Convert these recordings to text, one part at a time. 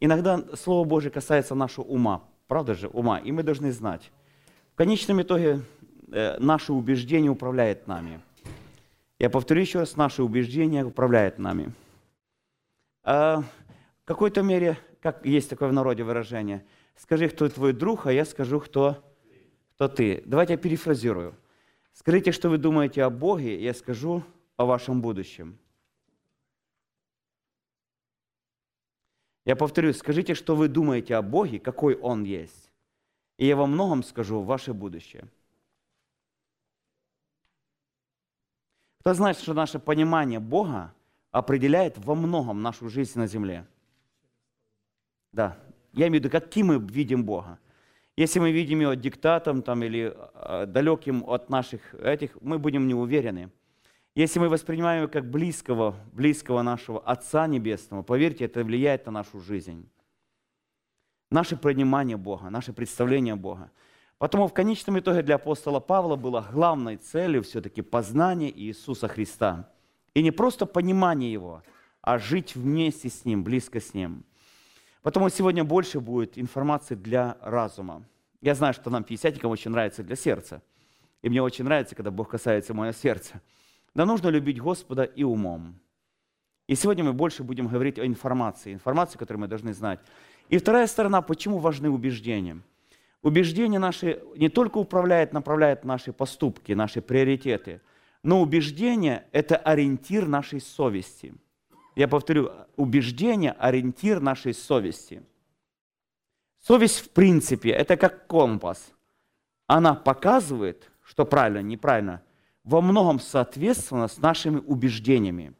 иногда Слово Божие касается нашего ума, правда же, ума, и мы должны знать. В конечном итоге э, наше убеждение управляет нами. Я повторю еще раз, наше убеждение управляет нами. А в какой-то мере, как есть такое в народе выражение, скажи, кто твой друг, а я скажу, кто, кто ты. Давайте я перефразирую. Скажите, что вы думаете о Боге, я скажу о вашем будущем. Я повторю, скажите, что вы думаете о Боге, какой Он есть. И я во многом скажу ваше будущее. Кто знает, что наше понимание Бога определяет во многом нашу жизнь на земле? Да. Я имею в виду, каким мы видим Бога. Если мы видим его диктатом там, или э, далеким от наших этих, мы будем не уверены. Если мы воспринимаем его как близкого, близкого нашего Отца Небесного, поверьте, это влияет на нашу жизнь. Наше понимание Бога, наше представление Бога. Потому в конечном итоге для апостола Павла было главной целью все-таки познание Иисуса Христа. И не просто понимание Его, а жить вместе с Ним, близко с Ним. Потому сегодня больше будет информации для разума. Я знаю, что нам, пятидесятникам, очень нравится для сердца. И мне очень нравится, когда Бог касается моего сердца. Но нужно любить Господа и умом. И сегодня мы больше будем говорить о информации, информации, которую мы должны знать. И вторая сторона, почему важны убеждения. Убеждения наши не только управляют, направляют наши поступки, наши приоритеты, но убеждение – это ориентир нашей совести. Я повторю, убеждение – ориентир нашей совести. Совесть, в принципе, это как компас. Она показывает, что правильно, неправильно, во многом соответственно с нашими убеждениями.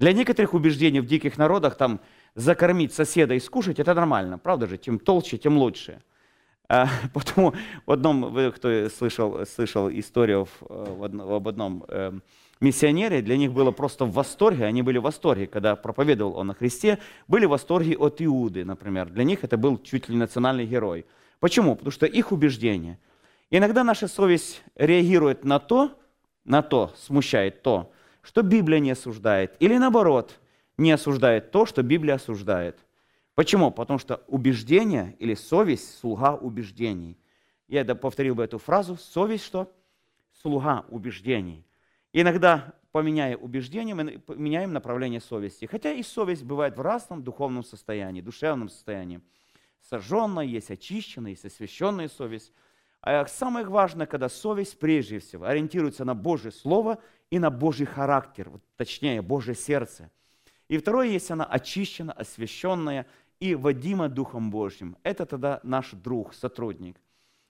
Для некоторых убеждений в диких народах там закормить соседа и скушать – это нормально, правда же? Чем толще, тем лучше. А, потому в одном, кто слышал, слышал историю в, об одном э, миссионере, для них было просто в восторге, они были в восторге, когда проповедовал он о Христе, были в восторге от Иуды, например. Для них это был чуть ли национальный герой. Почему? Потому что их убеждение – Иногда наша совесть реагирует на то, на то, смущает то, что Библия не осуждает, или наоборот, не осуждает то, что Библия осуждает. Почему? Потому что убеждение или совесть – слуга убеждений. Я повторил бы эту фразу. Совесть что? Слуга убеждений. иногда, поменяя убеждения, мы меняем направление совести. Хотя и совесть бывает в разном духовном состоянии, душевном состоянии. Сожженная, есть очищенная, есть освященная совесть – а самое важное, когда совесть прежде всего ориентируется на Божье Слово и на Божий характер, точнее, Божье сердце. И второе, если она очищена, освященная и водима Духом Божьим, это тогда наш друг, сотрудник.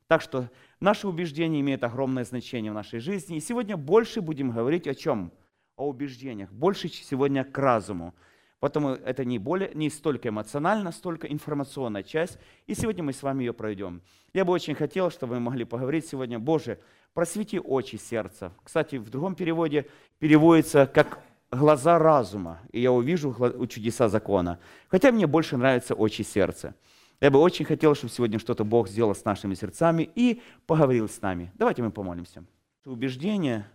Так что наше убеждение имеет огромное значение в нашей жизни. И сегодня больше будем говорить о чем? О убеждениях. Больше сегодня к разуму. Поэтому это не, более, не столько эмоционально, столько информационная часть. И сегодня мы с вами ее пройдем. Я бы очень хотел, чтобы мы могли поговорить сегодня, Боже, просвети очи сердца. Кстати, в другом переводе переводится как глаза разума, и я увижу чудеса закона. Хотя мне больше нравятся очи сердца. Я бы очень хотел, чтобы сегодня что-то Бог сделал с нашими сердцами и поговорил с нами. Давайте мы помолимся. Убеждение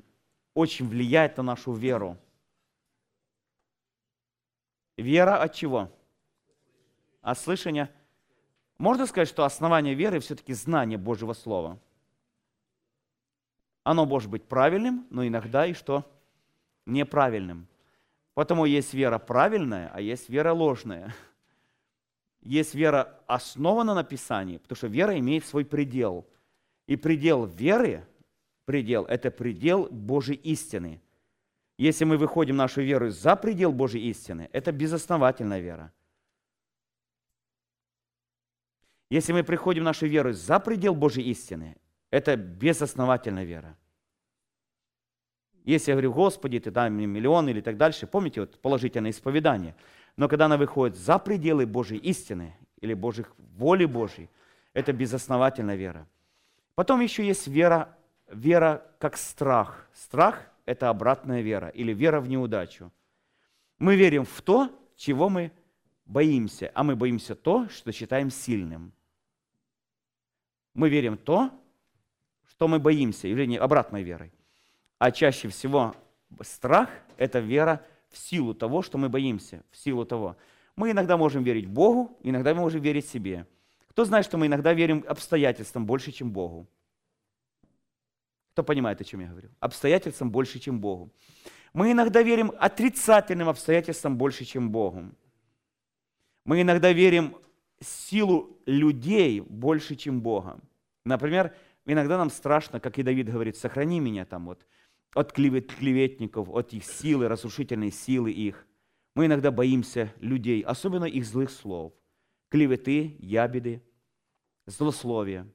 очень влияет на нашу веру. Вера от чего? От слышания. Можно сказать, что основание веры все-таки знание Божьего Слова. Оно может быть правильным, но иногда и что? Неправильным. Потому есть вера правильная, а есть вера ложная. Есть вера основана на Писании, потому что вера имеет свой предел. И предел веры, предел, это предел Божьей истины – если мы выходим нашу веру за предел Божьей истины, это безосновательная вера. Если мы приходим нашу веру за предел Божьей истины, это безосновательная вера. Если я говорю, Господи, ты дай мне миллион или так дальше, помните вот положительное исповедание. Но когда она выходит за пределы Божьей истины или Божьих воли Божьей, это безосновательная вера. Потом еще есть вера, вера как страх. Страх – это обратная вера или вера в неудачу. Мы верим в то, чего мы боимся, а мы боимся то, что считаем сильным. Мы верим то, что мы боимся, не обратной верой. А чаще всего страх – это вера в силу того, что мы боимся, в силу того. Мы иногда можем верить Богу, иногда мы можем верить себе. Кто знает, что мы иногда верим обстоятельствам больше, чем Богу? Кто понимает, о чем я говорю? Обстоятельствам больше, чем Богу. Мы иногда верим отрицательным обстоятельствам больше, чем Богу. Мы иногда верим силу людей больше, чем Бога. Например, иногда нам страшно, как и Давид говорит, сохрани меня там вот от клеветников, от их силы, разрушительной силы их. Мы иногда боимся людей, особенно их злых слов, клеветы, ябеды, злословия.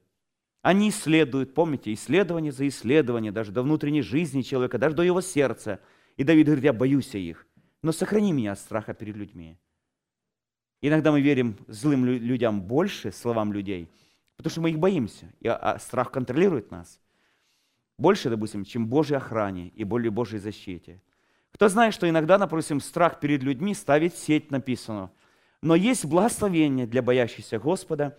Они исследуют, помните, исследование за исследование, даже до внутренней жизни человека, даже до его сердца. И Давид говорит, я боюсь их, но сохрани меня от страха перед людьми. Иногда мы верим злым людям больше, словам людей, потому что мы их боимся, и а страх контролирует нас. Больше, допустим, чем Божьей охране и более Божьей защите. Кто знает, что иногда, допустим, страх перед людьми ставит сеть, написано. Но есть благословение для боящихся Господа,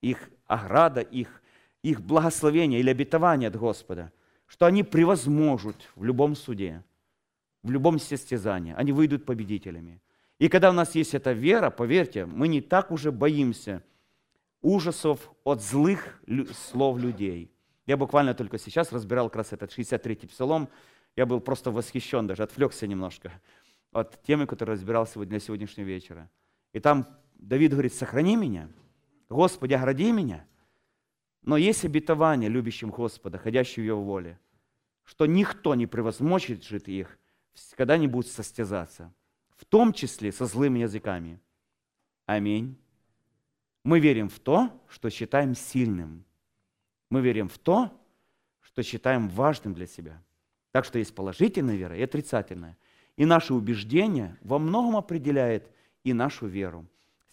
их ограда, их, их благословение или обетование от Господа, что они превозможут в любом суде, в любом состязании, они выйдут победителями. И когда у нас есть эта вера, поверьте, мы не так уже боимся ужасов от злых слов людей. Я буквально только сейчас разбирал как раз этот 63-й псалом. Я был просто восхищен, даже отвлекся немножко от темы, которую разбирал сегодня, для сегодняшнего вечера. И там Давид говорит, сохрани меня, Господи, огради меня. Но есть обетование любящим Господа, ходящим в Его воле, что никто не превозмочит их, когда они будут состязаться в том числе со злыми языками. Аминь. Мы верим в то, что считаем сильным. Мы верим в то, что считаем важным для себя. Так что есть положительная вера и отрицательная. И наше убеждение во многом определяет и нашу веру.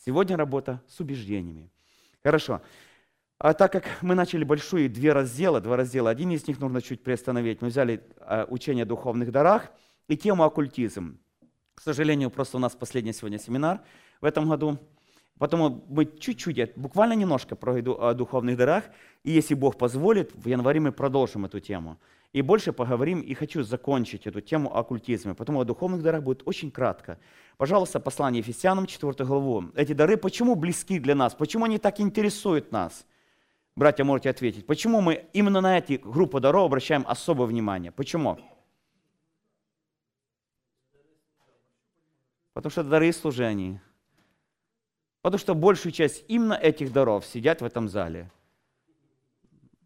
Сегодня работа с убеждениями. Хорошо. А так как мы начали большие две раздела, два раздела, один из них нужно чуть приостановить. Мы взяли а, учение о духовных дарах и тему оккультизм. К сожалению, просто у нас последний сегодня семинар в этом году. Поэтому мы чуть-чуть, буквально немножко пройду о духовных дарах. И если Бог позволит, в январе мы продолжим эту тему. И больше поговорим, и хочу закончить эту тему о оккультизме. Поэтому о духовных дарах будет очень кратко. Пожалуйста, послание Ефесянам, 4 главу. Эти дары почему близки для нас? Почему они так интересуют нас? Братья, можете ответить. Почему мы именно на эти группы даров обращаем особое внимание? Почему? Потому что дары служения. Потому что большую часть именно этих даров сидят в этом зале.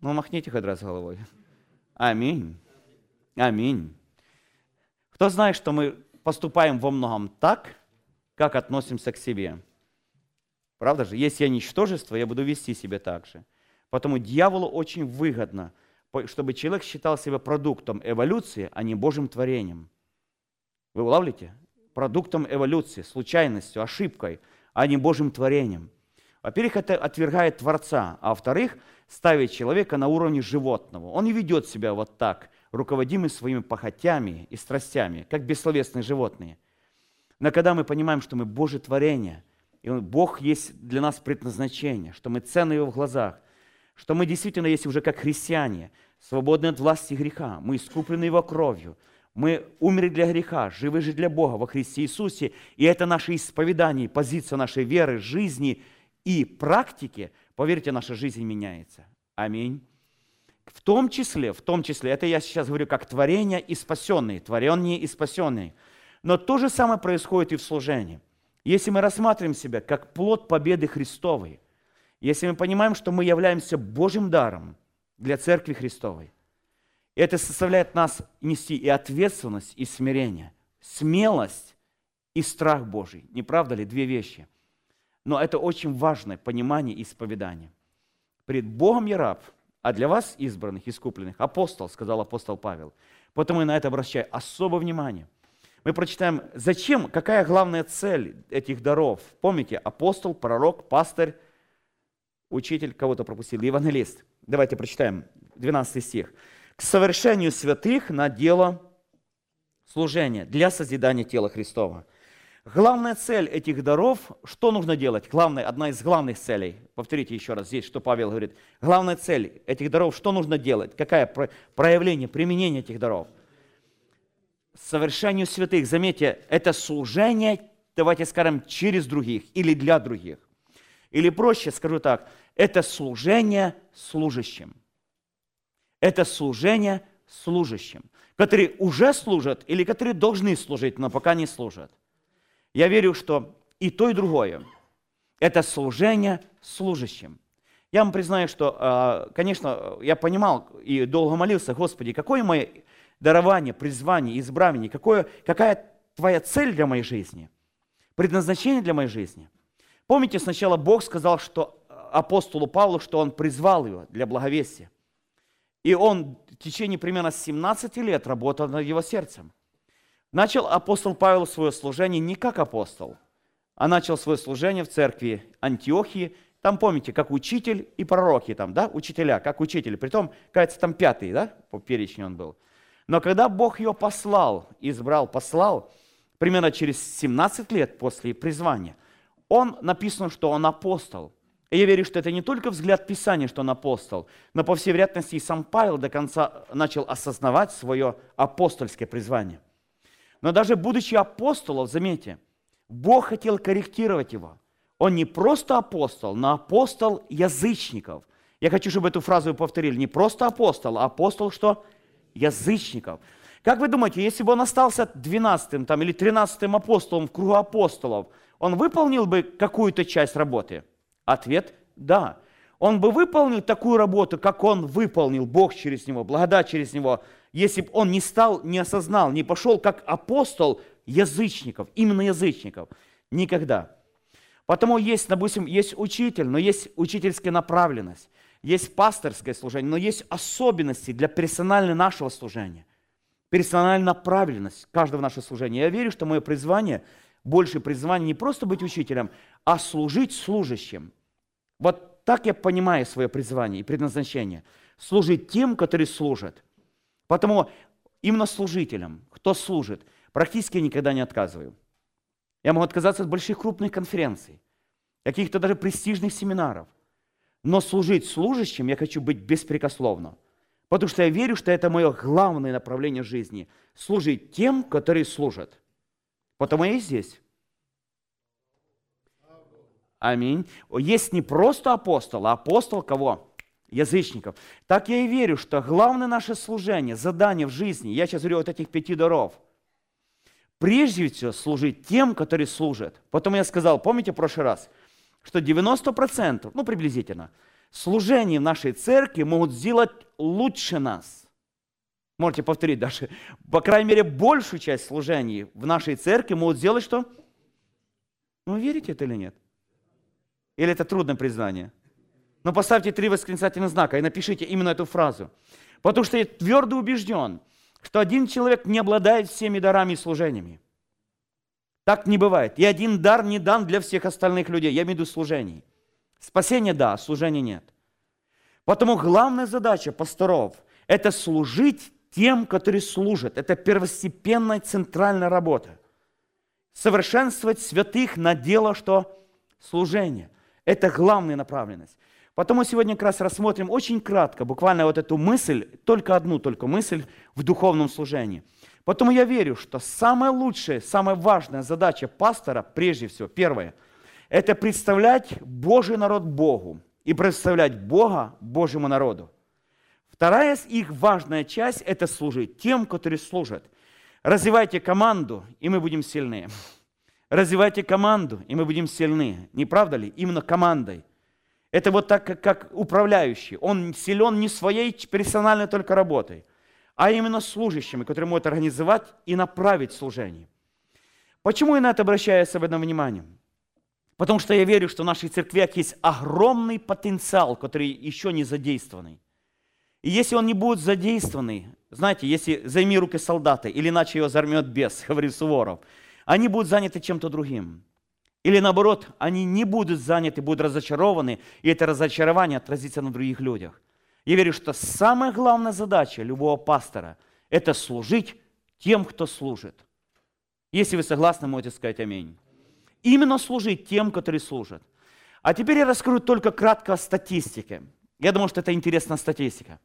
Ну, махните хоть раз головой. Аминь. Аминь. Кто знает, что мы поступаем во многом так, как относимся к себе? Правда же? Если я ничтожество, я буду вести себя так же. Поэтому дьяволу очень выгодно, чтобы человек считал себя продуктом эволюции, а не Божьим творением. Вы улавливаете? продуктом эволюции, случайностью, ошибкой, а не Божьим творением. Во-первых, это отвергает Творца, а во-вторых, ставит человека на уровне животного. Он не ведет себя вот так, руководимый своими похотями и страстями, как бессловесные животные. Но когда мы понимаем, что мы Божье творение, и Бог есть для нас предназначение, что мы ценны Его в глазах, что мы действительно, если уже как христиане, свободны от власти греха, мы искуплены Его кровью – мы умерли для греха, живы же для Бога во Христе Иисусе. И это наше исповедание, позиция нашей веры, жизни и практики. Поверьте, наша жизнь меняется. Аминь. В том числе, в том числе, это я сейчас говорю как творение и спасенные, творение и спасенные. Но то же самое происходит и в служении. Если мы рассматриваем себя как плод победы Христовой, если мы понимаем, что мы являемся Божьим даром для Церкви Христовой, это составляет нас нести и ответственность, и смирение, смелость и страх Божий. Не правда ли? Две вещи. Но это очень важное понимание и исповедание. Пред Богом я раб, а для вас, избранных, искупленных, апостол, сказал апостол Павел. Поэтому я на это обращаю особое внимание. Мы прочитаем, зачем, какая главная цель этих даров. Помните, апостол, пророк, пастырь, учитель, кого-то пропустил, евангелист. Давайте прочитаем 12 стих к совершению святых на дело служения, для созидания тела Христова. Главная цель этих даров, что нужно делать? Главная, одна из главных целей, повторите еще раз здесь, что Павел говорит. Главная цель этих даров, что нужно делать? Какое проявление, применение этих даров? Совершению святых. Заметьте, это служение давайте скажем, через других или для других. Или проще скажу так, это служение служащим. Это служение служащим, которые уже служат или которые должны служить, но пока не служат. Я верю, что и то, и другое – это служение служащим. Я вам признаю, что, а, конечно, я понимал и долго молился, Господи, какое мое дарование, призвание, избрание, какое, какая твоя цель для моей жизни, предназначение для моей жизни. Помните, сначала Бог сказал, что апостолу Павлу, что он призвал его для благовестия. И он в течение примерно 17 лет работал над его сердцем. Начал апостол Павел свое служение не как апостол, а начал свое служение в церкви Антиохии. Там, помните, как учитель и пророки, там, да, учителя, как учитель. Притом, кажется, там пятый, да, по перечню он был. Но когда Бог его послал, избрал, послал, примерно через 17 лет после призвания, он написано, что он апостол – и я верю, что это не только взгляд Писания, что он апостол, но по всей вероятности и сам Павел до конца начал осознавать свое апостольское призвание. Но даже будучи апостолом, заметьте, Бог хотел корректировать его. Он не просто апостол, но апостол язычников. Я хочу, чтобы эту фразу вы повторили. Не просто апостол, а апостол что? Язычников. Как вы думаете, если бы он остался 12 там, или 13 апостолом в кругу апостолов, он выполнил бы какую-то часть работы? Ответ – да. Он бы выполнил такую работу, как он выполнил, Бог через него, благодать через него, если бы он не стал, не осознал, не пошел как апостол язычников, именно язычников. Никогда. Потому есть, допустим, есть учитель, но есть учительская направленность, есть пасторское служение, но есть особенности для персонального нашего служения. Персональная направленность каждого нашего служения. Я верю, что мое призвание, больше призвание не просто быть учителем, а служить служащим – вот так я понимаю свое призвание и предназначение. Служить тем, которые служат. Потому именно служителям, кто служит, практически никогда не отказываю. Я могу отказаться от больших крупных конференций, каких-то даже престижных семинаров. Но служить служащим я хочу быть беспрекословно. Потому что я верю, что это мое главное направление жизни. Служить тем, которые служат. Потому я и здесь. Аминь. Есть не просто апостол, а апостол кого? Язычников. Так я и верю, что главное наше служение, задание в жизни, я сейчас говорю вот этих пяти даров, прежде всего служить тем, которые служат. Потом я сказал, помните в прошлый раз, что 90%, ну приблизительно, служение в нашей церкви могут сделать лучше нас. Можете повторить даже, по крайней мере, большую часть служений в нашей церкви могут сделать что? Ну, верите это или нет? Или это трудное признание? Но поставьте три восклицательных знака и напишите именно эту фразу. Потому что я твердо убежден, что один человек не обладает всеми дарами и служениями. Так не бывает. И один дар не дан для всех остальных людей. Я имею в виду служений. Спасение – да, служения нет. Потому главная задача пасторов – это служить тем, которые служат. Это первостепенная центральная работа. Совершенствовать святых на дело, что служение – это главная направленность. Потом мы сегодня как раз рассмотрим очень кратко, буквально вот эту мысль, только одну только мысль в духовном служении. Поэтому я верю, что самая лучшая, самая важная задача пастора, прежде всего, первое, это представлять Божий народ Богу и представлять Бога Божьему народу. Вторая их важная часть – это служить тем, которые служат. Развивайте команду, и мы будем сильнее. Развивайте команду, и мы будем сильны. Не правда ли? Именно командой. Это вот так, как, управляющий. Он силен не своей персональной только работой, а именно служащими, которые могут организовать и направить служение. Почему я на это обращаю особенно внимание? Потому что я верю, что в наших церквях есть огромный потенциал, который еще не задействованный. И если он не будет задействованный, знаете, если займи руки солдата, или иначе его займет бес, говорит Суворов – они будут заняты чем-то другим. Или наоборот, они не будут заняты, будут разочарованы, и это разочарование отразится на других людях. Я верю, что самая главная задача любого пастора – это служить тем, кто служит. Если вы согласны, можете сказать аминь. Именно служить тем, которые служат. А теперь я раскрою только кратко о статистике. Я думаю, что это интересная статистика.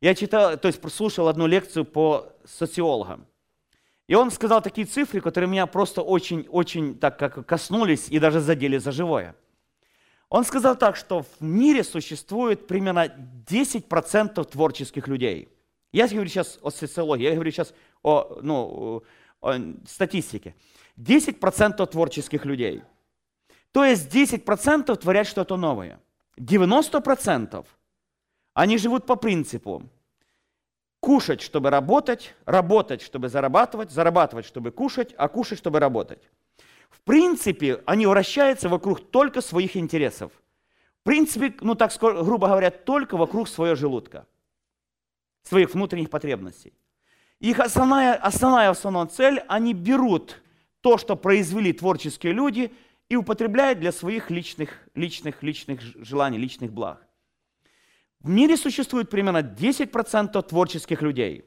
Я читал, то есть прослушал одну лекцию по социологам. И он сказал такие цифры, которые меня просто очень-очень так как коснулись и даже задели за живое. Он сказал так, что в мире существует примерно 10% творческих людей. Я говорю сейчас о социологии, я говорю сейчас о, ну, о статистике. 10% творческих людей. То есть 10% творят что-то новое. 90% они живут по принципу кушать, чтобы работать, работать, чтобы зарабатывать, зарабатывать, чтобы кушать, а кушать, чтобы работать. В принципе, они вращаются вокруг только своих интересов. В принципе, ну так грубо говоря, только вокруг своего желудка, своих внутренних потребностей. Их основная, основная основная цель, они берут то, что произвели творческие люди, и употребляют для своих личных, личных, личных желаний, личных благ. В мире существует примерно 10% творческих людей.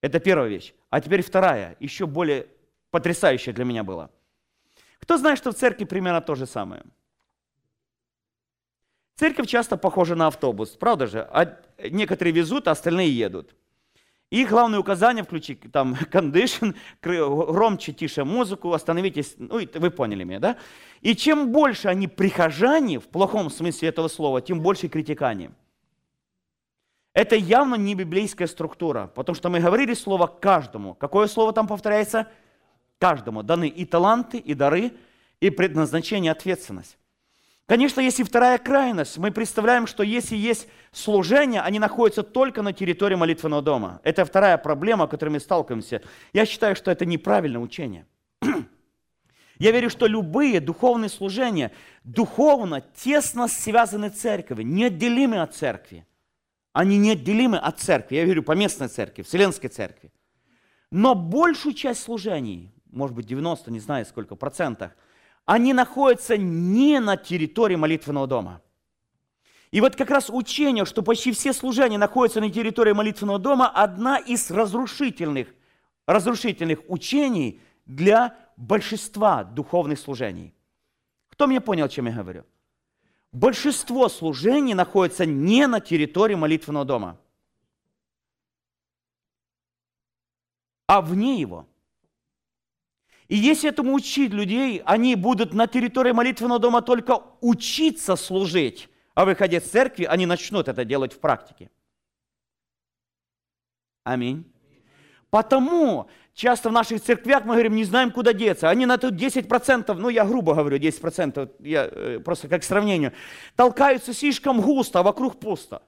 Это первая вещь. А теперь вторая, еще более потрясающая для меня была. Кто знает, что в церкви примерно то же самое? Церковь часто похожа на автобус, правда же? А некоторые везут, а остальные едут. И главное указание включить там кондишн, громче, тише музыку, остановитесь, ну вы поняли меня, да? И чем больше они прихожане, в плохом смысле этого слова, тем больше критикане. Это явно не библейская структура, потому что мы говорили слово каждому. Какое слово там повторяется? Каждому. Даны и таланты, и дары, и предназначение, ответственность. Конечно, если вторая крайность, мы представляем, что если есть служение, они находятся только на территории молитвенного дома. Это вторая проблема, с которой мы сталкиваемся. Я считаю, что это неправильное учение. Я верю, что любые духовные служения духовно тесно связаны с церковью, неотделимы от церкви. Они неотделимы от церкви. Я верю по местной церкви, вселенской церкви. Но большую часть служений, может быть 90, не знаю сколько процентах, они находятся не на территории молитвенного дома. И вот как раз учение, что почти все служения находятся на территории молитвенного дома, одна из разрушительных, разрушительных учений для большинства духовных служений. Кто меня понял, о чем я говорю? Большинство служений находится не на территории молитвенного дома, а вне его – и если этому учить людей, они будут на территории молитвенного дома только учиться служить, а выходя из церкви, они начнут это делать в практике. Аминь. Потому часто в наших церквях мы говорим, не знаем, куда деться. Они на тут 10%, ну я грубо говорю, 10%, я, э, просто как сравнению, толкаются слишком густо, а вокруг пусто.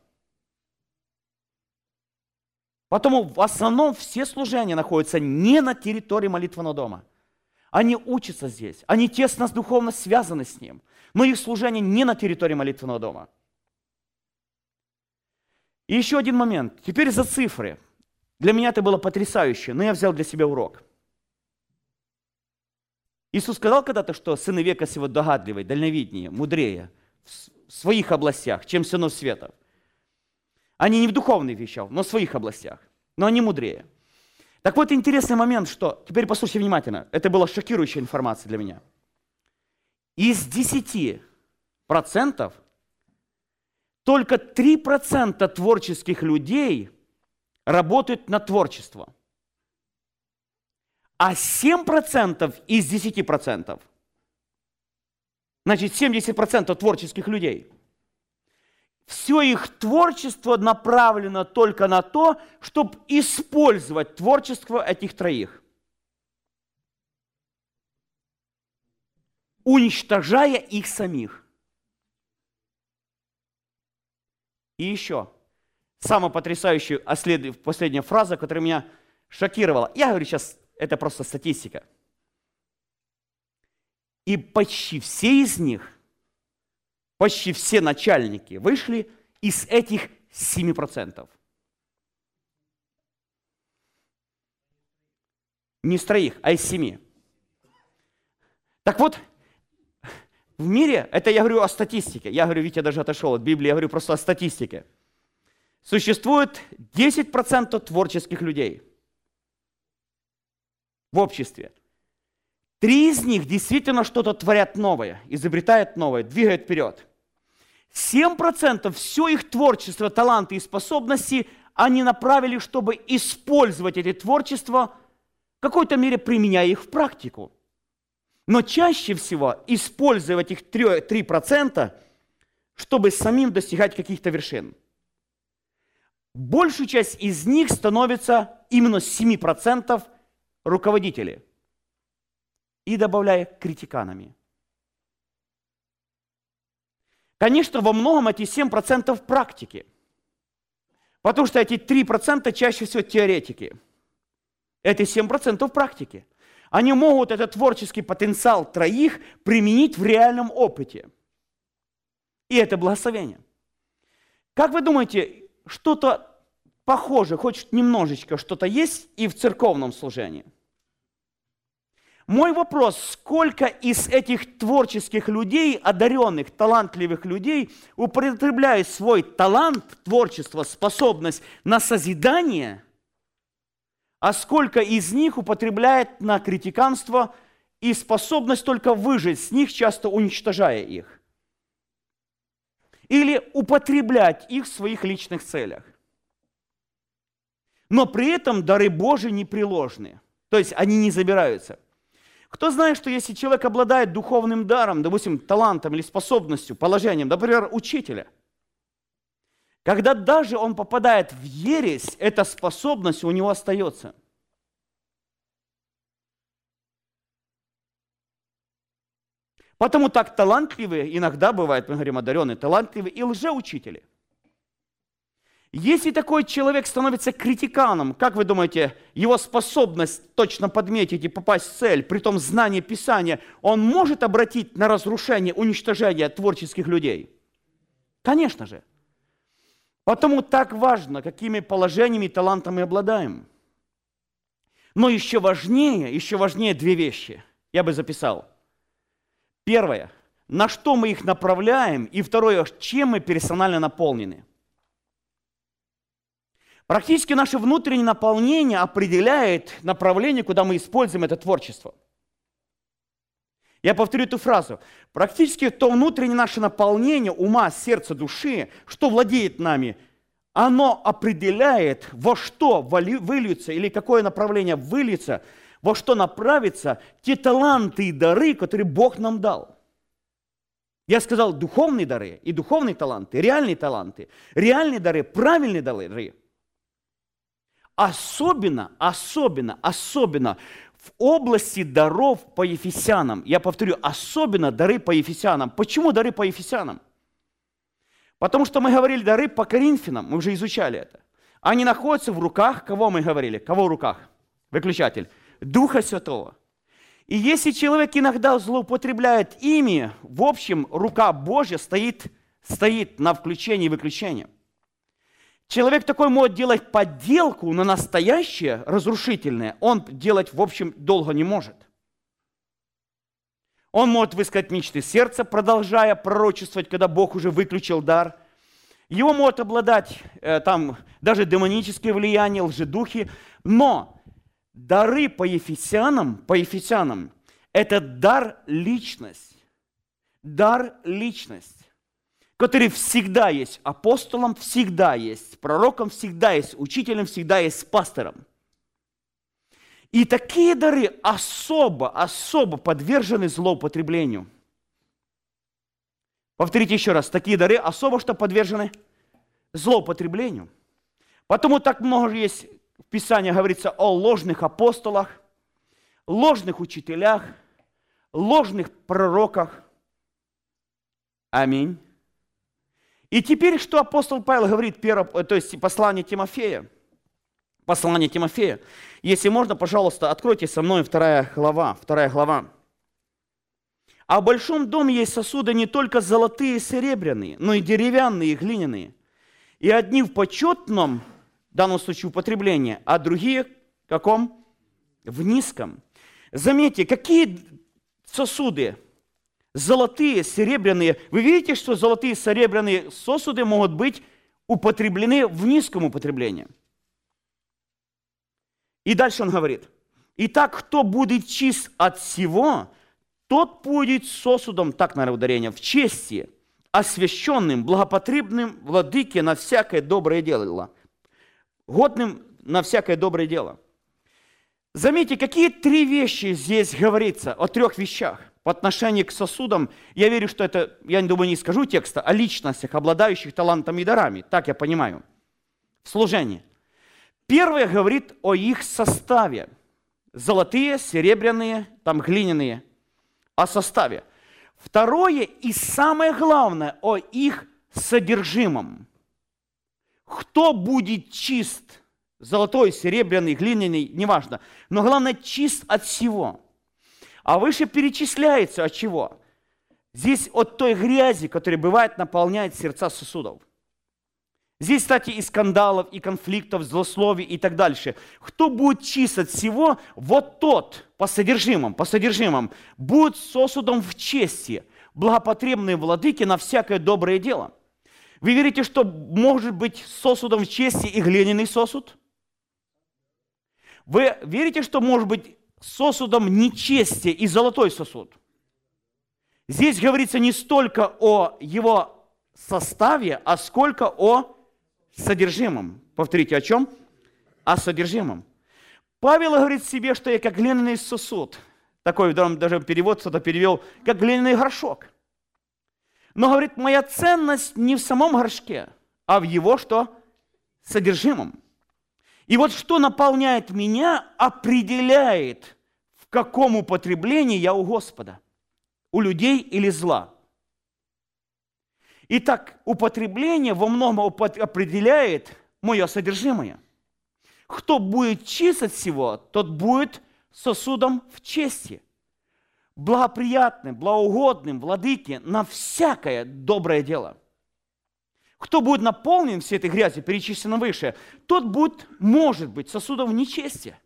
Потому в основном все служения находятся не на территории молитвенного дома – они учатся здесь, они тесно духовно связаны с Ним. Но их служение не на территории молитвенного дома. И еще один момент. Теперь за цифры. Для меня это было потрясающе, но я взял для себя урок. Иисус сказал когда-то, что сыны века сего догадливые, дальновиднее, мудрее в своих областях, чем сынов света. Они не в духовных вещах, но в своих областях. Но они мудрее. Так вот, интересный момент, что... Теперь послушайте внимательно. Это была шокирующая информация для меня. Из 10% только 3% творческих людей работают на творчество. А 7% из 10%, значит 70% творческих людей – все их творчество направлено только на то, чтобы использовать творчество этих троих. Уничтожая их самих. И еще, самая потрясающая последняя фраза, которая меня шокировала. Я говорю сейчас, это просто статистика. И почти все из них почти все начальники вышли из этих 7%. Не из троих, а из семи. Так вот, в мире, это я говорю о статистике, я говорю, Витя даже отошел от Библии, я говорю просто о статистике. Существует 10% творческих людей в обществе. Три из них действительно что-то творят новое, изобретают новое, двигают вперед. 7% все их творчество, таланты и способности они направили, чтобы использовать эти творчества, в какой-то мере применяя их в практику. Но чаще всего использовать их 3%, чтобы самим достигать каких-то вершин. Большую часть из них становится именно 7% руководителей. И добавляя критиканами. Конечно, во многом эти 7% практики. Потому что эти 3% чаще всего теоретики. Эти 7% практики. Они могут этот творческий потенциал троих применить в реальном опыте. И это благословение. Как вы думаете, что-то похожее, хоть немножечко что-то есть и в церковном служении? Мой вопрос, сколько из этих творческих людей, одаренных, талантливых людей, употребляют свой талант, творчество, способность на созидание, а сколько из них употребляет на критиканство и способность только выжить с них, часто уничтожая их? Или употреблять их в своих личных целях? Но при этом дары Божии непреложны, то есть они не забираются – кто знает, что если человек обладает духовным даром, допустим, талантом или способностью, положением, например, учителя, когда даже он попадает в ересь, эта способность у него остается. Потому так талантливые, иногда бывает, мы говорим одаренные, талантливые и лжеучители – если такой человек становится критиканом, как вы думаете, его способность точно подметить и попасть в цель, при том знание Писания, он может обратить на разрушение, уничтожение творческих людей? Конечно же. Потому так важно, какими положениями и талантами обладаем. Но еще важнее, еще важнее две вещи. Я бы записал. Первое, на что мы их направляем, и второе, чем мы персонально наполнены – Практически наше внутреннее наполнение определяет направление, куда мы используем это творчество. Я повторю эту фразу. Практически то внутреннее наше наполнение ума, сердца, души, что владеет нами, оно определяет, во что выльются или какое направление выльется, во что направятся те таланты и дары, которые Бог нам дал. Я сказал духовные дары и духовные таланты, реальные таланты, реальные дары, правильные дары – Особенно, особенно, особенно в области даров по Ефесянам. Я повторю, особенно дары по Ефесянам. Почему дары по Ефесянам? Потому что мы говорили дары по Коринфянам, мы уже изучали это. Они находятся в руках, кого мы говорили? Кого в руках? Выключатель. Духа Святого. И если человек иногда злоупотребляет ими, в общем, рука Божья стоит, стоит на включении и выключении. Человек такой может делать подделку на настоящее, разрушительное, он делать, в общем, долго не может. Он может высказать мечты сердца, продолжая пророчествовать, когда Бог уже выключил дар. Его может обладать э, там даже демоническое влияние, лжедухи. Но дары по Ефесянам, по Ефесянам, это дар личность. Дар личность который всегда есть апостолом, всегда есть пророком, всегда есть учителем, всегда есть пастором. И такие дары особо, особо подвержены злоупотреблению. Повторите еще раз, такие дары особо что подвержены злоупотреблению. Потому так много есть в Писании говорится о ложных апостолах, ложных учителях, ложных пророках. Аминь. И теперь, что апостол Павел говорит, первое, то есть послание Тимофея, послание Тимофея. Если можно, пожалуйста, откройте со мной вторая глава, вторая глава. А в большом доме есть сосуды не только золотые и серебряные, но и деревянные и глиняные. И одни в почетном, в данном случае употреблении, а другие в каком? В низком. Заметьте, какие сосуды? Золотые, серебряные. Вы видите, что золотые, серебряные сосуды могут быть употреблены в низком употреблении. И дальше он говорит, «Итак, кто будет чист от всего, тот будет сосудом, так, наверное, ударение, в чести, освященным, благопотребным владыке на всякое доброе дело». годным на всякое доброе дело. Заметьте, какие три вещи здесь говорится, о трех вещах по отношению к сосудам. Я верю, что это, я не думаю, не скажу текста, о личностях, обладающих талантами и дарами. Так я понимаю. В служении. Первое говорит о их составе. Золотые, серебряные, там глиняные. О составе. Второе и самое главное о их содержимом. Кто будет чист, золотой, серебряный, глиняный, неважно, но главное чист от всего. А выше перечисляется от чего? Здесь от той грязи, которая бывает наполняет сердца сосудов. Здесь, кстати, и скандалов, и конфликтов, злословий и так дальше. Кто будет чист от всего, вот тот по содержимым, по содержимым, будет сосудом в чести, благопотребные владыки на всякое доброе дело. Вы верите, что может быть сосудом в чести и глиняный сосуд? Вы верите, что может быть сосудом нечестия и золотой сосуд? Здесь говорится не столько о его составе, а сколько о содержимом. Повторите, о чем? О содержимом. Павел говорит себе, что я как глиняный сосуд. Такой даже перевод кто-то перевел, как глиняный горшок. Но, говорит, моя ценность не в самом горшке, а в его что? Содержимом. И вот что наполняет меня, определяет, в каком употреблении я у Господа. У людей или зла. Итак, употребление во многом определяет мое содержимое. Кто будет чист от всего, тот будет сосудом в чести благоприятным, благоугодным владыке на всякое доброе дело. Кто будет наполнен всей этой грязью, перечислено выше, тот будет, может быть, сосудом нечестия.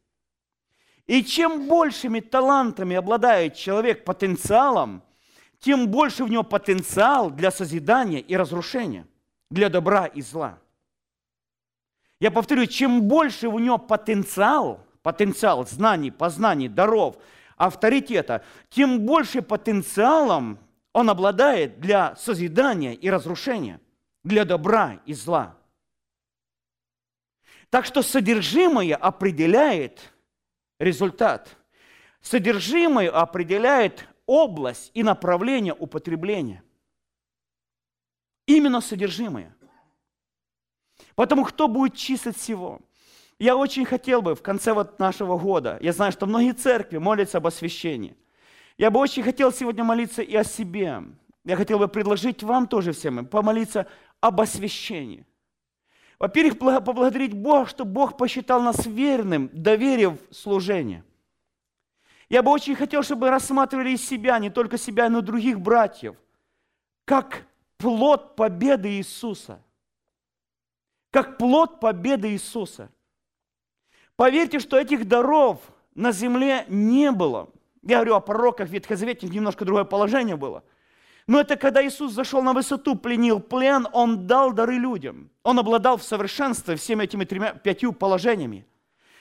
И чем большими талантами обладает человек потенциалом, тем больше в него потенциал для созидания и разрушения, для добра и зла. Я повторю, чем больше у него потенциал, потенциал знаний, познаний, даров – авторитета, тем больше потенциалом он обладает для созидания и разрушения, для добра и зла. Так что содержимое определяет результат. Содержимое определяет область и направление употребления. Именно содержимое. Потому кто будет чист от всего? Я очень хотел бы в конце вот нашего года, я знаю, что многие церкви молятся об освящении. Я бы очень хотел сегодня молиться и о себе. Я хотел бы предложить вам тоже всем помолиться об освящении. Во-первых, поблагодарить Бога, что Бог посчитал нас верным, доверив служение. Я бы очень хотел, чтобы рассматривали себя, не только себя, но и других братьев, как плод победы Иисуса. Как плод победы Иисуса – Поверьте, что этих даров на земле не было. Я говорю о пророках Ветхозаветных, немножко другое положение было. Но это когда Иисус зашел на высоту, пленил плен, Он дал дары людям. Он обладал в совершенстве всеми этими тремя, пятью положениями.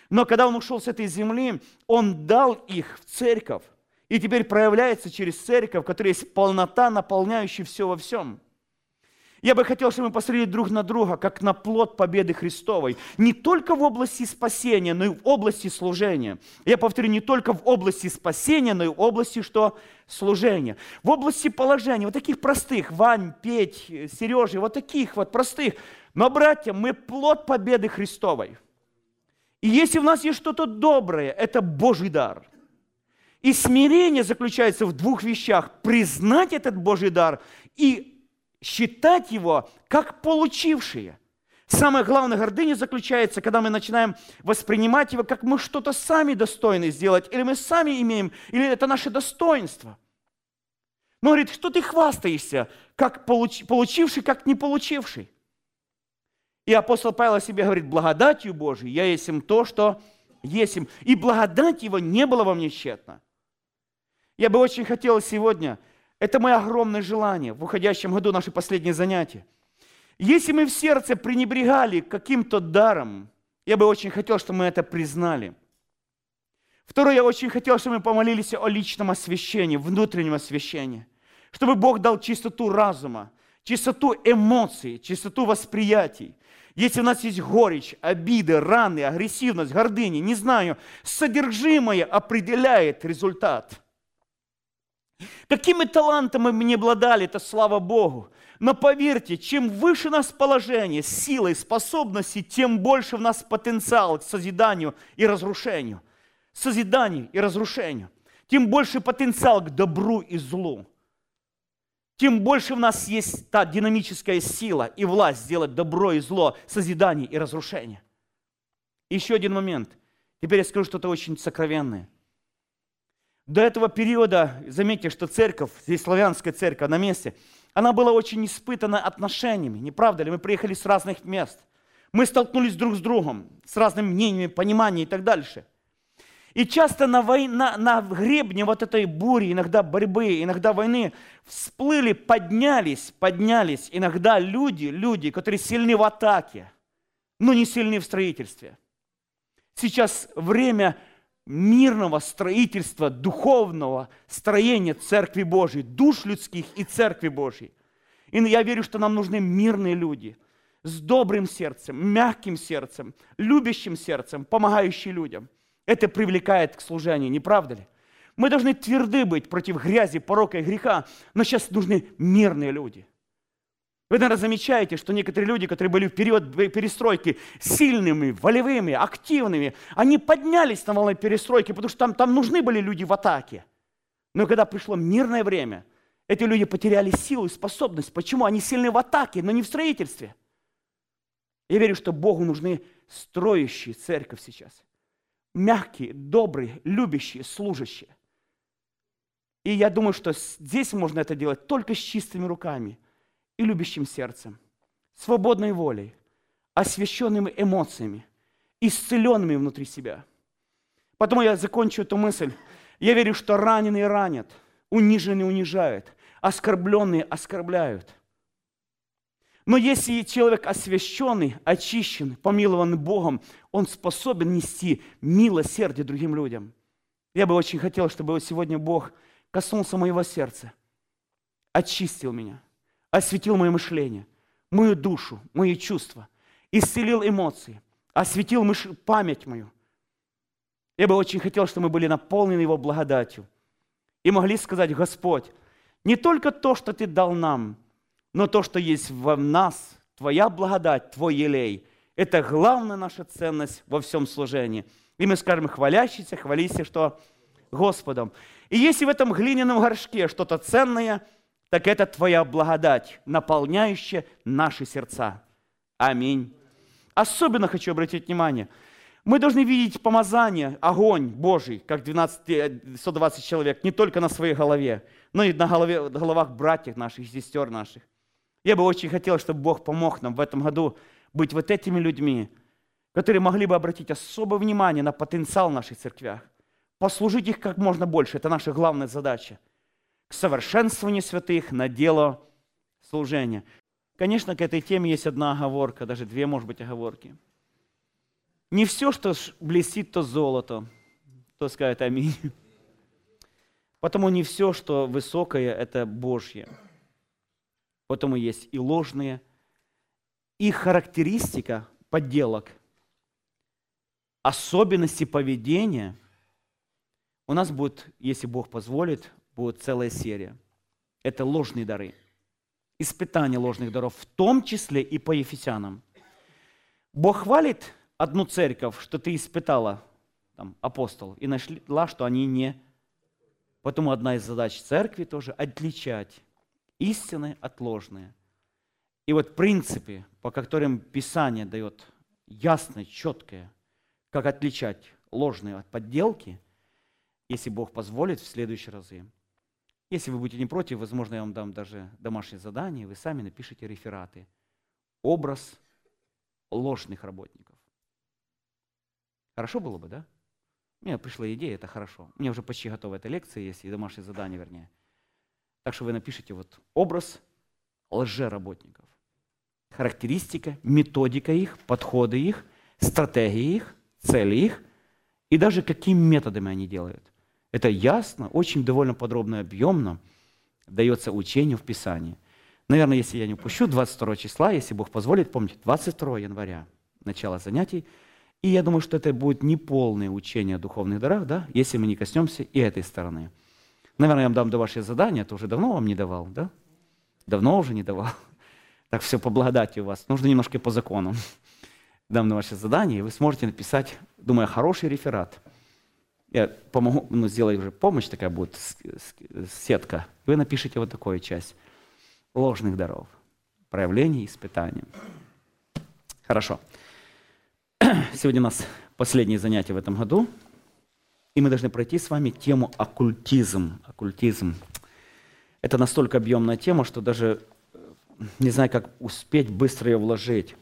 Но когда Он ушел с этой земли, Он дал их в церковь. И теперь проявляется через церковь, которая есть полнота, наполняющая все во всем. Я бы хотел, чтобы мы посмотрели друг на друга, как на плод победы Христовой. Не только в области спасения, но и в области служения. Я повторю, не только в области спасения, но и в области что? Служения. В области положения, вот таких простых, Вань, Петь, Сережи, вот таких вот простых. Но, братья, мы плод победы Христовой. И если у нас есть что-то доброе, это Божий дар. И смирение заключается в двух вещах. Признать этот Божий дар и считать его как получившие. Самая главная гордыня заключается, когда мы начинаем воспринимать его, как мы что-то сами достойны сделать, или мы сами имеем, или это наше достоинство. Но говорит, что ты хвастаешься, как получ, получивший, как не получивший. И апостол Павел о себе говорит, благодатью Божией я есть им то, что есть им. И благодать его не было во мне тщетно. Я бы очень хотел сегодня это мое огромное желание в уходящем году, наше последнее занятие. Если мы в сердце пренебрегали каким-то даром, я бы очень хотел, чтобы мы это признали. Второе, я очень хотел, чтобы мы помолились о личном освящении, внутреннем освящении. Чтобы Бог дал чистоту разума, чистоту эмоций, чистоту восприятий. если у нас есть горечь, обиды, раны, агрессивность, гордыня, не знаю, содержимое определяет результат. Какими талантами мы не обладали, это слава Богу. Но поверьте, чем выше нас положение, силой, способности, тем больше в нас потенциал к созиданию и разрушению. Созиданию и разрушению. Тем больше потенциал к добру и злу. Тем больше в нас есть та динамическая сила и власть сделать добро и зло, созидание и разрушение. Еще один момент. Теперь я скажу что-то очень сокровенное. До этого периода, заметьте, что церковь, здесь славянская церковь на месте – она была очень испытана отношениями, не правда ли? Мы приехали с разных мест. Мы столкнулись друг с другом, с разными мнениями, пониманием и так дальше. И часто на, на, на гребне вот этой бури, иногда борьбы, иногда войны, всплыли, поднялись, поднялись иногда люди, люди, которые сильны в атаке, но не сильны в строительстве. Сейчас время мирного строительства, духовного строения Церкви Божьей, душ людских и Церкви Божьей. И я верю, что нам нужны мирные люди с добрым сердцем, мягким сердцем, любящим сердцем, помогающие людям. Это привлекает к служению, не правда ли? Мы должны тверды быть против грязи, порока и греха, но сейчас нужны мирные люди – вы, наверное, замечаете, что некоторые люди, которые были в период перестройки сильными, волевыми, активными, они поднялись на волне перестройки, потому что там, там нужны были люди в атаке. Но когда пришло мирное время, эти люди потеряли силу и способность. Почему? Они сильны в атаке, но не в строительстве. Я верю, что Богу нужны строящие церковь сейчас. Мягкие, добрые, любящие, служащие. И я думаю, что здесь можно это делать только с чистыми руками – и любящим сердцем, свободной волей, освященными эмоциями, исцеленными внутри себя. Потому я закончу эту мысль. Я верю, что раненые ранят, униженные унижают, оскорбленные оскорбляют. Но если человек освященный, очищен, помилован Богом, он способен нести милосердие другим людям. Я бы очень хотел, чтобы сегодня Бог коснулся моего сердца, очистил меня – осветил мое мышление, мою душу, мои чувства, исцелил эмоции, осветил мыш... память мою. Я бы очень хотел, чтобы мы были наполнены Его благодатью и могли сказать, Господь, не только то, что Ты дал нам, но то, что есть в нас, Твоя благодать, Твой елей, это главная наша ценность во всем служении. И мы скажем, хвалящийся, хвалися, что Господом. И если в этом глиняном горшке что-то ценное – так это Твоя благодать, наполняющая наши сердца. Аминь. Особенно хочу обратить внимание, мы должны видеть помазание, огонь Божий, как 12, 120 человек, не только на своей голове, но и на голове, головах братьев наших, сестер наших. Я бы очень хотел, чтобы Бог помог нам в этом году быть вот этими людьми, которые могли бы обратить особое внимание на потенциал в наших церквях, послужить их как можно больше. Это наша главная задача – к совершенствованию святых на дело служения. Конечно, к этой теме есть одна оговорка, даже две, может быть, оговорки. Не все, что блестит, то золото. Кто скажет аминь? Потому не все, что высокое, это Божье. Потому есть и ложные. Их характеристика подделок, особенности поведения у нас будет, если Бог позволит, будет целая серия. Это ложные дары. Испытание ложных даров, в том числе и по Ефесянам. Бог хвалит одну церковь, что ты испытала, там, апостол, и нашла, что они не... Поэтому одна из задач церкви тоже отличать истины от ложные. И вот принципы, по которым Писание дает ясное, четкое, как отличать ложные от подделки, если Бог позволит в следующие разы, если вы будете не против, возможно, я вам дам даже домашнее задание, вы сами напишите рефераты. Образ ложных работников. Хорошо было бы, да? Мне пришла идея, это хорошо. У меня уже почти готова эта лекция, есть и домашнее задание, вернее. Так что вы напишите вот образ лжеработников. Характеристика, методика их, подходы их, стратегии их, цели их и даже какими методами они делают – это ясно, очень довольно подробно и объемно дается учению в Писании. Наверное, если я не упущу, 22 числа, если Бог позволит, помните, 22 января, начало занятий. И я думаю, что это будет неполное учение о духовных дарах, да, если мы не коснемся и этой стороны. Наверное, я вам дам до ваше задание, это уже давно вам не давал, да? Давно уже не давал. Так все по благодати у вас. Нужно немножко по закону. Дам на ваше задание, и вы сможете написать, думаю, хороший реферат. Я помогу, ну, сделаю уже помощь, такая будет сетка. Вы напишите вот такую часть. Ложных даров. Проявление испытания. Хорошо. Сегодня у нас последнее занятие в этом году. И мы должны пройти с вами тему оккультизм. Оккультизм. Это настолько объемная тема, что даже э, не знаю, как успеть быстро ее вложить.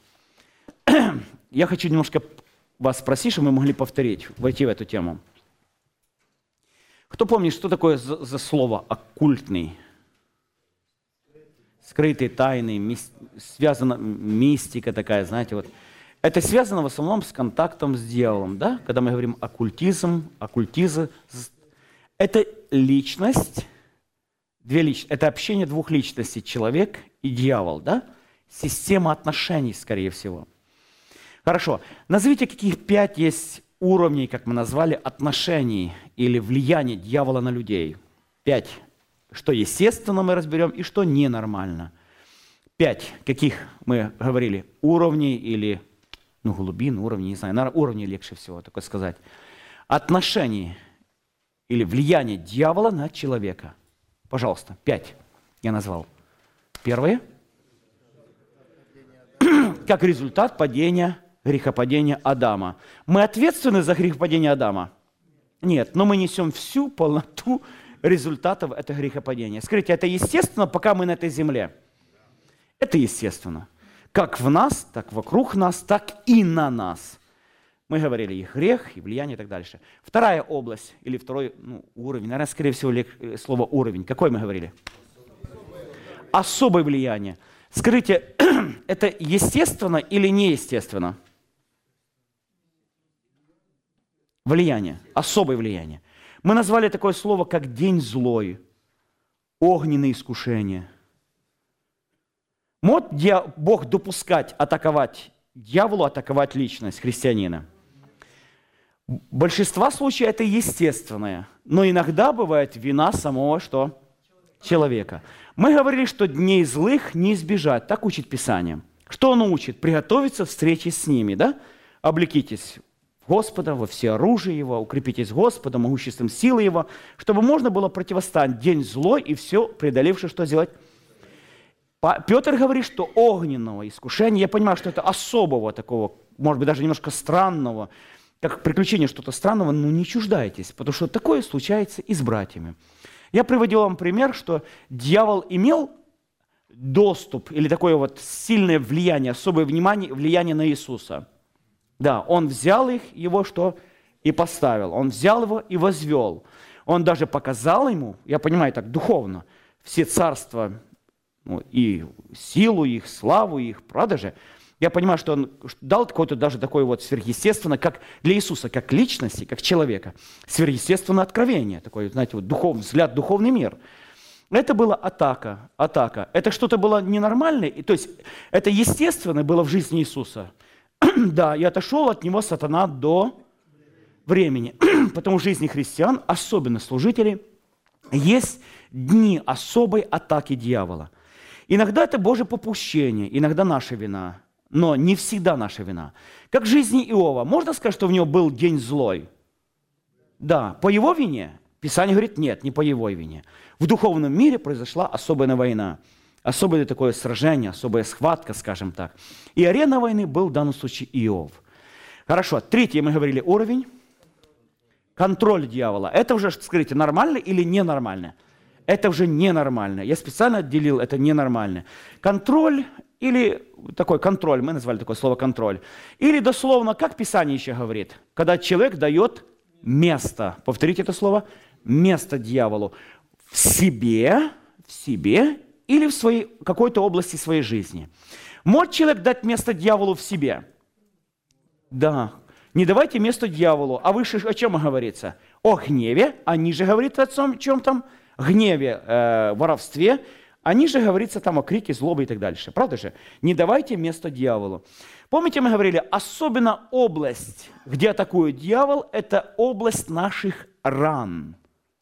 Я хочу немножко вас спросить, чтобы мы могли повторить, войти в эту тему. Кто помнит, что такое за, за слово оккультный? Скрытый, тайный, ми, связана мистика такая, знаете, вот. Это связано в основном с контактом с дьяволом, да? Когда мы говорим оккультизм, оккультизм, это личность, две лич... это общение двух личностей, человек и дьявол, да? Система отношений, скорее всего. Хорошо. Назовите, каких пять есть уровней, как мы назвали, отношений или влияния дьявола на людей. Пять. Что естественно мы разберем и что ненормально. Пять. Каких мы говорили? Уровней или, ну, глубин, уровней, не знаю, на уровне легче всего такое сказать. Отношений или влияние дьявола на человека. Пожалуйста, пять я назвал. Первое. Как результат падения грехопадения Адама. Мы ответственны за грехопадение Адама? Нет, но мы несем всю полноту результатов этого грехопадения. Скажите, это естественно, пока мы на этой земле? Это естественно. Как в нас, так вокруг нас, так и на нас. Мы говорили и грех, и влияние и так дальше. Вторая область, или второй ну, уровень, наверное, скорее всего, э, слово уровень. Какой мы говорили? Особое влияние. Скажите, это естественно или неестественно? Влияние, особое влияние. Мы назвали такое слово, как день злой, огненное искушение. Может Бог допускать атаковать дьяволу, атаковать личность христианина? Большинство случаев это естественное, но иногда бывает вина самого что? человека. Мы говорили, что дней злых не избежать, так учит Писание. Что он учит? Приготовиться к встрече с ними, да? Облекитесь Господа, во все оружие Его, укрепитесь Господом, могуществом силы Его, чтобы можно было противостоять день злой и все преодолившее, что сделать? Петр говорит, что огненного искушения, я понимаю, что это особого такого, может быть, даже немножко странного, как приключение что-то странного, но не чуждайтесь, потому что такое случается и с братьями. Я приводил вам пример, что дьявол имел доступ или такое вот сильное влияние, особое внимание, влияние на Иисуса – да, он взял их, его что? И поставил. Он взял его и возвел. Он даже показал ему, я понимаю так духовно, все царства ну, и силу их, славу их, правда же? Я понимаю, что он дал какое-то даже такое вот сверхъестественное, как для Иисуса, как личности, как человека, сверхъестественное откровение, такой, знаете, вот духов, взгляд, духовный мир. Это была атака, атака. Это что-то было ненормальное, то есть это естественно было в жизни Иисуса – да, и отошел от него сатана до времени. Потому в жизни христиан, особенно служителей, есть дни особой атаки дьявола. Иногда это Божье попущение, иногда наша вина, но не всегда наша вина. Как в жизни Иова. Можно сказать, что в него был день злой? Да, по его вине? Писание говорит, нет, не по его вине. В духовном мире произошла особая война особое такое сражение, особая схватка, скажем так. И арена войны был в данном случае Иов. Хорошо, третий мы говорили уровень. Контроль дьявола. Это уже, скажите, нормально или ненормально? Это уже ненормально. Я специально отделил это ненормально. Контроль или такой контроль, мы назвали такое слово контроль. Или дословно, как Писание еще говорит, когда человек дает место, повторите это слово, место дьяволу в себе, в себе или в своей, какой-то области своей жизни. Может человек дать место дьяволу в себе? Да. Не давайте место дьяволу. А выше о чем говорится? О гневе, а ниже говорит о чем там? Гневе, э, воровстве, Они же говорится там о крике, злобе и так дальше. Правда же? Не давайте место дьяволу. Помните, мы говорили, особенно область, где атакует дьявол, это область наших ран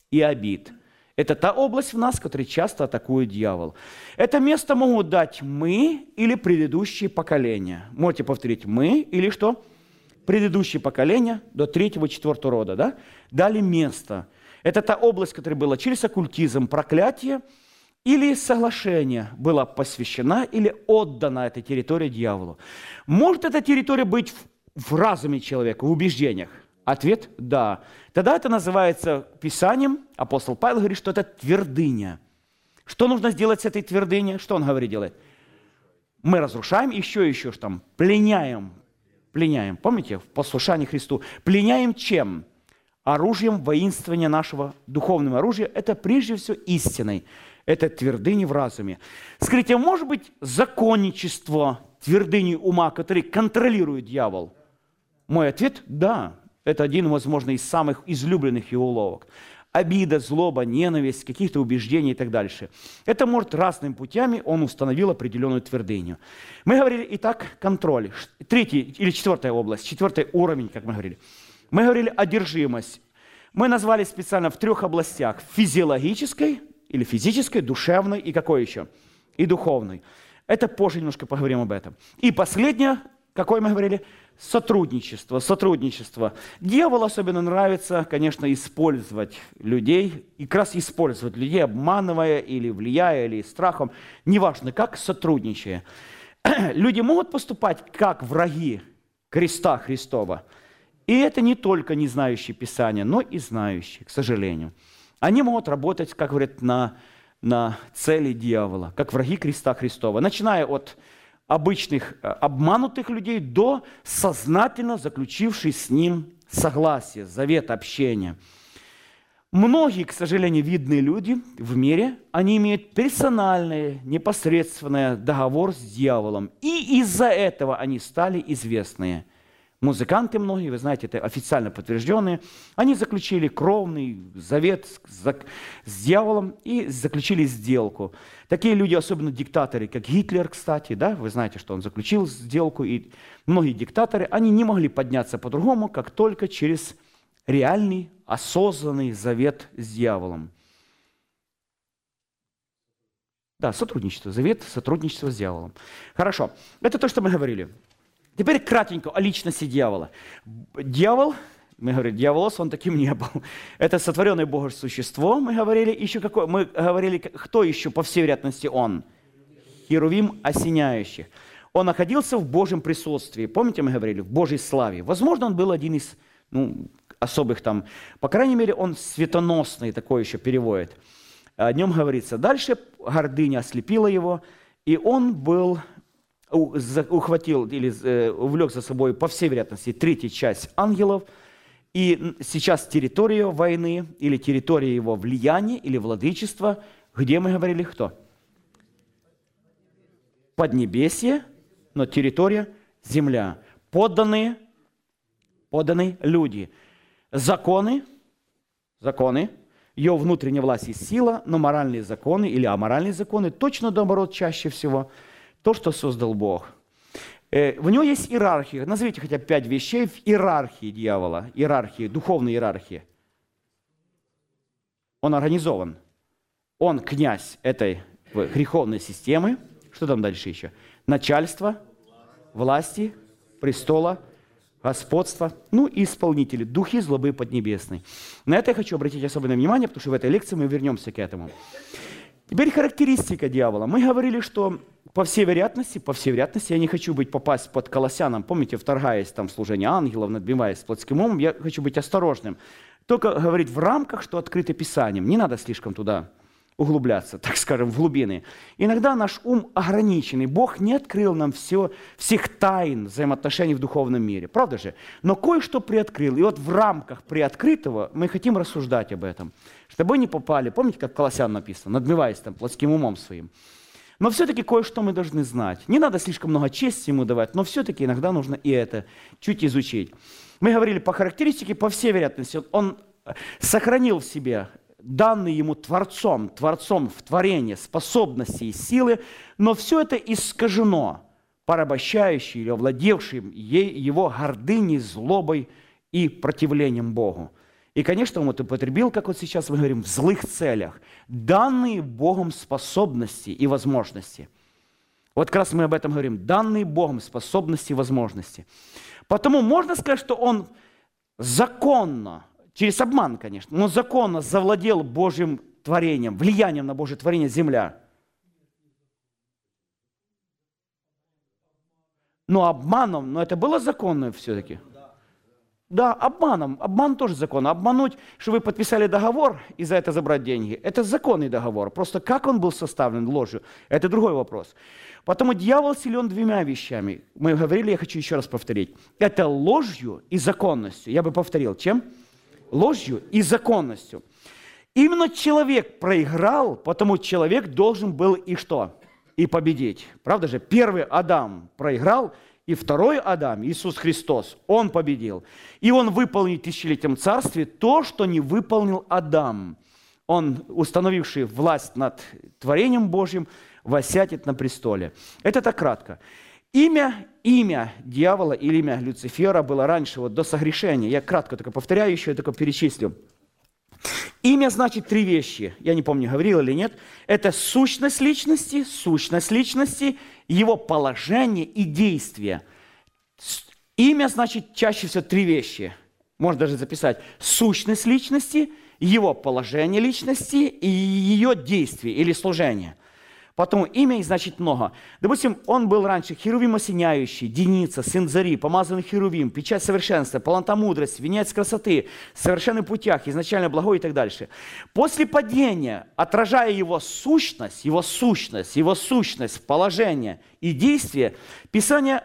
и обид. Это та область в нас, которая часто атакует дьявол. Это место могут дать мы или предыдущие поколения. Можете повторить «мы» или что? Предыдущие поколения до третьего, четвертого рода, да? Дали место. Это та область, которая была через оккультизм, проклятие – или соглашение было посвящено или отдана эта территория дьяволу. Может эта территория быть в, в разуме человека, в убеждениях? Ответ – да. Тогда это называется Писанием. Апостол Павел говорит, что это твердыня. Что нужно сделать с этой твердыней? Что он говорит делает? Мы разрушаем, еще еще что там, пленяем, пленяем. Помните, в послушании Христу. Пленяем чем? Оружием воинствования нашего, духовного оружия. Это прежде всего истиной это твердыни в разуме. Скажите, может быть законничество твердыни ума, который контролирует дьявол? Мой ответ – да. Это один, возможно, из самых излюбленных его уловок. Обида, злоба, ненависть, каких-то убеждений и так дальше. Это может разными путями, он установил определенную твердыню. Мы говорили, итак, контроль. Третья или четвертая область, четвертый уровень, как мы говорили. Мы говорили одержимость. Мы назвали специально в трех областях. Физиологической, или физической, душевной и какой еще? И духовной. Это позже немножко поговорим об этом. И последнее, какое мы говорили? Сотрудничество. Сотрудничество. Дьяволу особенно нравится, конечно, использовать людей, и как раз использовать людей, обманывая или влияя, или страхом, неважно как, сотрудничая. Люди могут поступать как враги креста Христова. И это не только не знающие Писания, но и знающие, к сожалению. Они могут работать, как говорят, на, на цели дьявола, как враги креста Христова, начиная от обычных э, обманутых людей до сознательно заключивших с ним согласие, завет, общение. Многие, к сожалению, видные люди в мире, они имеют персональный, непосредственный договор с дьяволом. И из-за этого они стали известные – музыканты многие, вы знаете, это официально подтвержденные, они заключили кровный завет с, дьяволом и заключили сделку. Такие люди, особенно диктаторы, как Гитлер, кстати, да, вы знаете, что он заключил сделку, и многие диктаторы, они не могли подняться по-другому, как только через реальный, осознанный завет с дьяволом. Да, сотрудничество, завет, сотрудничество с дьяволом. Хорошо, это то, что мы говорили. Теперь кратенько о личности дьявола. Дьявол, мы говорили, дьяволос, он таким не был. Это сотворенное Богом существо, мы говорили. Еще какое? Мы говорили, кто еще, по всей вероятности, он? Херувим осеняющих. Он находился в Божьем присутствии. Помните, мы говорили, в Божьей славе. Возможно, он был один из ну, особых там, по крайней мере, он светоносный, такой еще переводит. О нем говорится. Дальше гордыня ослепила его, и он был ухватил или э, увлек за собой, по всей вероятности, третью часть ангелов. И сейчас территория войны или территория его влияния или владычества, где мы говорили кто? Поднебесье, но территория – земля. Подданные, подданные люди. Законы, законы, ее внутренняя власть и сила, но моральные законы или аморальные законы точно наоборот чаще всего – то, что создал Бог. Э, в него есть иерархия. Назовите хотя бы пять вещей в иерархии дьявола, иерархии, духовной иерархии. Он организован. Он князь этой греховной системы. Что там дальше еще? Начальство, власти, престола, господство, ну и исполнители, духи злобы поднебесной. На это я хочу обратить особенное внимание, потому что в этой лекции мы вернемся к этому. Теперь характеристика дьявола. Мы говорили, что по всей вероятности, по всей вероятности, я не хочу быть попасть под колоссяном, помните, вторгаясь там в служение ангелов, надбиваясь плотским умом, я хочу быть осторожным. Только говорить в рамках, что открыто Писанием. Не надо слишком туда углубляться, так скажем, в глубины. Иногда наш ум ограниченный. Бог не открыл нам все, всех тайн взаимоотношений в духовном мире. Правда же? Но кое-что приоткрыл. И вот в рамках приоткрытого мы хотим рассуждать об этом. Чтобы не попали, помните, как Колоссян написано, надмеваясь там плотским умом своим. Но все-таки кое-что мы должны знать. Не надо слишком много чести ему давать, но все-таки иногда нужно и это чуть изучить. Мы говорили по характеристике, по всей вероятности, он сохранил в себе данные ему Творцом, Творцом в творении, способности и силы, но все это искажено порабощающей или овладевшим его гордыней, злобой и противлением Богу. И, конечно, он это употребил, как вот сейчас мы говорим, в злых целях, данные Богом способности и возможности. Вот как раз мы об этом говорим, данные Богом способности и возможности. Потому можно сказать, что он законно, через обман, конечно, но законно завладел Божьим творением, влиянием на Божье творение земля. Но обманом, но это было законно все-таки. Да, обманом. Обман тоже закон. Обмануть, что вы подписали договор и за это забрать деньги, это законный договор. Просто как он был составлен ложью, это другой вопрос. Потому дьявол силен двумя вещами. Мы говорили, я хочу еще раз повторить. Это ложью и законностью. Я бы повторил, чем? Ложью и законностью. Именно человек проиграл, потому человек должен был и что? И победить. Правда же? Первый Адам проиграл, и второй Адам, Иисус Христос, Он победил. И Он выполнит в тысячелетнем царстве то, что не выполнил Адам. Он, установивший власть над творением Божьим, восятит на престоле. Это так кратко. Имя, имя дьявола или имя Люцифера было раньше, вот до согрешения. Я кратко только повторяю еще, я только перечислю. Имя значит три вещи. Я не помню, говорил или нет. Это сущность личности, сущность личности, его положение и действие. Имя значит чаще всего три вещи. Можно даже записать. Сущность личности, его положение личности и ее действие или служение – Потом имя значит много. Допустим, он был раньше херувим осеняющий, Деница, сын Зари, помазанный херувим, печать совершенства, полнота мудрости, венец красоты, совершенный путях, изначально благой и так дальше. После падения, отражая его сущность, его сущность, его сущность, положение и действие, Писание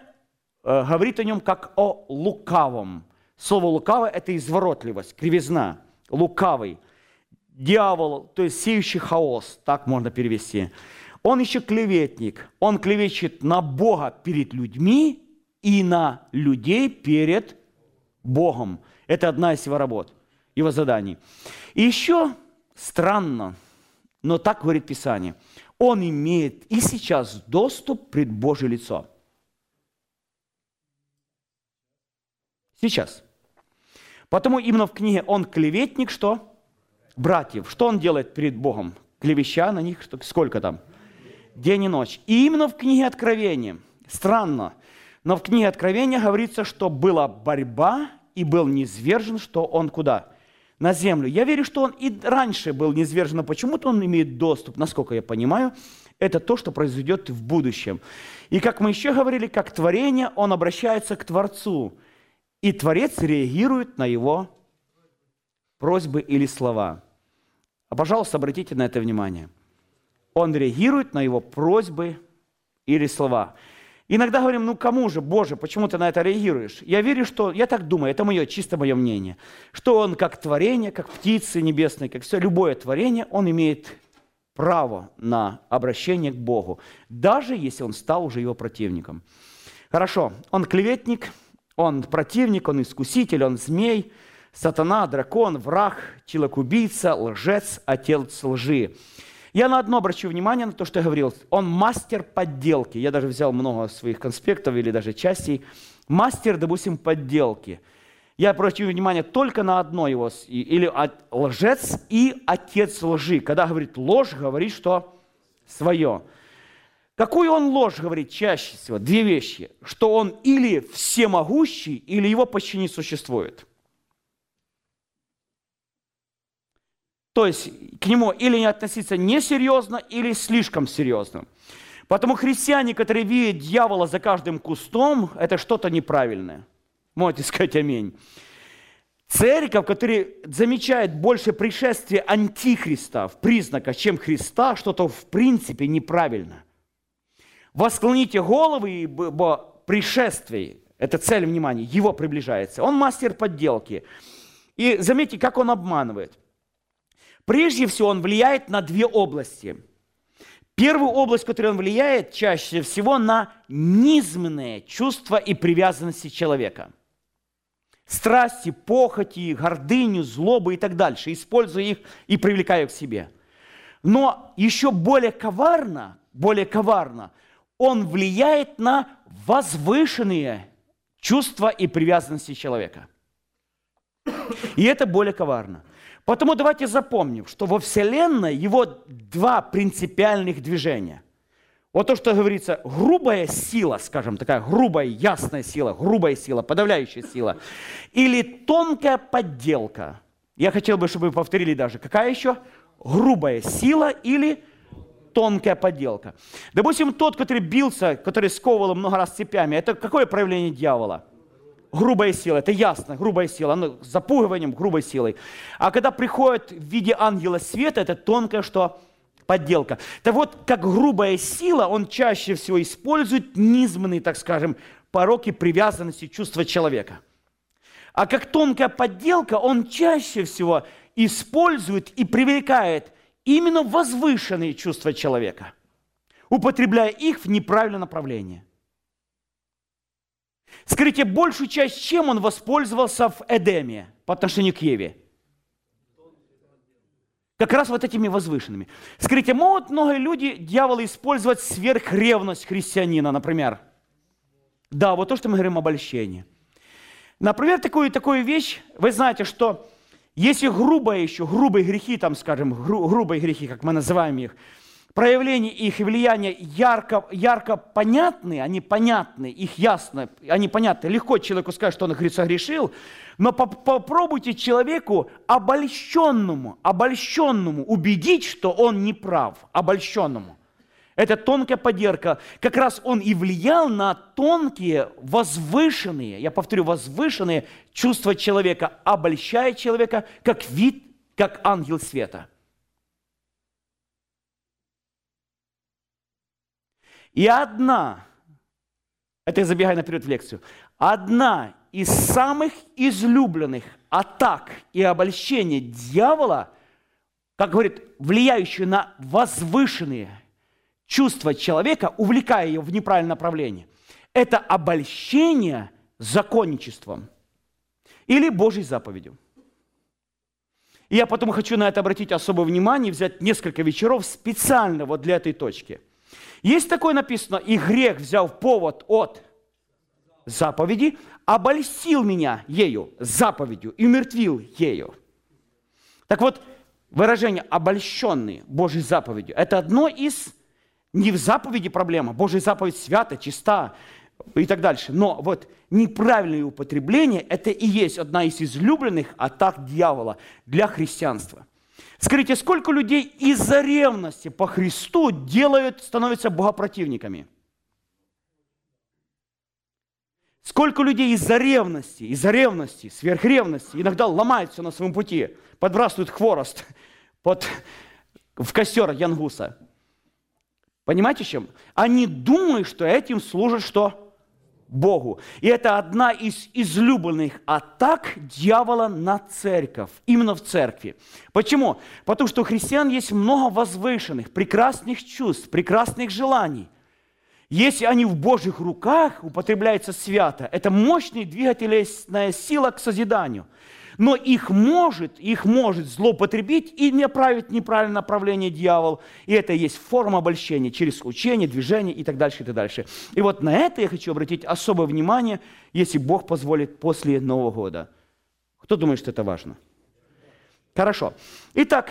э, говорит о нем как о лукавом. Слово лукавое – это изворотливость, кривизна, лукавый. Дьявол, то есть сеющий хаос, так можно перевести. Он еще клеветник. Он клевещет на Бога перед людьми и на людей перед Богом. Это одна из его работ, его заданий. И еще странно, но так говорит Писание, он имеет и сейчас доступ пред Божье лицо. Сейчас. Потому именно в книге он клеветник, что? Братьев. Что он делает перед Богом? Клевеща на них, сколько там? День и ночь. И именно в книге Откровения, странно, но в книге Откровения говорится, что была борьба и был низвержен, что он куда? На землю. Я верю, что он и раньше был низвержен, но почему-то он имеет доступ, насколько я понимаю, это то, что произойдет в будущем. И как мы еще говорили, как творение, он обращается к Творцу. И Творец реагирует на его просьбы или слова. А, пожалуйста, обратите на это внимание – он реагирует на его просьбы или слова. Иногда говорим, ну кому же, Боже, почему ты на это реагируешь? Я верю, что, я так думаю, это мое, чисто мое мнение, что он как творение, как птицы небесные, как все, любое творение, он имеет право на обращение к Богу, даже если он стал уже его противником. Хорошо, он клеветник, он противник, он искуситель, он змей, сатана, дракон, враг, человек-убийца, лжец, отец лжи. Я на одно обращу внимание, на то, что я говорил. Он мастер подделки. Я даже взял много своих конспектов или даже частей. Мастер, допустим, подделки. Я обращу внимание только на одно его. Или лжец и отец лжи. Когда говорит ложь, говорит, что свое. Какую он ложь говорит чаще всего? Две вещи. Что он или всемогущий, или его почти не существует. То есть к нему или не относиться несерьезно, или слишком серьезно. Потому христиане, которые видят дьявола за каждым кустом, это что-то неправильное. Можете сказать аминь. Церковь, которая замечает больше пришествия антихриста в признаках, чем Христа, что-то в принципе неправильно. Восклоните головы, ибо пришествие, это цель внимания, его приближается. Он мастер подделки. И заметьте, как он обманывает. Прежде всего, он влияет на две области. Первую область, которую он влияет, чаще всего на низменные чувства и привязанности человека. страсти, похоти, гордыню, злобу и так дальше, используя их и привлекая к себе. Но еще более коварно, более коварно, он влияет на возвышенные чувства и привязанности человека. И это более коварно. Потому давайте запомним, что во Вселенной его два принципиальных движения. Вот то, что говорится, грубая сила, скажем, такая грубая, ясная сила, грубая сила, подавляющая сила, или тонкая подделка. Я хотел бы, чтобы вы повторили даже, какая еще? Грубая сила или тонкая подделка. Допустим, тот, который бился, который сковывал много раз цепями, это какое проявление дьявола? Грубая сила, это ясно, грубая сила, ну, запугиванием, грубой силой. А когда приходит в виде ангела света, это тонкое, что подделка. Так вот, как грубая сила, он чаще всего использует низменные, так скажем, пороки привязанности чувства человека. А как тонкая подделка, он чаще всего использует и привлекает именно возвышенные чувства человека, употребляя их в неправильном направлении. Скажите, большую часть чем он воспользовался в Эдеме по отношению к Еве? Как раз вот этими возвышенными. Скажите, могут многие люди, дьявола, использовать сверхревность христианина, например? Да, вот то, что мы говорим об обольщении. Например, такую, такую вещь, вы знаете, что если грубые еще, грубые грехи, там, скажем, гру, грубые грехи, как мы называем их, проявления их и влияния ярко, ярко понятны, они понятны, их ясно, они понятны. Легко человеку сказать, что он согрешил, но попробуйте человеку обольщенному, обольщенному убедить, что он не прав, обольщенному. Это тонкая поддержка. Как раз он и влиял на тонкие, возвышенные, я повторю, возвышенные чувства человека, обольщая человека как вид, как ангел света – И одна, это я забегаю наперед в лекцию, одна из самых излюбленных атак и обольщений дьявола, как говорит, влияющую на возвышенные чувства человека, увлекая ее в неправильное направление, это обольщение законничеством или Божьей заповедью. И я потом хочу на это обратить особое внимание, взять несколько вечеров специально вот для этой точки – есть такое написано, и грех, взяв повод от заповеди, обольстил меня ею, заповедью, и умертвил ею. Так вот, выражение «обольщенный Божьей заповедью» – это одно из, не в заповеди проблема, Божья заповедь свята, чиста и так дальше. Но вот неправильное употребление – это и есть одна из излюбленных атак дьявола для христианства. Скажите, сколько людей из-за ревности по Христу делают, становятся богопротивниками? Сколько людей из-за ревности, из-за ревности, сверхревности иногда ломаются на своем пути, подбрасывают хворост под, в костер Янгуса. Понимаете, чем? Они думают, что этим служат что? Богу. И это одна из излюбленных атак дьявола на церковь, именно в церкви. Почему? Потому что у христиан есть много возвышенных, прекрасных чувств, прекрасных желаний. Если они в Божьих руках употребляются свято, это мощная двигательная сила к созиданию – но их может, их может злоупотребить и направить неправильное направление дьявол. И это есть форма обольщения через учение, движение и так дальше, и так дальше. И вот на это я хочу обратить особое внимание, если Бог позволит после Нового года. Кто думает, что это важно? Хорошо. Итак,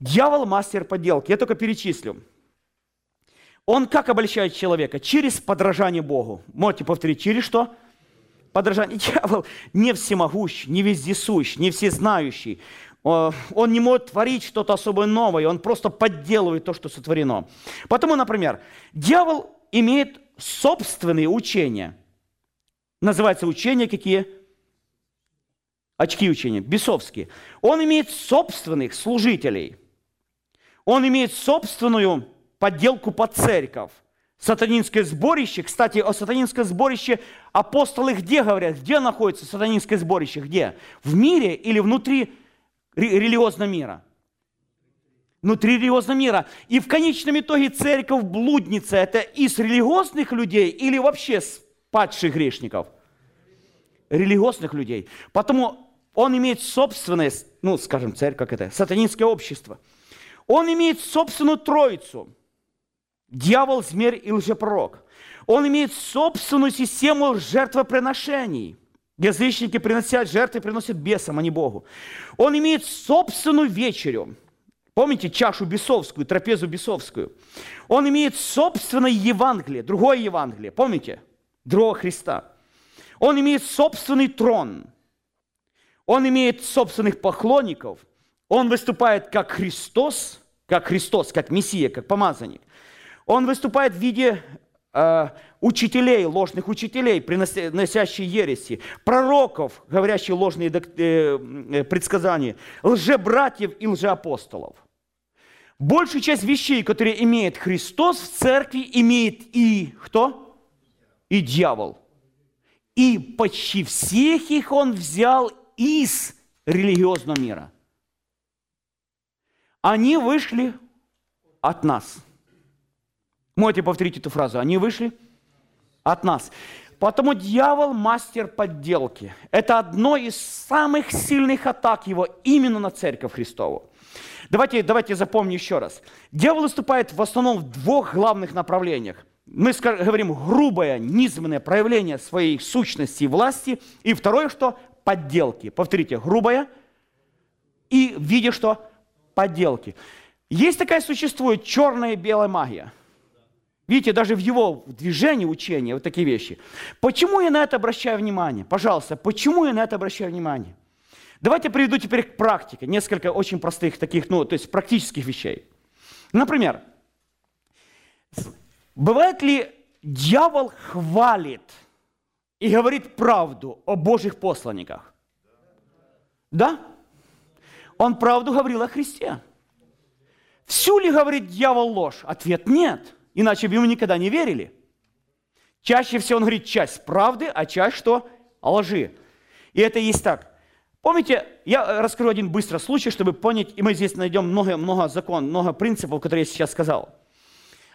дьявол мастер подделки. Я только перечислю. Он как обольщает человека? Через подражание Богу. Можете повторить, через что? Подражание. Дьявол не всемогущ, не вездесущ, не всезнающий. Он не может творить что-то особое новое, он просто подделывает то, что сотворено. Потому, например, дьявол имеет собственные учения. Называются учения какие? Очки учения, бесовские. Он имеет собственных служителей. Он имеет собственную подделку под церковь. Сатанинское сборище, кстати, о сатанинском сборище апостолы где говорят? Где находится сатанинское сборище? Где? В мире или внутри религиозного мира? Внутри религиозного мира. И в конечном итоге церковь блудница – это из религиозных людей или вообще с падших грешников? религиозных людей. Потому он имеет собственное, ну, скажем, церковь, как это, сатанинское общество. Он имеет собственную троицу. Дьявол, змерь и лжепророк. Он имеет собственную систему жертвоприношений. Язычники приносят жертвы, приносят бесам, а не Богу. Он имеет собственную вечерю. Помните чашу бесовскую, трапезу бесовскую? Он имеет собственное Евангелие, другое Евангелие. Помните? Другого Христа. Он имеет собственный трон. Он имеет собственных поклонников. Он выступает как Христос, как Христос, как Мессия, как помазанник. Он выступает в виде э, учителей, ложных учителей, приносящих ереси, пророков, говорящих ложные э, э, предсказания, лжебратьев и лжеапостолов. Большую часть вещей, которые имеет Христос в церкви, имеет и кто? И дьявол. И почти всех их он взял из религиозного мира. Они вышли от нас. Можете повторить эту фразу. Они вышли от нас. Потому дьявол мастер подделки. Это одно из самых сильных атак его именно на церковь Христову. Давайте, давайте запомним еще раз. Дьявол выступает в основном в двух главных направлениях. Мы говорим грубое, низменное проявление своей сущности и власти. И второе, что подделки. Повторите, грубое и в виде что? Подделки. Есть такая существует черная и белая магия. Видите, даже в его движении, учении, вот такие вещи. Почему я на это обращаю внимание? Пожалуйста, почему я на это обращаю внимание? Давайте приведу теперь к практике. Несколько очень простых таких, ну, то есть практических вещей. Например, бывает ли дьявол хвалит и говорит правду о Божьих посланниках? Да? Он правду говорил о Христе. Всю ли говорит дьявол ложь? Ответ нет. Иначе бы ему никогда не верили. Чаще всего он говорит часть правды, а часть что? Лжи. И это есть так. Помните, я раскрою один быстрый случай, чтобы понять, и мы здесь найдем много-много закон, много принципов, которые я сейчас сказал.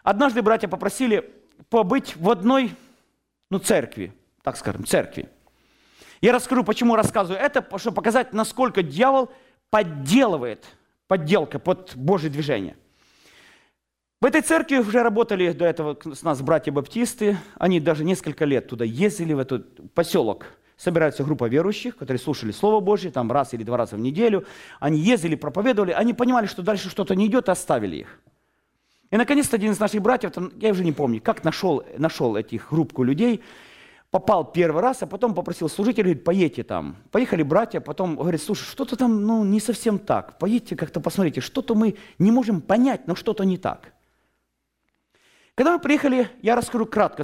Однажды братья попросили побыть в одной, ну, церкви, так скажем, церкви. Я раскрою, почему рассказываю это, чтобы показать, насколько дьявол подделывает, подделка под Божье движение. В этой церкви уже работали до этого с нас братья-баптисты. Они даже несколько лет туда ездили, в этот поселок собирается группа верующих, которые слушали Слово Божье, там раз или два раза в неделю. Они ездили, проповедовали, они понимали, что дальше что-то не идет, и оставили их. И наконец-то один из наших братьев, я уже не помню, как нашел, нашел этих группку людей, попал первый раз, а потом попросил служителя, говорит, поедьте там. Поехали братья, потом говорит, слушай, что-то там ну, не совсем так, поедьте как-то посмотрите, что-то мы не можем понять, но что-то не так. Когда мы приехали, я раскрою кратко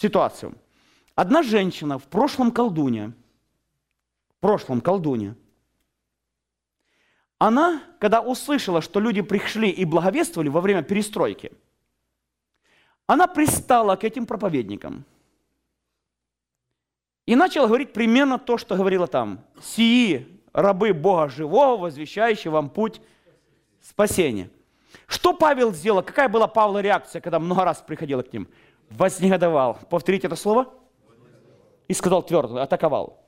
ситуацию – Одна женщина в прошлом колдуне, в прошлом колдуне, она, когда услышала, что люди пришли и благовествовали во время перестройки, она пристала к этим проповедникам и начала говорить примерно то, что говорила там. «Сии рабы Бога живого, возвещающие вам путь спасения». Что Павел сделал? Какая была Павла реакция, когда много раз приходила к ним? Вознегодовал. Повторите это слово и сказал твердо, атаковал.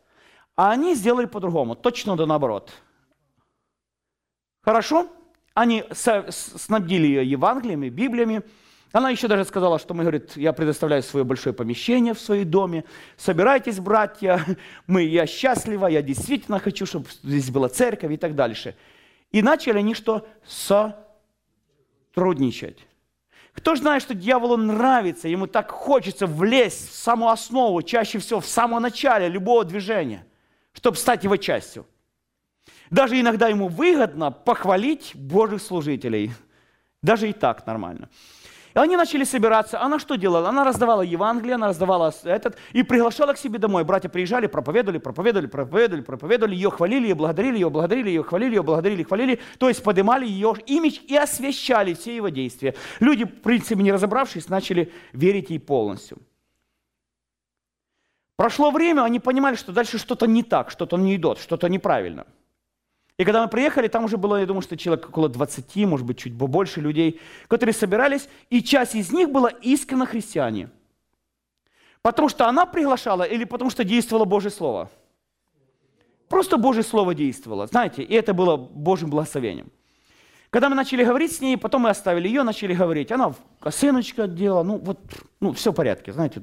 А они сделали по-другому, точно да наоборот. Хорошо, они снабдили ее Евангелиями, Библиями. Она еще даже сказала, что мы, говорит, я предоставляю свое большое помещение в своем доме. Собирайтесь, братья, мы, я счастлива, я действительно хочу, чтобы здесь была церковь и так дальше. И начали они что? Сотрудничать. Кто же знает, что дьяволу нравится, ему так хочется влезть в саму основу, чаще всего в самое начале любого движения, чтобы стать его частью. Даже иногда ему выгодно похвалить Божьих служителей. Даже и так нормально. И они начали собираться. Она что делала? Она раздавала Евангелие, она раздавала этот, и приглашала к себе домой. Братья приезжали, проповедовали, проповедовали, проповедовали, проповедовали, ее хвалили, ее благодарили, ее благодарили, ее хвалили, ее благодарили, хвалили. То есть поднимали ее имидж и освещали все его действия. Люди, в принципе, не разобравшись, начали верить ей полностью. Прошло время, они понимали, что дальше что-то не так, что-то не идет, что-то неправильно – и когда мы приехали, там уже было, я думаю, что человек около 20, может быть, чуть побольше людей, которые собирались, и часть из них была искренне христиане. Потому что она приглашала или потому что действовало Божье Слово? Просто Божье Слово действовало, знаете, и это было Божьим благословением. Когда мы начали говорить с ней, потом мы оставили ее, начали говорить. Она косыночка делала, ну вот, ну все в порядке, знаете.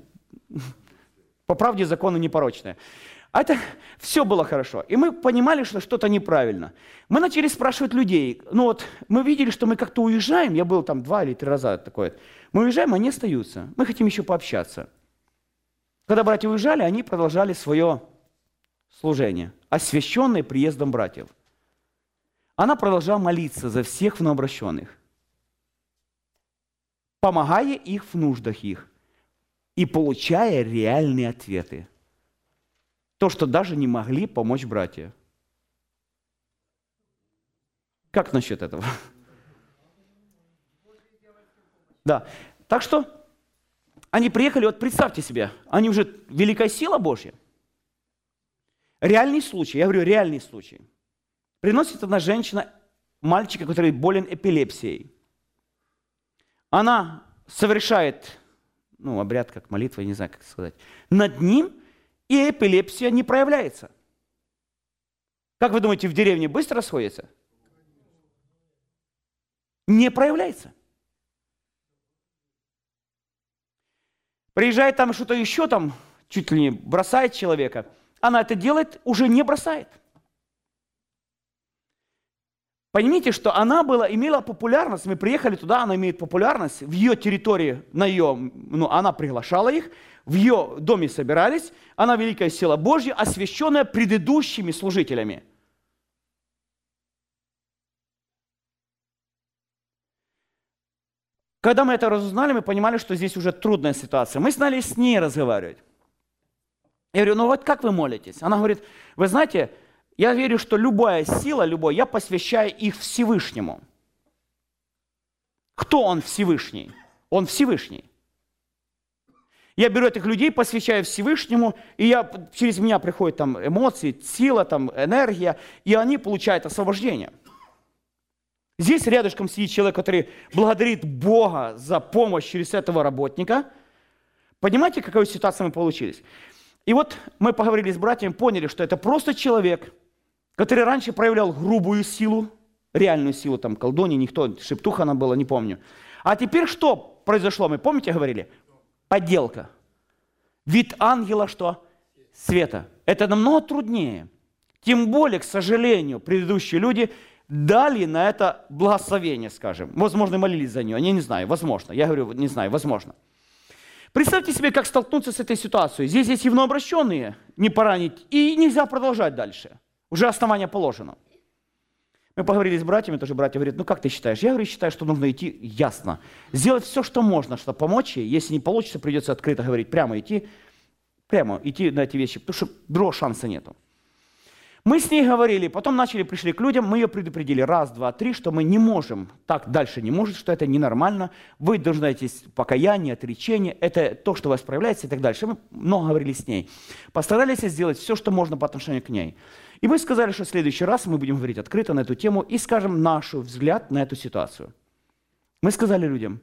По правде законы непорочные. А это все было хорошо. И мы понимали, что что-то неправильно. Мы начали спрашивать людей. Ну вот, мы видели, что мы как-то уезжаем. Я был там два или три раза такое. Мы уезжаем, они остаются. Мы хотим еще пообщаться. Когда братья уезжали, они продолжали свое служение, освященное приездом братьев. Она продолжала молиться за всех новообращенных, помогая их в нуждах их и получая реальные ответы. То, что даже не могли помочь братья. Как насчет этого? Да. Так что они приехали, вот представьте себе, они уже великая сила Божья. Реальный случай, я говорю, реальный случай – Приносит одна женщина мальчика, который болен эпилепсией. Она совершает, ну, обряд как молитва, я не знаю, как сказать, над ним, и эпилепсия не проявляется. Как вы думаете, в деревне быстро сходится? Не проявляется. Приезжает там что-то еще, там чуть ли не бросает человека. Она это делает, уже не бросает. Поймите, что она была, имела популярность, мы приехали туда, она имеет популярность, в ее территории, на ее, ну, она приглашала их, в ее доме собирались, она великая сила Божья, освященная предыдущими служителями. Когда мы это разузнали, мы понимали, что здесь уже трудная ситуация. Мы стали с ней разговаривать. Я говорю, ну вот как вы молитесь? Она говорит, вы знаете, я верю, что любая сила, любой, я посвящаю их Всевышнему. Кто он Всевышний? Он Всевышний. Я беру этих людей, посвящаю Всевышнему, и я, через меня приходят там эмоции, сила, там, энергия, и они получают освобождение. Здесь рядышком сидит человек, который благодарит Бога за помощь через этого работника. Понимаете, какую ситуацию мы получились? И вот мы поговорили с братьями, поняли, что это просто человек – который раньше проявлял грубую силу, реальную силу, там, колдуни, никто, шептуха она была, не помню. А теперь что произошло? Мы, помните, говорили? Подделка. Вид ангела что? Света. Это намного труднее. Тем более, к сожалению, предыдущие люди дали на это благословение, скажем. Возможно, молились за нее. Я не знаю, возможно. Я говорю, не знаю, возможно. Представьте себе, как столкнуться с этой ситуацией. Здесь есть явнообращенные, не поранить, и нельзя продолжать дальше. Уже основание положено. Мы поговорили с братьями, тоже братья говорят, ну как ты считаешь? Я говорю, считаю, что нужно идти ясно. Сделать все, что можно, чтобы помочь ей. Если не получится, придется открыто говорить, прямо идти, прямо идти на эти вещи, потому что другого шанса нету. Мы с ней говорили, потом начали, пришли к людям, мы ее предупредили раз, два, три, что мы не можем, так дальше не может, что это ненормально, вы должны найти покаяние, отречение, это то, что вас проявляется и так дальше. Мы много говорили с ней. Постарались сделать все, что можно по отношению к ней. И мы сказали, что в следующий раз мы будем говорить открыто на эту тему и скажем наш взгляд на эту ситуацию. Мы сказали людям,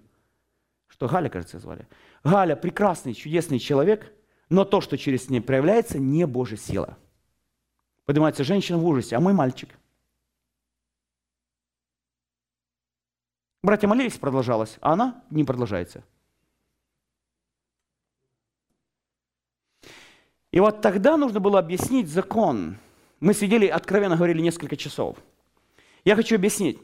что Галя, кажется, звали. Галя прекрасный, чудесный человек, но то, что через ней проявляется, не Божья сила. Поднимается женщина в ужасе, а мой мальчик. Братья молились, продолжалось, а она не продолжается. И вот тогда нужно было объяснить закон. Мы сидели, откровенно говорили, несколько часов. Я хочу объяснить.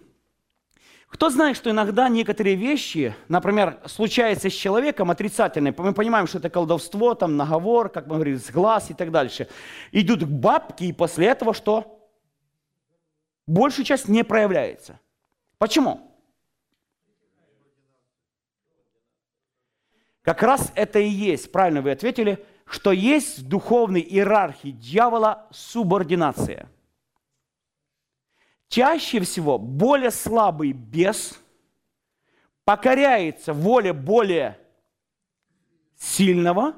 Кто знает, что иногда некоторые вещи, например, случаются с человеком отрицательные, мы понимаем, что это колдовство, там наговор, как мы говорили, с глаз и так дальше, идут к бабке, и после этого что? Большая часть не проявляется. Почему? Как раз это и есть, правильно вы ответили, что есть в духовной иерархии дьявола субординация – Чаще всего более слабый бес покоряется воле более сильного,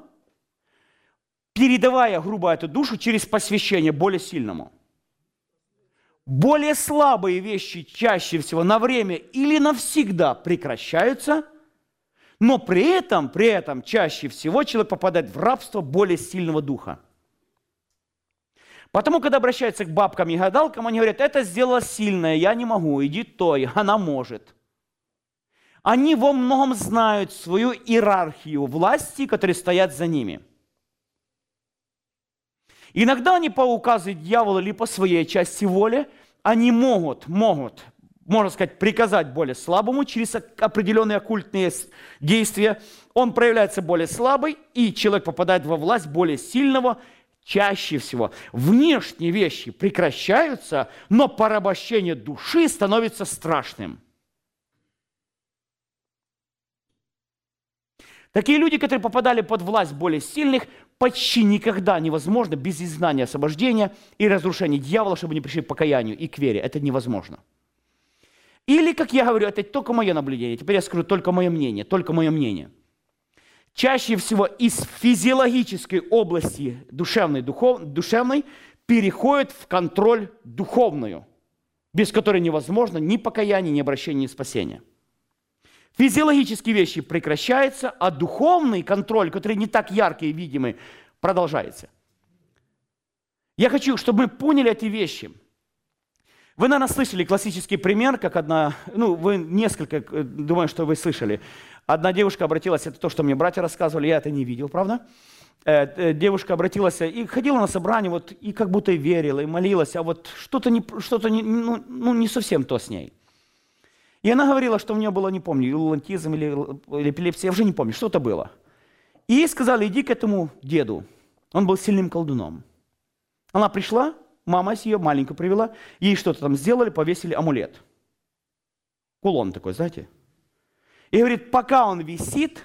передавая, грубо эту душу через посвящение более сильному. Более слабые вещи чаще всего на время или навсегда прекращаются, Но при этом, при этом чаще всего человек попадает в рабство более сильного духа. Потому, когда обращаются к бабкам и гадалкам, они говорят, это сделала сильная, я не могу, иди той, она может. Они во многом знают свою иерархию власти, которые стоят за ними. Иногда они по указу дьявола или по своей части воли, они могут, могут можно сказать, приказать более слабому через определенные оккультные действия, он проявляется более слабый, и человек попадает во власть более сильного, чаще всего. Внешние вещи прекращаются, но порабощение души становится страшным. Такие люди, которые попадали под власть более сильных, почти никогда невозможно без изгнания освобождения и разрушения дьявола, чтобы они пришли к покаянию и к вере. Это невозможно. Или, как я говорю, это только мое наблюдение. Теперь я скажу только мое мнение, только мое мнение. Чаще всего из физиологической области душевной, духов, душевной переходит в контроль духовную, без которой невозможно ни покаяние, ни обращение, ни спасение. Физиологические вещи прекращаются, а духовный контроль, который не так яркий и видимый, продолжается. Я хочу, чтобы мы поняли эти вещи – вы, наверное, слышали классический пример, как одна, ну, вы несколько, э, думаю, что вы слышали. Одна девушка обратилась, это то, что мне братья рассказывали, я это не видел, правда? Э, э, девушка обратилась и ходила на собрание, вот, и как будто верила, и молилась, а вот что-то не, что не, ну, ну, не совсем то с ней. И она говорила, что у нее было, не помню, илантизм или, или эпилепсия, я уже не помню, что-то было. И ей сказали, иди к этому деду. Он был сильным колдуном. Она пришла, мама ее маленькую привела, ей что-то там сделали, повесили амулет. Кулон такой, знаете. И говорит, пока он висит,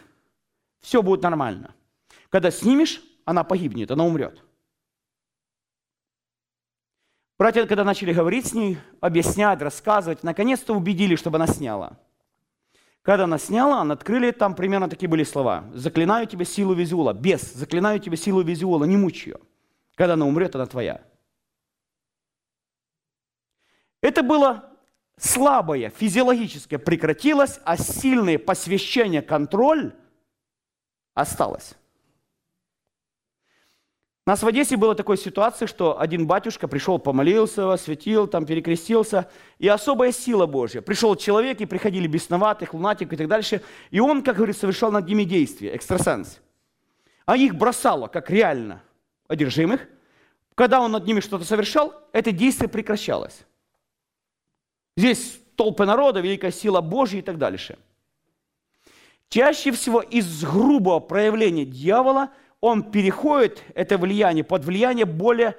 все будет нормально. Когда снимешь, она погибнет, она умрет. Братья, когда начали говорить с ней, объяснять, рассказывать, наконец-то убедили, чтобы она сняла. Когда она сняла, она открыли, там примерно такие были слова. «Заклинаю тебе силу визуала, без, заклинаю тебе силу визуала, не мучь ее. Когда она умрет, она твоя». Это было слабое, физиологическое прекратилось, а сильное посвящение, контроль осталось. У нас в Одессе была такая ситуация, что один батюшка пришел, помолился, осветил, там перекрестился, и особая сила Божья. Пришел человек, и приходили бесноватых, лунатик и так дальше, и он, как говорится, совершал над ними действия, экстрасенс. А их бросало, как реально одержимых. Когда он над ними что-то совершал, это действие прекращалось. Здесь толпы народа, великая сила Божья и так дальше. Чаще всего из грубого проявления дьявола он переходит, это влияние, под влияние более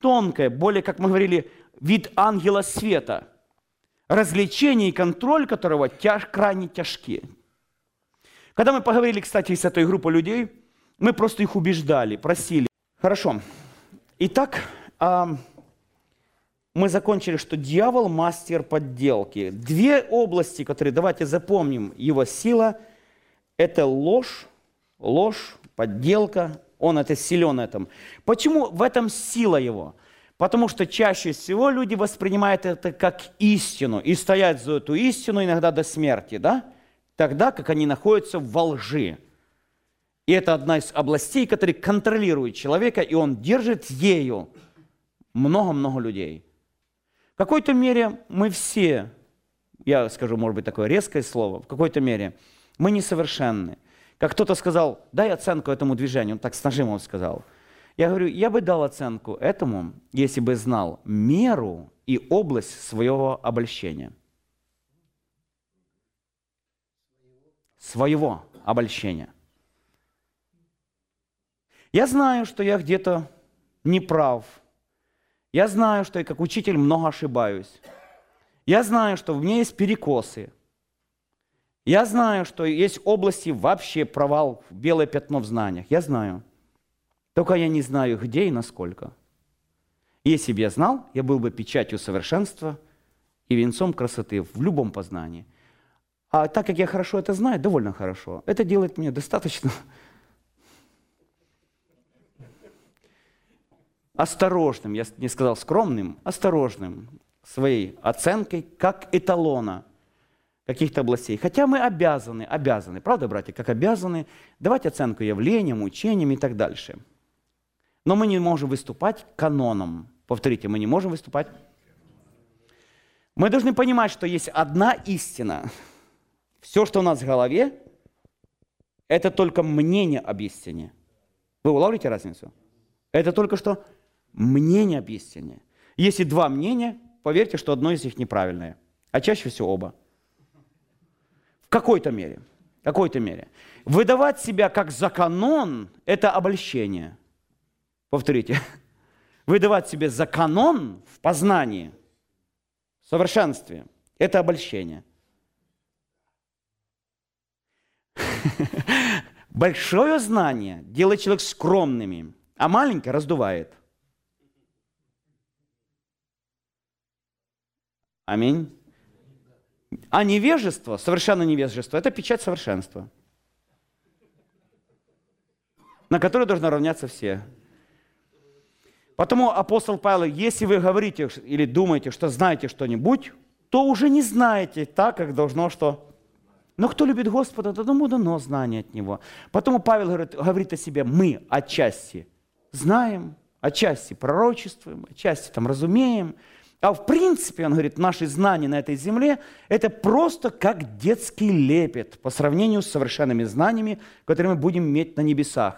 тонкое, более, как мы говорили, вид ангела света, развлечение и контроль которого тяж, крайне тяжкие. Когда мы поговорили, кстати, с этой группой людей, мы просто их убеждали, просили. Хорошо. Итак, мы закончили, что дьявол – мастер подделки. Две области, которые, давайте запомним, его сила – это ложь, ложь, подделка, он это силен этом. Почему в этом сила его? Потому что чаще всего люди воспринимают это как истину и стоят за эту истину иногда до смерти, да? Тогда как они находятся во лжи. И это одна из областей, которые контролирует человека, и он держит ею много-много людей – в какой-то мере мы все, я скажу, может быть, такое резкое слово, в какой-то мере мы несовершенны. Как кто-то сказал, дай оценку этому движению, он так с нажимом сказал. Я говорю, я бы дал оценку этому, если бы знал меру и область своего обольщения. Своего обольщения. Я знаю, что я где-то неправ, я знаю, что я как учитель много ошибаюсь. Я знаю, что у меня есть перекосы. Я знаю, что есть области вообще провал, белое пятно в знаниях. Я знаю. Только я не знаю, где и насколько. Если бы я знал, я был бы печатью совершенства и венцом красоты в любом познании. А так как я хорошо это знаю, довольно хорошо, это делает мне достаточно осторожным, я не сказал скромным, осторожным своей оценкой как эталона. каких-то областей. Хотя мы обязаны, обязаны, правда, братья, как обязаны давать оценку явлениям, учениям и так дальше. Но мы не можем выступать каноном. Повторите, мы не можем выступать. Мы должны понимать, что есть одна истина. Все, что у нас в голове, это только мнение об истине. Вы улавливаете разницу? Это только что мнение об истине. Если два мнения, поверьте, что одно из них неправильное, а чаще всего оба. В какой-то мере. В какой-то мере. Выдавать себя как за канон – это обольщение. Повторите. Выдавать себе за канон в познании, в совершенстве – это обольщение. Большое знание делает человек скромными, а маленькое раздувает. Аминь. А невежество, совершенно невежество, это печать совершенства, на которой должны равняться все. Потому апостол Павел, если вы говорите или думаете, что знаете что-нибудь, то уже не знаете так, как должно что. Но кто любит Господа, то тому дано знание от Него. Потому Павел говорит, говорит о себе, мы отчасти знаем, отчасти пророчествуем, отчасти там разумеем, а в принципе, он говорит, наши знания на этой земле – это просто как детский лепет по сравнению с совершенными знаниями, которые мы будем иметь на небесах.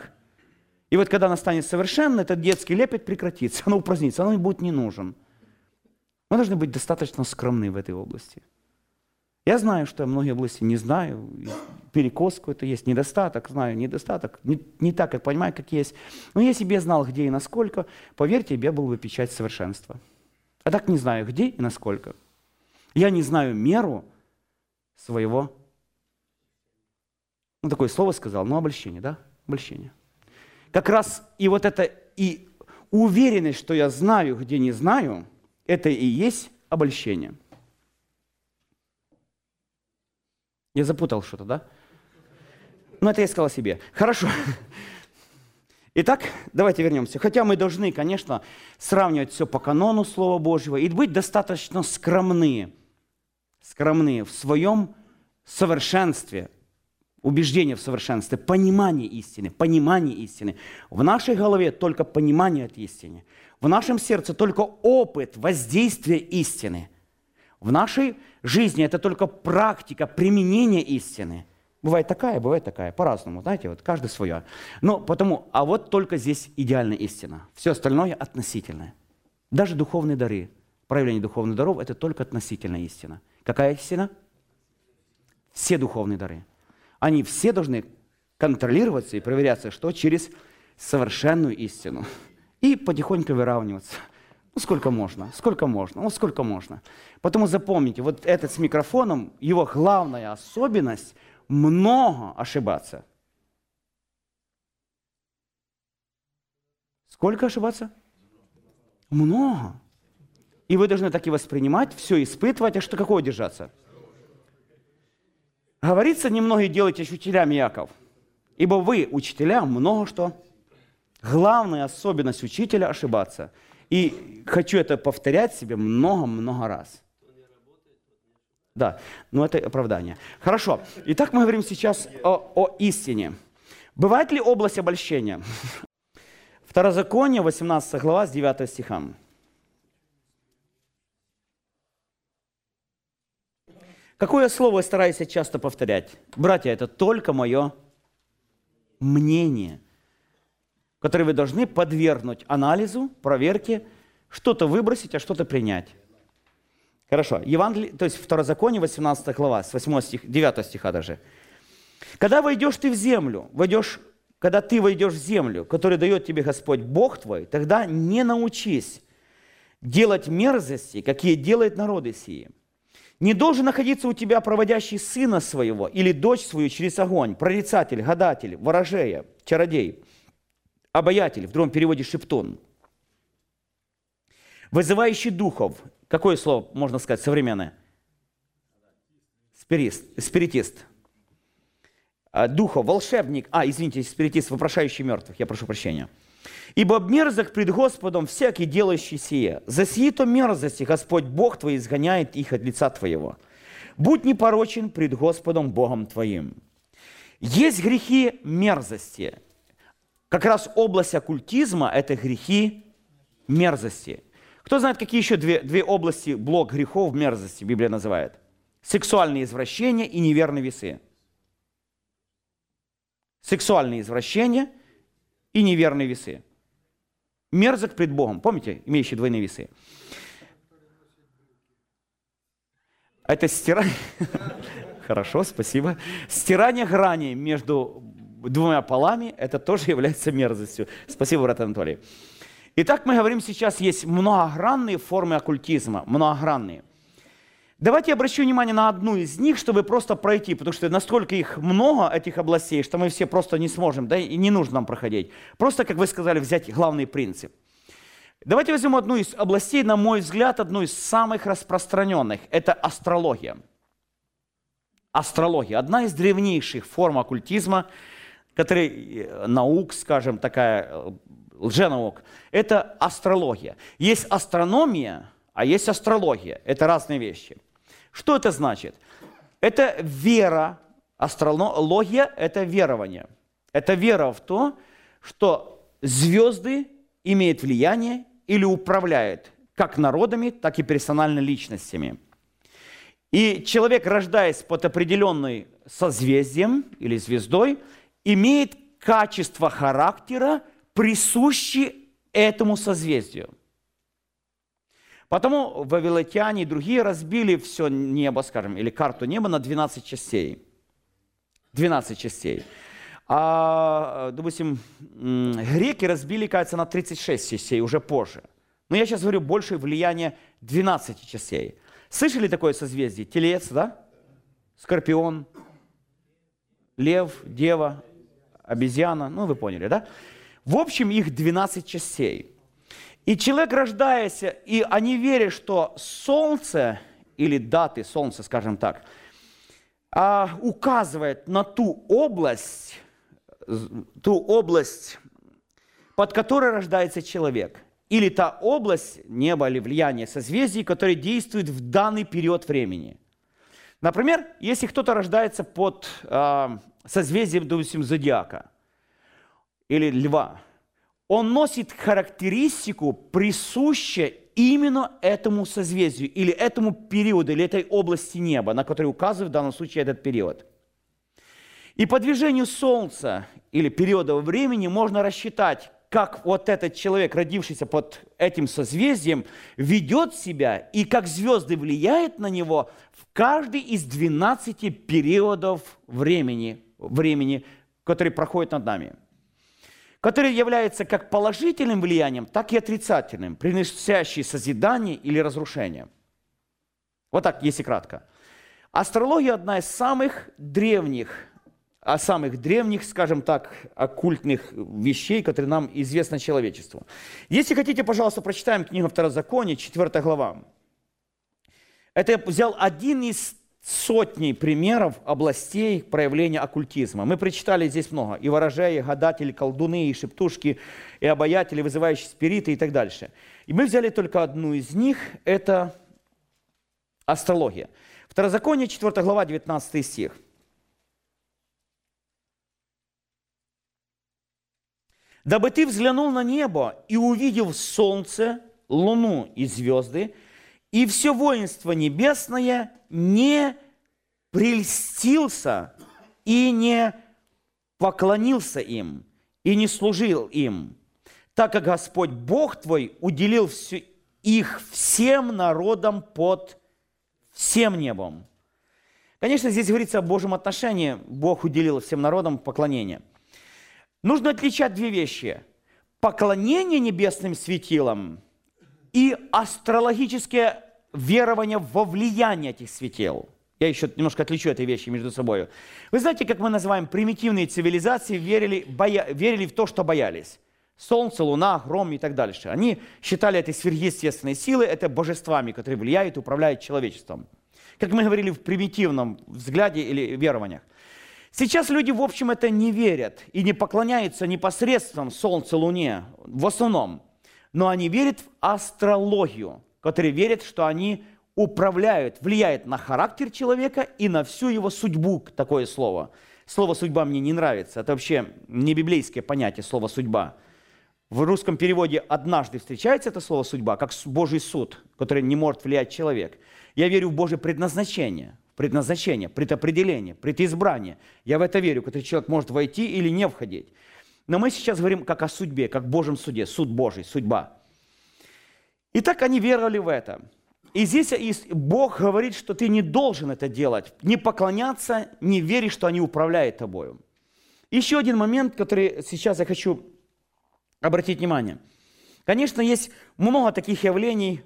И вот когда она станет совершенной, этот детский лепет прекратится, оно упразднится, оно будет не нужен. Мы должны быть достаточно скромны в этой области. Я знаю, что я многие области не знаю, перекос какой-то есть, недостаток, знаю, недостаток, не, не так, как понимаю, как есть. Но если бы я знал, где и насколько, поверьте, я был бы печать совершенства. А так не знаю, где и насколько. Я не знаю меру своего, ну такое слово сказал, ну обольщение, да? Обольщение. Как раз и вот это, и уверенность, что я знаю, где не знаю, это и есть обольщение. Я запутал что-то, да? Ну, это я сказал себе. Хорошо. Итак, давайте вернемся. Хотя мы должны, конечно, сравнивать все по канону Слова Божьего и быть достаточно скромны, скромны в своем совершенстве, убеждение в совершенстве, понимание истины, понимание истины. В нашей голове только понимание от истины. В нашем сердце только опыт воздействия истины. В нашей жизни это только практика применения истины – Бывает такая, бывает такая, по-разному, знаете, вот каждый свое. Но потому, а вот только здесь идеальная истина. Все остальное относительное. Даже духовные дары, проявление духовных даров – это только относительная истина. Какая истина? Все духовные дары. Они все должны контролироваться и проверяться, что через совершенную истину. И потихоньку выравниваться. Ну, сколько можно, сколько можно, ну, сколько можно. Потому запомните, вот этот с микрофоном, его главная особенность – много ошибаться. Сколько ошибаться? Много. И вы должны так и воспринимать, все испытывать, а что какое держаться? Говорится, немногие делайте учителями Яков, ибо вы, учителя, много что. Главная особенность учителя – ошибаться. И хочу это повторять себе много-много раз. Да, но это оправдание. Хорошо. Итак, мы говорим сейчас о, о истине. Бывает ли область обольщения? Второзаконие, 18 глава, с 9 стиха. Какое слово я стараюсь часто повторять? Братья, это только мое мнение, которое вы должны подвергнуть анализу, проверке, что-то выбросить, а что-то принять. Хорошо. Евангелие, то есть Второзаконие, 18 глава, с 8 стих, 9 стиха даже. Когда войдешь ты в землю, войдешь, когда ты войдешь в землю, которую дает тебе Господь Бог твой, тогда не научись делать мерзости, какие делают народы сии. Не должен находиться у тебя проводящий сына своего или дочь свою через огонь, прорицатель, гадатель, ворожея, чародей, обаятель, в другом переводе шептун, вызывающий духов, Какое слово можно сказать современное? Спирист, спиритист. А, Духов, волшебник. А, извините, спиритист, вопрошающий мертвых. Я прошу прощения. Ибо мерзок пред Господом всякий, делающий сие. За сие то мерзости Господь Бог твой изгоняет их от лица твоего. Будь непорочен пред Господом Богом твоим. Есть грехи мерзости. Как раз область оккультизма – это грехи мерзости. Кто знает, какие еще две, две области, блок грехов мерзости Библия называет? Сексуальные извращения и неверные весы. Сексуальные извращения и неверные весы. Мерзок пред Богом. Помните, имеющие двойные весы? Это стирание... Хорошо, спасибо. Стирание грани между двумя полами, это тоже является мерзостью. Спасибо, брат Анатолий. Итак, мы говорим сейчас, есть многогранные формы оккультизма, многогранные. Давайте я обращу внимание на одну из них, чтобы просто пройти, потому что настолько их много, этих областей, что мы все просто не сможем, да, и не нужно нам проходить. Просто, как вы сказали, взять главный принцип. Давайте возьмем одну из областей, на мой взгляд, одну из самых распространенных. Это астрология. Астрология. Одна из древнейших форм оккультизма, который э, наук, скажем, такая э, лженаук. Это астрология. Есть астрономия, а есть астрология. Это разные вещи. Что это значит? Это вера. Астрология – это верование. Это вера в то, что звезды имеют влияние или управляет как народами, так и персональными личностями. И человек, рождаясь под определенной созвездием или звездой, имеет качество характера, присущие этому созвездию. Потому вавилотяне и другие разбили все небо, скажем, или карту неба на 12 частей. 12 частей. А, допустим, греки разбили, кажется, на 36 частей уже позже. Но я сейчас говорю больше влияние 12 частей. Слышали такое созвездие? Телец, да? Скорпион, лев, дева, обезьяна. Ну, вы поняли, да? В общем, их 12 частей. И человек, рождаясь, и они верят, что солнце, или даты солнца, скажем так, а, указывает на ту область, ту область, под которой рождается человек. Или та область неба или влияния созвездий, которая действует в данный период времени. Например, если кто-то рождается под э, созвездием, допустим, зодиака или льва, он носит характеристику, присущую именно этому созвездию или этому периоду, или этой области неба, на который указывает в данном случае этот период. И по движению Солнца или периода времени можно рассчитать, как вот этот человек, родившийся под этим созвездием, ведет себя и как звезды влияют на него в каждый из 12 периодов времени, времени который проходит над нами который является как положительным влиянием, так и отрицательным, приносящий созидание или разрушение. Вот так, если кратко. Астрология одна из самых древних, а самых древних, скажем так, оккультных вещей, которые нам известны человечеству. Если хотите, пожалуйста, прочитаем книгу Второзакония, 4 глава. Это я взял один из сотни примеров областей проявления оккультизма. Мы прочитали здесь много. И ворожеи, и гадатели, колдуны, и шептушки, и обаятели, вызывающие спириты и так дальше. И мы взяли только одну из них, это астрология. Второзаконие, 4 глава, 19 стих. «Дабы ты взглянул на небо и увидел солнце, луну и звезды, и все воинство небесное не прельстился и не поклонился им, и не служил им, так как Господь Бог твой уделил все, их всем народам под всем небом. Конечно, здесь говорится о Божьем отношении. Бог уделил всем народам поклонение. Нужно отличать две вещи. Поклонение небесным светилам – и астрологическое верование во влияние этих светил. Я еще немножко отличу эти вещи между собой. Вы знаете, как мы называем примитивные цивилизации, верили, боя, верили в то, что боялись. Солнце, луна, гром и так дальше. Они считали эти сверхъестественные силы, это божествами, которые влияют и управляют человечеством. Как мы говорили в примитивном взгляде или верованиях. Сейчас люди, в общем, это не верят и не поклоняются непосредственно Солнцу, Луне, в основном но они верят в астрологию, которые верят, что они управляют, влияют на характер человека и на всю его судьбу, такое слово. Слово «судьба» мне не нравится. Это вообще не библейское понятие, слово «судьба». В русском переводе однажды встречается это слово «судьба», как Божий суд, который не может влиять человек. Я верю в Божье предназначение, предназначение, предопределение, предизбрание. Я в это верю, который человек может войти или не входить. Но мы сейчас говорим как о судьбе, как в Божьем суде, суд Божий, судьба. И так они веровали в это. И здесь Бог говорит, что ты не должен это делать, не поклоняться, не верить, что они управляют тобою. Еще один момент, который сейчас я хочу обратить внимание. Конечно, есть много таких явлений,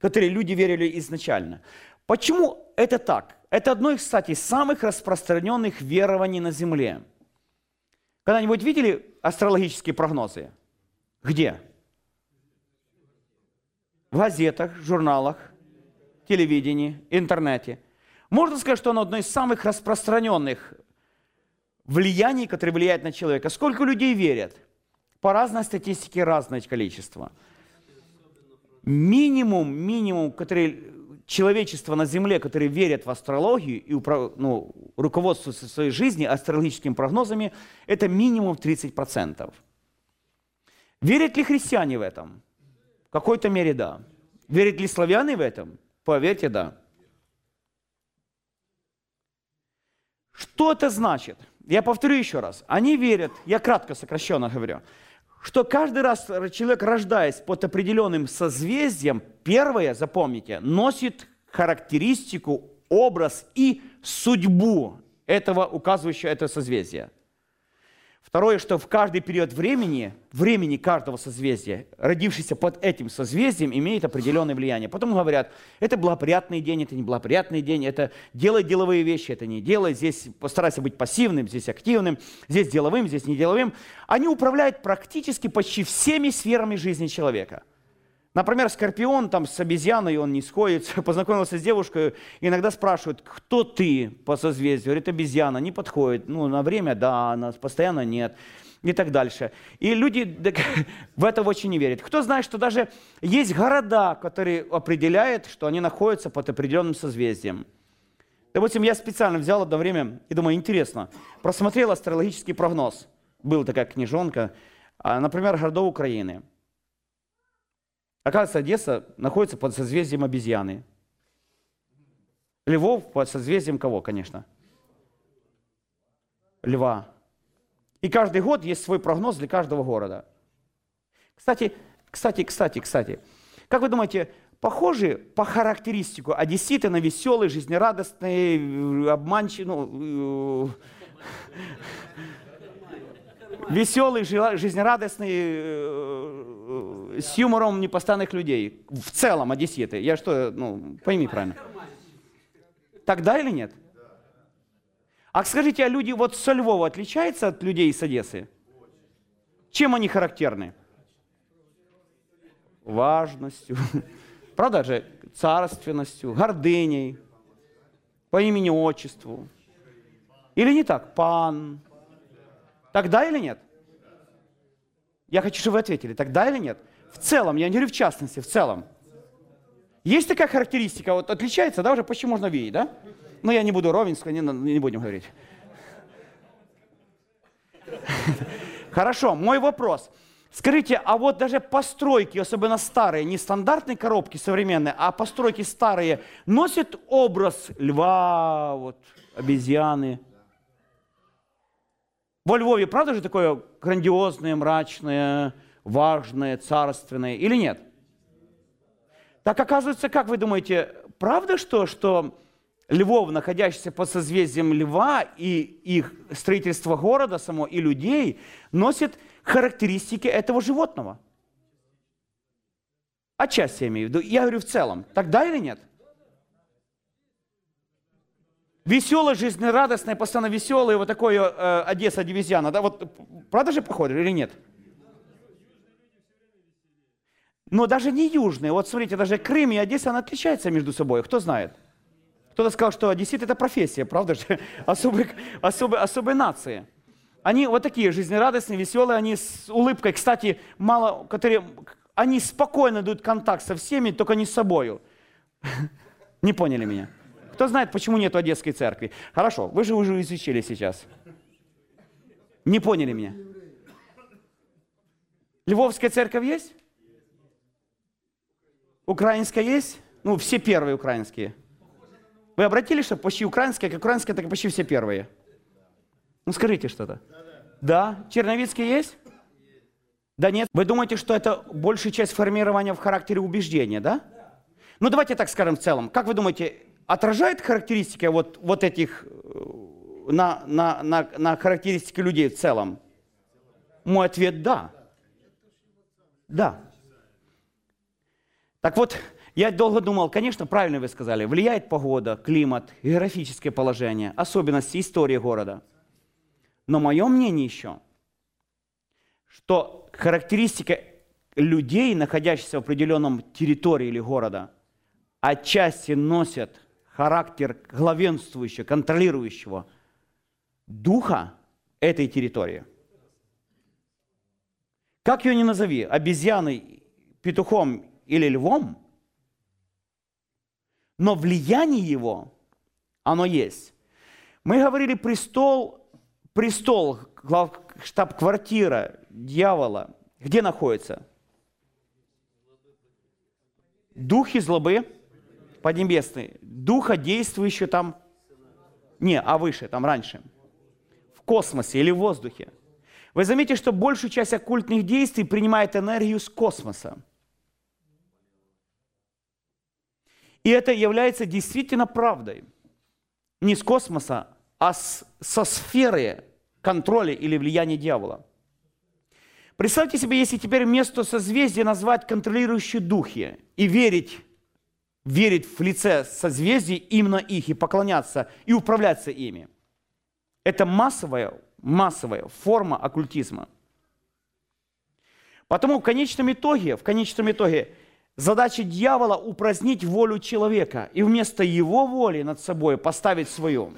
которые люди верили изначально. Почему это так? Это одно из, кстати, самых распространенных верований на Земле. Когда-нибудь видели астрологические прогнозы? Где? В газетах, журналах, телевидении, интернете. Можно сказать, что оно одно из самых распространенных влияний, которые влияют на человека. Сколько людей верят? По разной статистике разное количество. Минимум, минимум, который человечество на Земле, которые верят в астрологию и ну, руководствуются своей жизни астрологическими прогнозами, это минимум 30%. Верят ли христиане в этом? Какой-то мере да. Верят ли славяне в этом? Поверьте, да. Что это значит? Я повторю еще раз. Они верят, я кратко сокращенно говорю, что каждый раз человек, рождаясь под определенным созвездием, первое, запомните, носит характеристику, образ и судьбу этого, указывающего это созвездие. Второе, что в каждый период времени, времени каждого созвездия, родившийся под этим созвездием, имеет определенное влияние. Потом говорят, это благоприятный день, это не благоприятный день, это делай деловые вещи, это не делай, здесь постарайся быть пассивным, здесь активным, здесь деловым, здесь не деловым. Они управляют практически почти всеми сферами жизни человека – Например, скорпион там с обезьяной, он не сходится, познакомился с девушкой, иногда спрашивают, кто ты по созвездию? Говорит, обезьяна, не подходит. Ну, на время да, на постоянно нет. И так дальше. И люди в это очень не верят. Кто знает, что даже есть города, которые определяют, что они находятся под определенным созвездием. Допустим, я специально взял одно время и думаю, интересно, просмотрел астрологический прогноз. Была такая книжонка, а, например, городов Украины – Оказывается, Одесса находится под созвездием обезьяны. Львов под созвездием кого, конечно? Льва. И каждый год есть свой прогноз для каждого города. Кстати, кстати, кстати, кстати. Как вы думаете, похожи по характеристику одесситы на веселые, жизнерадостные, обманчивые, ну, веселый, жизнерадостный, э, с юмором непостоянных людей. В целом одесситы. Я что, ну, пойми правильно. Тогда или нет? А скажите, а люди вот со Львова отличаются от людей с Одессы? Чем они характерны? Важностью. Правда же? Царственностью, гордыней, по имени-отчеству. Или не так? Пан, Тогда или нет? Я хочу, чтобы вы ответили. Тогда или нет? В целом, я не говорю в частности, в целом. Есть такая характеристика, вот отличается, да, уже почти можно видеть, да? Но я не буду ровенство, не, не будем говорить. Хорошо, мой вопрос. Скажите, а вот даже постройки, особенно старые, не стандартные коробки современные, а постройки старые, носят образ льва, вот, обезьяны, во Львове, правда же такое грандиозное, мрачное, важное, царственное, или нет? Так оказывается, как вы думаете, правда что, что Львов, находящийся под созвездием Льва, и их строительство города само, и людей, носит характеристики этого животного? Отчасти я имею в виду. Я говорю в целом. Тогда или нет? Веселое, жизнерадостное, постоянно веселое, вот такое э, Одесса дивизиана, да, вот правда же похоже или нет? Но даже не южные, вот смотрите, даже Крым и Одесса, она отличается между собой, кто знает? Кто-то сказал, что одессит это профессия, правда же? Особой, особой, особой нации. Они вот такие жизнерадостные, веселые, они с улыбкой, кстати, мало, которые, они спокойно дают контакт со всеми, только не с собой. Не поняли меня? Кто знает, почему нет Одесской церкви? Хорошо, вы же уже изучили сейчас. Не поняли меня? Львовская церковь есть? Украинская есть? Ну, все первые украинские. Вы обратились, что почти украинская, как украинская, так и почти все первые? Ну, скажите что-то. Да. Черновицкий есть? Да нет. Вы думаете, что это большая часть формирования в характере убеждения, да? Ну, давайте так скажем в целом. Как вы думаете, отражает характеристика вот, вот этих э, на, на, на, на характеристики людей в целом? Мой ответ – да. Да. Так вот, я долго думал, конечно, правильно вы сказали, влияет погода, климат, географическое положение, особенности истории города. Но мое мнение еще, что характеристика людей, находящихся в определенном территории или города, отчасти носят характер главенствующего, контролирующего духа этой территории. Как ее ни назови, обезьяной, петухом или львом, но влияние его, оно есть. Мы говорили престол, престол, штаб-квартира дьявола, где находится? Духи злобы поднебесные, духа, действующего там, не, а выше, там раньше, в космосе или в воздухе. Вы заметите, что большую часть оккультных действий принимает энергию с космоса. И это является действительно правдой. Не с космоса, а с, со сферы контроля или влияния дьявола. Представьте себе, если теперь вместо созвездия назвать контролирующие духи и верить, верить в лице созвездий именно их и поклоняться и управляться ими. Это массовая, массовая форма оккультизма. Потому в конечном итоге, в конечном итоге Задача дьявола – упразднить волю человека и вместо его воли над собой поставить свою.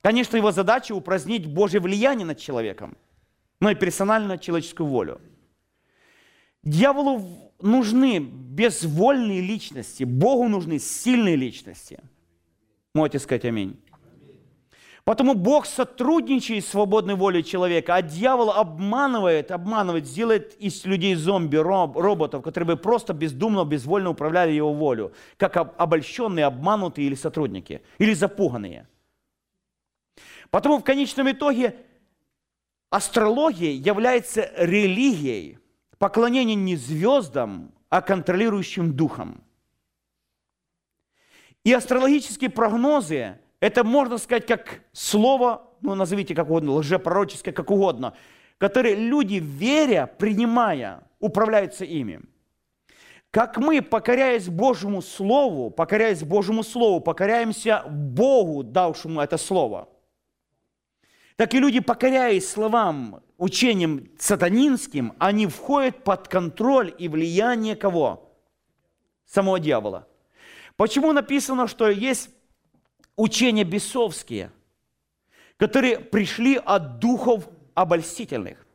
Конечно, его задача – упразднить Божье влияние над человеком, но и персонально человеческую волю. Дьяволу нужны безвольные личности, Богу нужны сильные личности. Можете сказать аминь. Потому Бог сотрудничает с свободной волей человека, а дьявол обманывает, обманывает, сделает из людей зомби, роб, роботов, которые бы просто бездумно, безвольно управляли его волю, как обольщенные, обманутые или сотрудники, или запуганные. Потому в конечном итоге астрология является религией, поклонение не звездам, а контролирующим духам. И астрологические прогнозы – это можно сказать как слово, ну назовите как угодно, лжепророческое, как угодно, которые люди, веря, принимая, управляются ими. Как мы, покоряясь Божьему Слову, покоряясь Божьему Слову, покоряемся Богу, давшему это Слово, так и люди, покоряясь словам, учением сатанинским, они входят под контроль и влияние кого? Самого дьявола. Почему написано, что есть учения бесовские, которые пришли от духов обольстительных.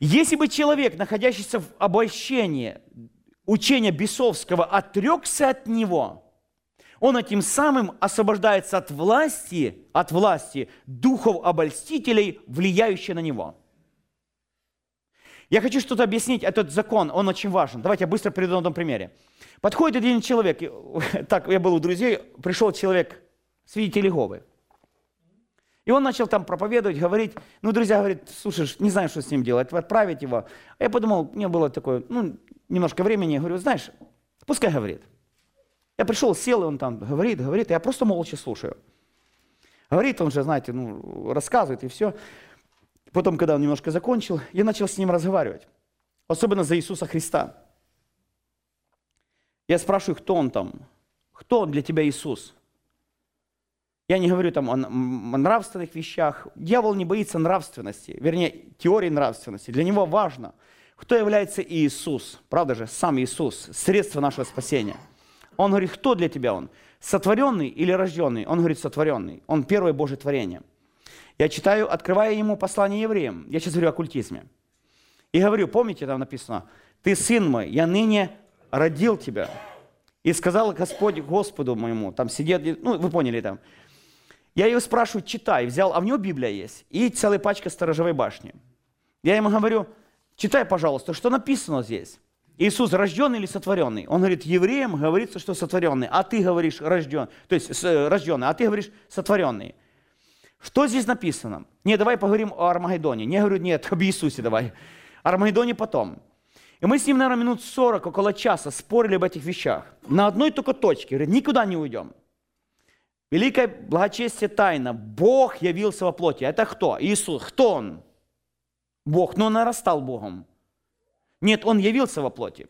Если бы человек, находящийся в обольщении учения бесовского, отрекся от него, он этим самым освобождается от власти, от власти духов обольстителей, влияющих на него. Я хочу что-то объяснить, этот закон, он очень важен. Давайте я быстро приведу на одном примере. Подходит один человек, так, я был у друзей, пришел человек свидетели Иеговы. И он начал там проповедовать, говорить. Ну, друзья говорят, слушай, не знаю, что с ним делать, отправить его. А я подумал, у меня было такое, ну, немножко времени, я говорю, знаешь, пускай говорит. Я пришел, сел, и он там говорит, говорит, я просто молча слушаю. Говорит, он же, знаете, ну, рассказывает и все. Потом, когда он немножко закончил, я начал с ним разговаривать. Особенно за Иисуса Христа. Я спрашиваю, кто он там? Кто он для тебя Иисус? Я не говорю там о, нравственных вещах. Дьявол не боится нравственности, вернее, теории нравственности. Для него важно, кто является Иисус. Правда же, сам Иисус, средство нашего спасения. Он говорит, кто для тебя он? Сотворенный или рожденный? Он говорит, сотворенный. Он первое Божье творение. Я читаю, открывая ему послание евреям. Я сейчас говорю о культизме. И говорю, помните, там написано, ты сын мой, я ныне родил тебя. И сказал Господь Господу моему, там сидят, ну, вы поняли там. Я ее спрашиваю, читай, взял, а в него Библия есть, и целая пачка сторожевой башни. Я ему говорю, читай, пожалуйста, что написано здесь. Иисус рожденный или сотворенный? Он говорит, евреям говорится, что сотворенный, а ты говоришь рожден, то есть э, рожденный, а ты говоришь сотворенный. Что здесь написано? Не, давай поговорим о Армагеддоне. Не говорю, нет, об Иисусе давай. Армагеддоне потом. И мы с ним, наверное, минут 40, около часа спорили об этих вещах. На одной только точке. Говорит, никуда не уйдем. Великое благочестие тайна. Бог явился во плоти. Это кто? Иисус. Кто Он? Бог. Но он нарастал Богом. Нет, Он явился во плоти.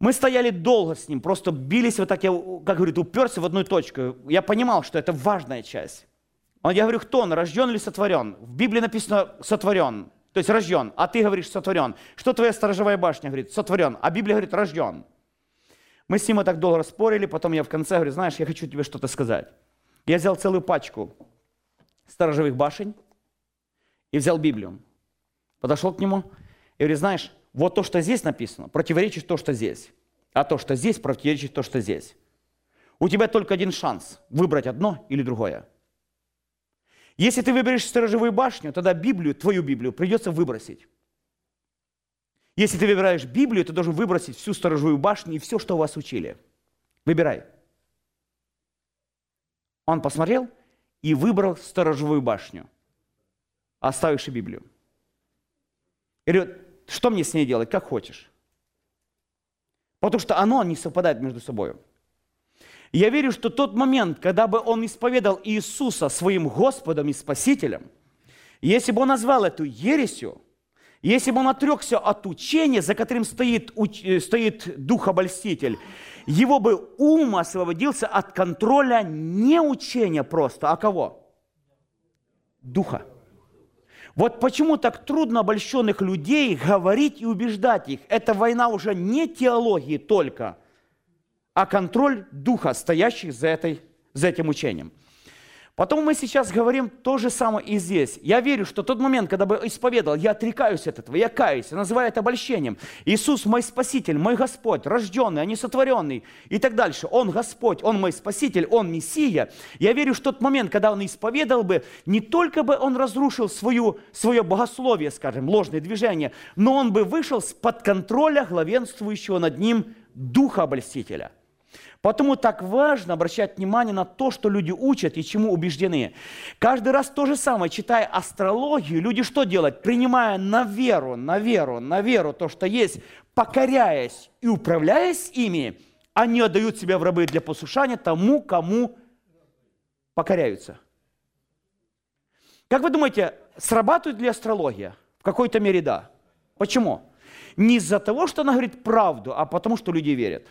Мы стояли долго с ним, просто бились вот так, я, как говорит, уперся в одну точку. Я понимал, что это важная часть. Он, я говорю, кто он, рожден или сотворен? В Библии написано сотворен. То есть рожден, а ты говоришь сотворен. Что твоя сторожевая башня говорит? Сотворен. А Библия говорит рожден. Мы с ним так долго спорили, потом я в конце говорю, знаешь, я хочу тебе что-то сказать. Я взял целую пачку сторожевых башень и взял Библию. Подошел к нему и говорю, знаешь, вот то, что здесь написано, противоречит то, что здесь. А то, что здесь, противоречит то, что здесь. У тебя только один шанс выбрать одно или другое. Если ты выберешь сторожевую башню, тогда Библию, твою Библию, придется выбросить. Если ты выбираешь Библию, ты должен выбросить всю сторожевую башню и все, что вас учили. Выбирай. Он посмотрел и выбрал сторожевую башню, оставивши Библию. И говорит, что мне с ней делать, как хочешь. Потому что оно не совпадает между собой. Я верю, что тот момент, когда бы он исповедал Иисуса своим Господом и Спасителем, если бы он назвал эту ересью, если бы он отрекся от учения, за которым стоит, э, стоит дух обольститель, его бы ум освободился от контроля не учения просто, а кого? Духа. Вот почему так трудно обольщенных людей говорить и убеждать их. Это война уже не теологии только – а контроль духа, стоящих за, этой, за этим учением. Потом мы сейчас говорим то же самое и здесь. Я верю, что тот момент, когда бы исповедовал, я отрекаюсь от этого, я каюсь, я называю это обольщением. Иисус мой Спаситель, мой Господь, рожденный, а не сотворенный и так дальше. Он Господь, Он мой Спаситель, Он Мессия. Я верю, что тот момент, когда Он исповедовал бы, не только бы Он разрушил свою, свое богословие, скажем, ложное движение, но Он бы вышел с-под контроля главенствующего над Ним Духа Обольстителя – Потому так важно обращать внимание на то, что люди учат и чему убеждены. Каждый раз то же самое, читая астрологию, люди что делают? Принимая на веру, на веру, на веру то, что есть, покоряясь и управляясь ими, они отдают себя в рабы для послушания тому, кому покоряются. Как вы думаете, срабатывает ли астрология? В какой-то мере да. Почему? Не из-за того, что она говорит правду, а потому, что люди верят.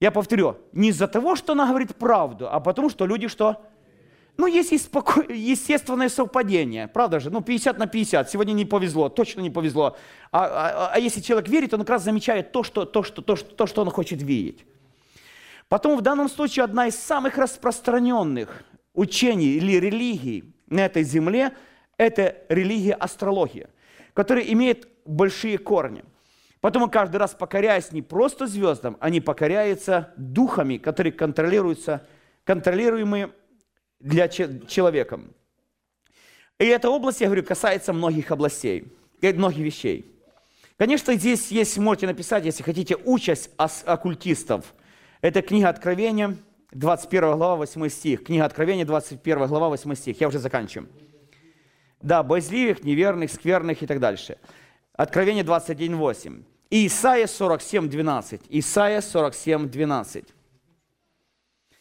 Я повторю, не из-за того, что она говорит правду, а потому что люди что? Ну, есть естественное совпадение, правда же? Ну, 50 на 50. Сегодня не повезло, точно не повезло. А, а, а если человек верит, он как раз замечает то что, то, что, то, что, то, что он хочет видеть. Потом в данном случае одна из самых распространенных учений или религий на этой земле – это религия астрология, которая имеет большие корни. Поэтому каждый раз покоряясь не просто звездам, они покоряются духами, которые контролируются, контролируемы для человеком. И эта область, я говорю, касается многих областей, многих вещей. Конечно, здесь есть, можете написать, если хотите, участь оккультистов. Это книга Откровения, 21 глава, 8 стих. Книга Откровения, 21 глава, 8 стих. Я уже заканчиваю. Да, боязливых, неверных, скверных и так дальше. Откровение 21, 8. Исайя 47, 12. Исайя 47, 12.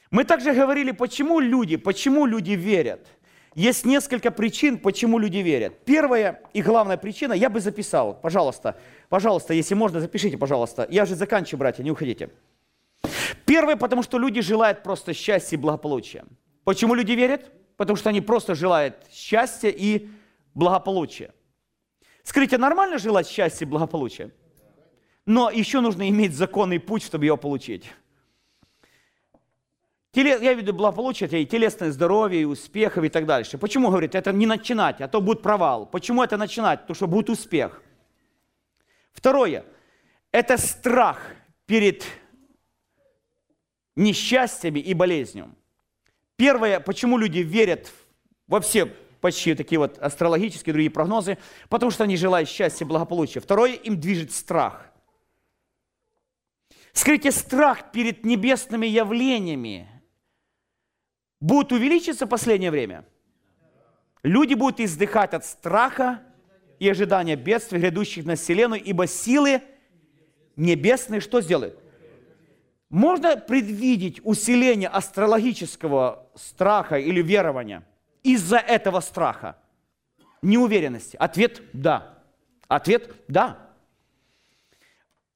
Мы также говорили, почему люди, почему люди верят. Есть несколько причин, почему люди верят. Первая и главная причина, я бы записал, пожалуйста, пожалуйста, если можно, запишите, пожалуйста. Я же заканчиваю, братья, не уходите. Первое, потому что люди желают просто счастья и благополучия. Почему люди верят? Потому что они просто желают счастья и благополучия. Скажите, нормально желать счастья и благополучия? но еще нужно иметь законный путь, чтобы его получить. Я имею в виду благополучие, и телесное здоровье, и успехов и так дальше. Почему, говорит, это не начинать, а то будет провал. Почему это начинать? Потому что будет успех. Второе. Это страх перед несчастьями и болезнью. Первое, почему люди верят во все почти такие вот астрологические другие прогнозы, потому что они желают счастья, благополучия. Второе, им движет страх. Скажите, страх перед небесными явлениями будет увеличиться в последнее время? Люди будут издыхать от страха и ожидания бедствий, грядущих на вселенную, ибо силы небесные что сделают? Можно предвидеть усиление астрологического страха или верования из-за этого страха, неуверенности? Ответ – да. Ответ – да.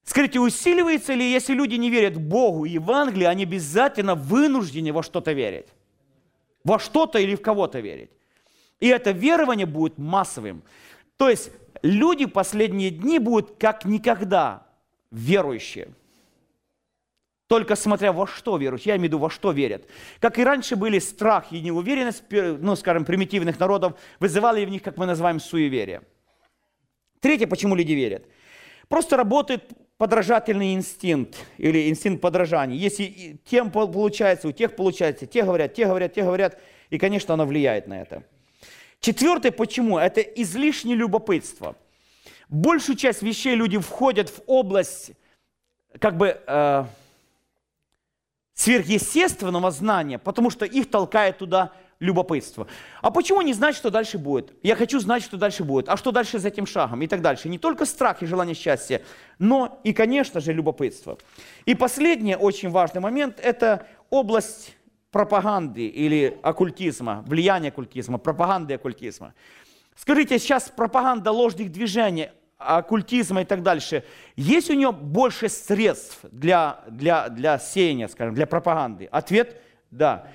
Скажите, усиливается ли, если люди не верят Богу и Евангелию, они обязательно вынуждены во что-то верить? Во что-то или в кого-то верить? И это верование будет массовым. То есть люди последние дни будут как никогда верующие. Только смотря во что веруют, я имею в виду, во что верят. Как и раньше были страх и неуверенность, ну, скажем, примитивных народов, вызывали в них, как мы называем, суеверие. Третье, почему люди верят. Просто работает подражательный инстинкт или инстинкт подражания. Если тем получается, у тех получается, те говорят, те говорят, те говорят, и, конечно, оно влияет на это. Четвертое, почему? Это излишнее любопытство. Большую часть вещей люди входят в область как бы э, сверхъестественного знания, потому что их толкает туда любопытство. А почему не знать, что дальше будет? Я хочу знать, что дальше будет. А что дальше за этим шагом? И так дальше. Не только страх и желание счастья, но и, конечно же, любопытство. И последний очень важный момент – это область пропаганды или оккультизма, влияния оккультизма, пропаганды оккультизма. Скажите, сейчас пропаганда ложных движений, оккультизма и так дальше, есть у нее больше средств для, для, для сеяния, скажем, для пропаганды? Ответ – да.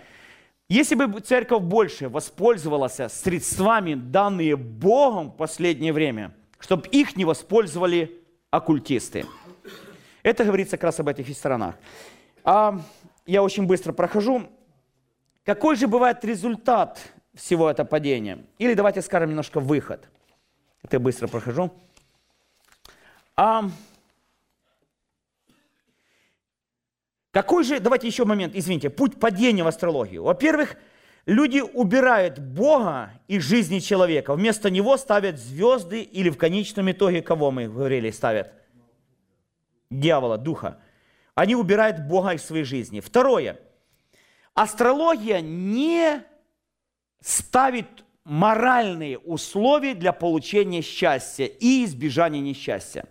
Если бы церковь больше воспользовалась средствами, данные Богом в последнее время, чтобы их не воспользовали оккультисты. Это говорится как раз об этих сторонах. А я очень быстро прохожу. Какой же бывает результат всего этого падения? Или давайте скажем немножко выход. Это я быстро прохожу. А, какой же, давайте еще момент, извините, путь падения в астрологию. Во-первых, люди убирают Бога из жизни человека. Вместо него ставят звезды или в конечном итоге кого мы говорили ставят? Дьявола, духа. Они убирают Бога из своей жизни. Второе – Астрология не ставит моральные условия для получения счастья и избежания несчастья.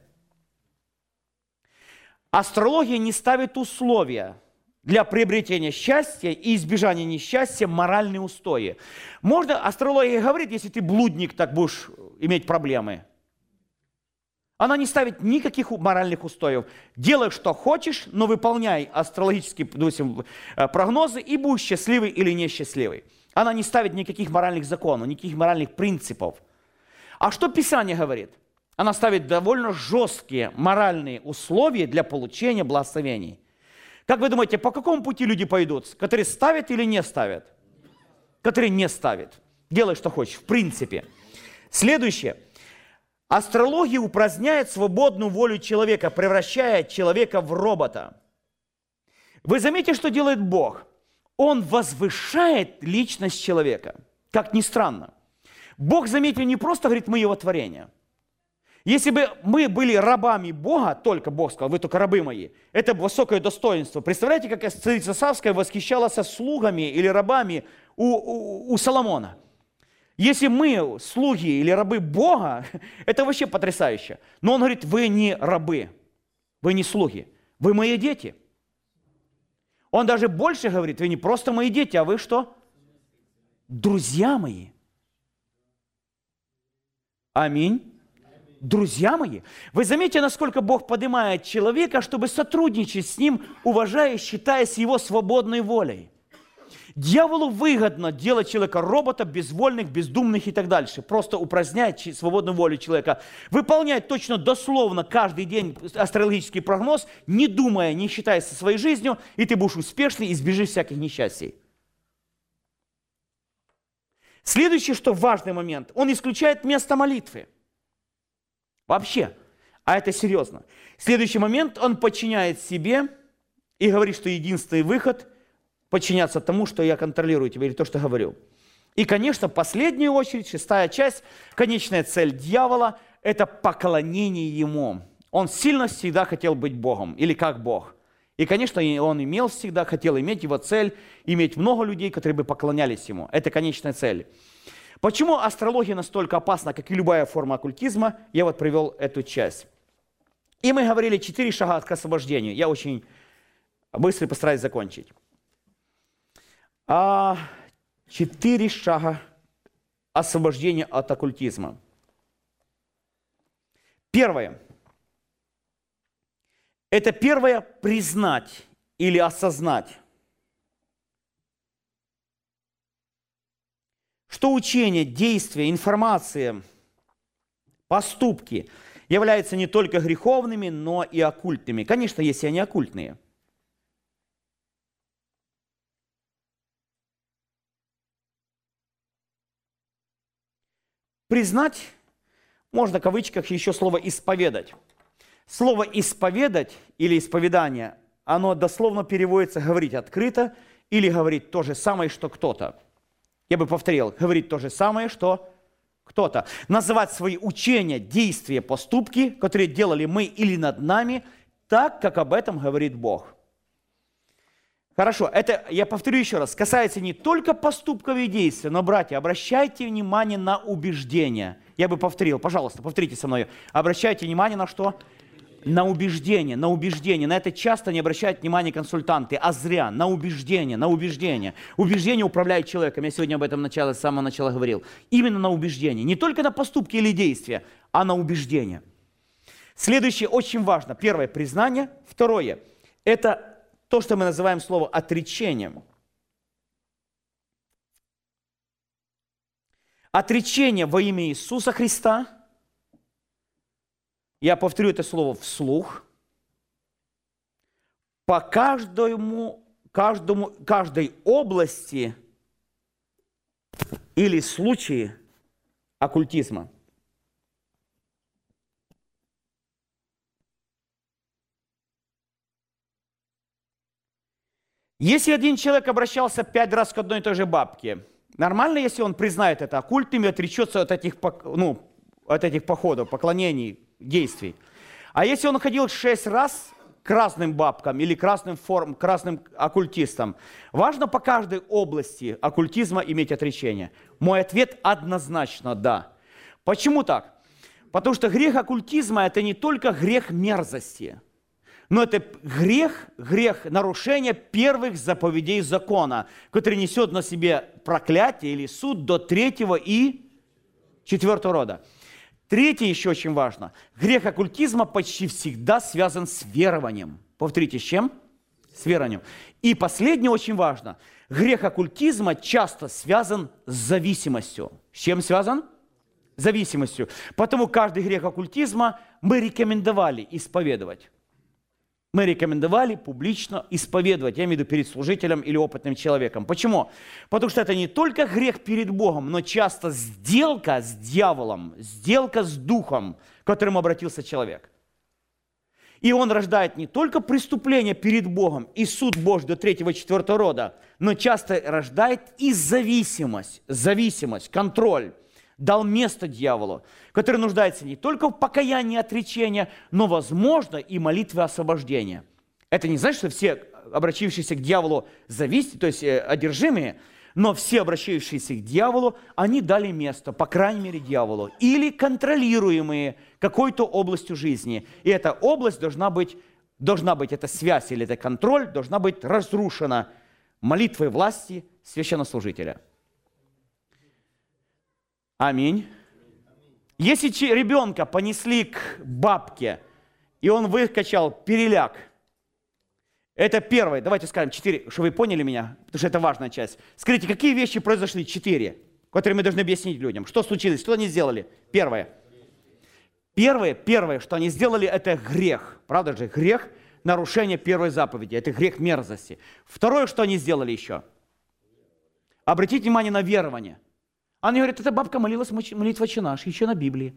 Астрология не ставит условия для приобретения счастья и избежания несчастья моральные устои. Можно, астрология говорит, если ты блудник, так будешь иметь проблемы – она не ставит никаких моральных устоев. Делай, что хочешь, но выполняй астрологические допустим, э, прогнозы и будь счастливый или несчастливый. Она не ставит никаких моральных законов, никаких моральных принципов. А что Писание говорит? Она ставит довольно жесткие моральные условия для получения благословений. Как вы думаете, по какому пути люди пойдут? Которые ставят или не ставят? Которые не ставят. Делай, что хочешь, в принципе. Следующее – Астрология упраздняет свободную волю человека, превращая человека в робота. Вы заметите, что делает Бог? Он возвышает личность человека. Как ни странно. Бог, заметьте, не просто говорит, мы его творение. Если бы мы были рабами Бога, только Бог сказал, вы только рабы мои, это высокое достоинство. Представляете, как царица Савская восхищалась слугами или рабами у, у, у Соломона – если мы слуги или рабы Бога, это вообще потрясающе. Но он говорит, вы не рабы, вы не слуги, вы мои дети. Он даже больше говорит, вы не просто мои дети, а вы что? Друзья мои. Аминь. Друзья мои, вы заметите, насколько Бог поднимает человека, чтобы сотрудничать с ним, уважая и считаясь его свободной волей. Дьяволу выгодно делать человека робота, безвольных, бездумных и так дальше. Просто упразднять свободную волю человека. Выполнять точно дословно каждый день астрологический прогноз, не думая, не считая со своей жизнью, и ты будешь успешный избежишь всяких несчастий. Следующий, что важный момент, он исключает место молитвы. Вообще, А это серьезно. Следующий момент, он подчиняет себе и говорит, что единственный выход – подчиняться тому, что я контролирую тебя, или то, что говорю. И, конечно, последняя очередь, шестая часть, конечная цель дьявола – это поклонение ему. Он сильно всегда хотел быть Богом, или как Бог. И, конечно, он имел всегда, хотел иметь его цель, иметь много людей, которые бы поклонялись ему. Это конечная цель. Почему астрология настолько опасна, как и любая форма оккультизма, я вот привел эту часть. И мы говорили четыре шага к освобождению. Я очень быстро постараюсь закончить. А, четыре шага освобождения от оккультизма. Первое. Это первое признать или осознать, что учение, действия, информация, поступки являются не только греховными, но и оккультными. Конечно, если они оккультные. Признать, можно в кавычках еще слово «исповедать». Слово «исповедать» или «исповедание», оно дословно переводится «говорить открыто» или «говорить то же самое, что кто-то». Я бы повторил, говорить то же самое, что кто-то. Называть свои учения, действия, поступки, которые делали мы или над нами, так, как об этом говорит Бог. Хорошо, это, я повторю еще раз, касается не только поступков и действий, но, братья, обращайте внимание на убеждения. Я бы повторил, пожалуйста, повторите со мной. Обращайте внимание на что? На убеждение, на убеждение. На это часто не обращают внимания консультанты, а зря. На убеждение, на убеждение. Убеждение управляет человеком. Я сегодня об этом начало, с самого начала говорил. Именно на убеждение. Не только на поступки или действия, а на убеждение. Следующее очень важно. Первое – признание. Второе – это то, что мы называем слово отречением. Отречение во имя Иисуса Христа – я повторю это слово вслух, по каждому, каждому, каждой области или случае оккультизма. Если один человек обращался пять раз к одной и той же бабке, нормально, если он признает это оккультным и отречется от этих, ну, от этих походов, поклонений, действий. А если он ходил шесть раз к разным бабкам или к разным, форм, к разным оккультистам, важно по каждой области оккультизма иметь отречение. Мой ответ однозначно да. Почему так? Потому что грех оккультизма – это не только грех мерзости, но это грех, грех нарушения первых заповедей закона, который несет на себе проклятие или суд до третьего и четвертого рода. Третье еще очень важно. Грех оккультизма почти всегда связан с верованием. Повторите, с чем? С верованием. И последнее очень важно. Грех оккультизма часто связан с зависимостью. С чем связан? Зависимостью. Потому каждый грех оккультизма мы рекомендовали исповедовать мы рекомендовали публично исповедовать, я имею в виду перед служителем или опытным человеком. Почему? Потому что это не только грех перед Богом, но часто сделка с дьяволом, сделка с духом, к которому обратился человек. И он рождает не только преступление перед Богом и суд Божий до третьего, четвертого рода, но часто рождает и зависимость, зависимость, контроль дал место дьяволу, который нуждается не только в покаянии и отречении, но, возможно, и молитвы освобождения. Это не значит, что все обращающиеся к дьяволу зависят, то есть э, одержимые, но все обращающиеся к дьяволу, они дали место, по крайней мере, дьяволу, или контролируемые какой-то областью жизни. И эта область должна быть, должна быть, эта связь или это контроль должна быть разрушена молитвой власти священнослужителя. Аминь. Если ребенка понесли к бабке, и он выкачал переляк, это первое. Давайте скажем четыре, чтобы вы поняли меня, потому что это важная часть. Скажите, какие вещи произошли? Четыре, которые мы должны объяснить людям. Что случилось? Что они сделали? Первое. Первое, первое, что они сделали, это грех. Правда же? Грех нарушение первой заповеди. Это грех мерзости. Второе, что они сделали еще. Обратите внимание на верование – они говорят, эта бабка молилась молитва «Отче наш», еще на Библии.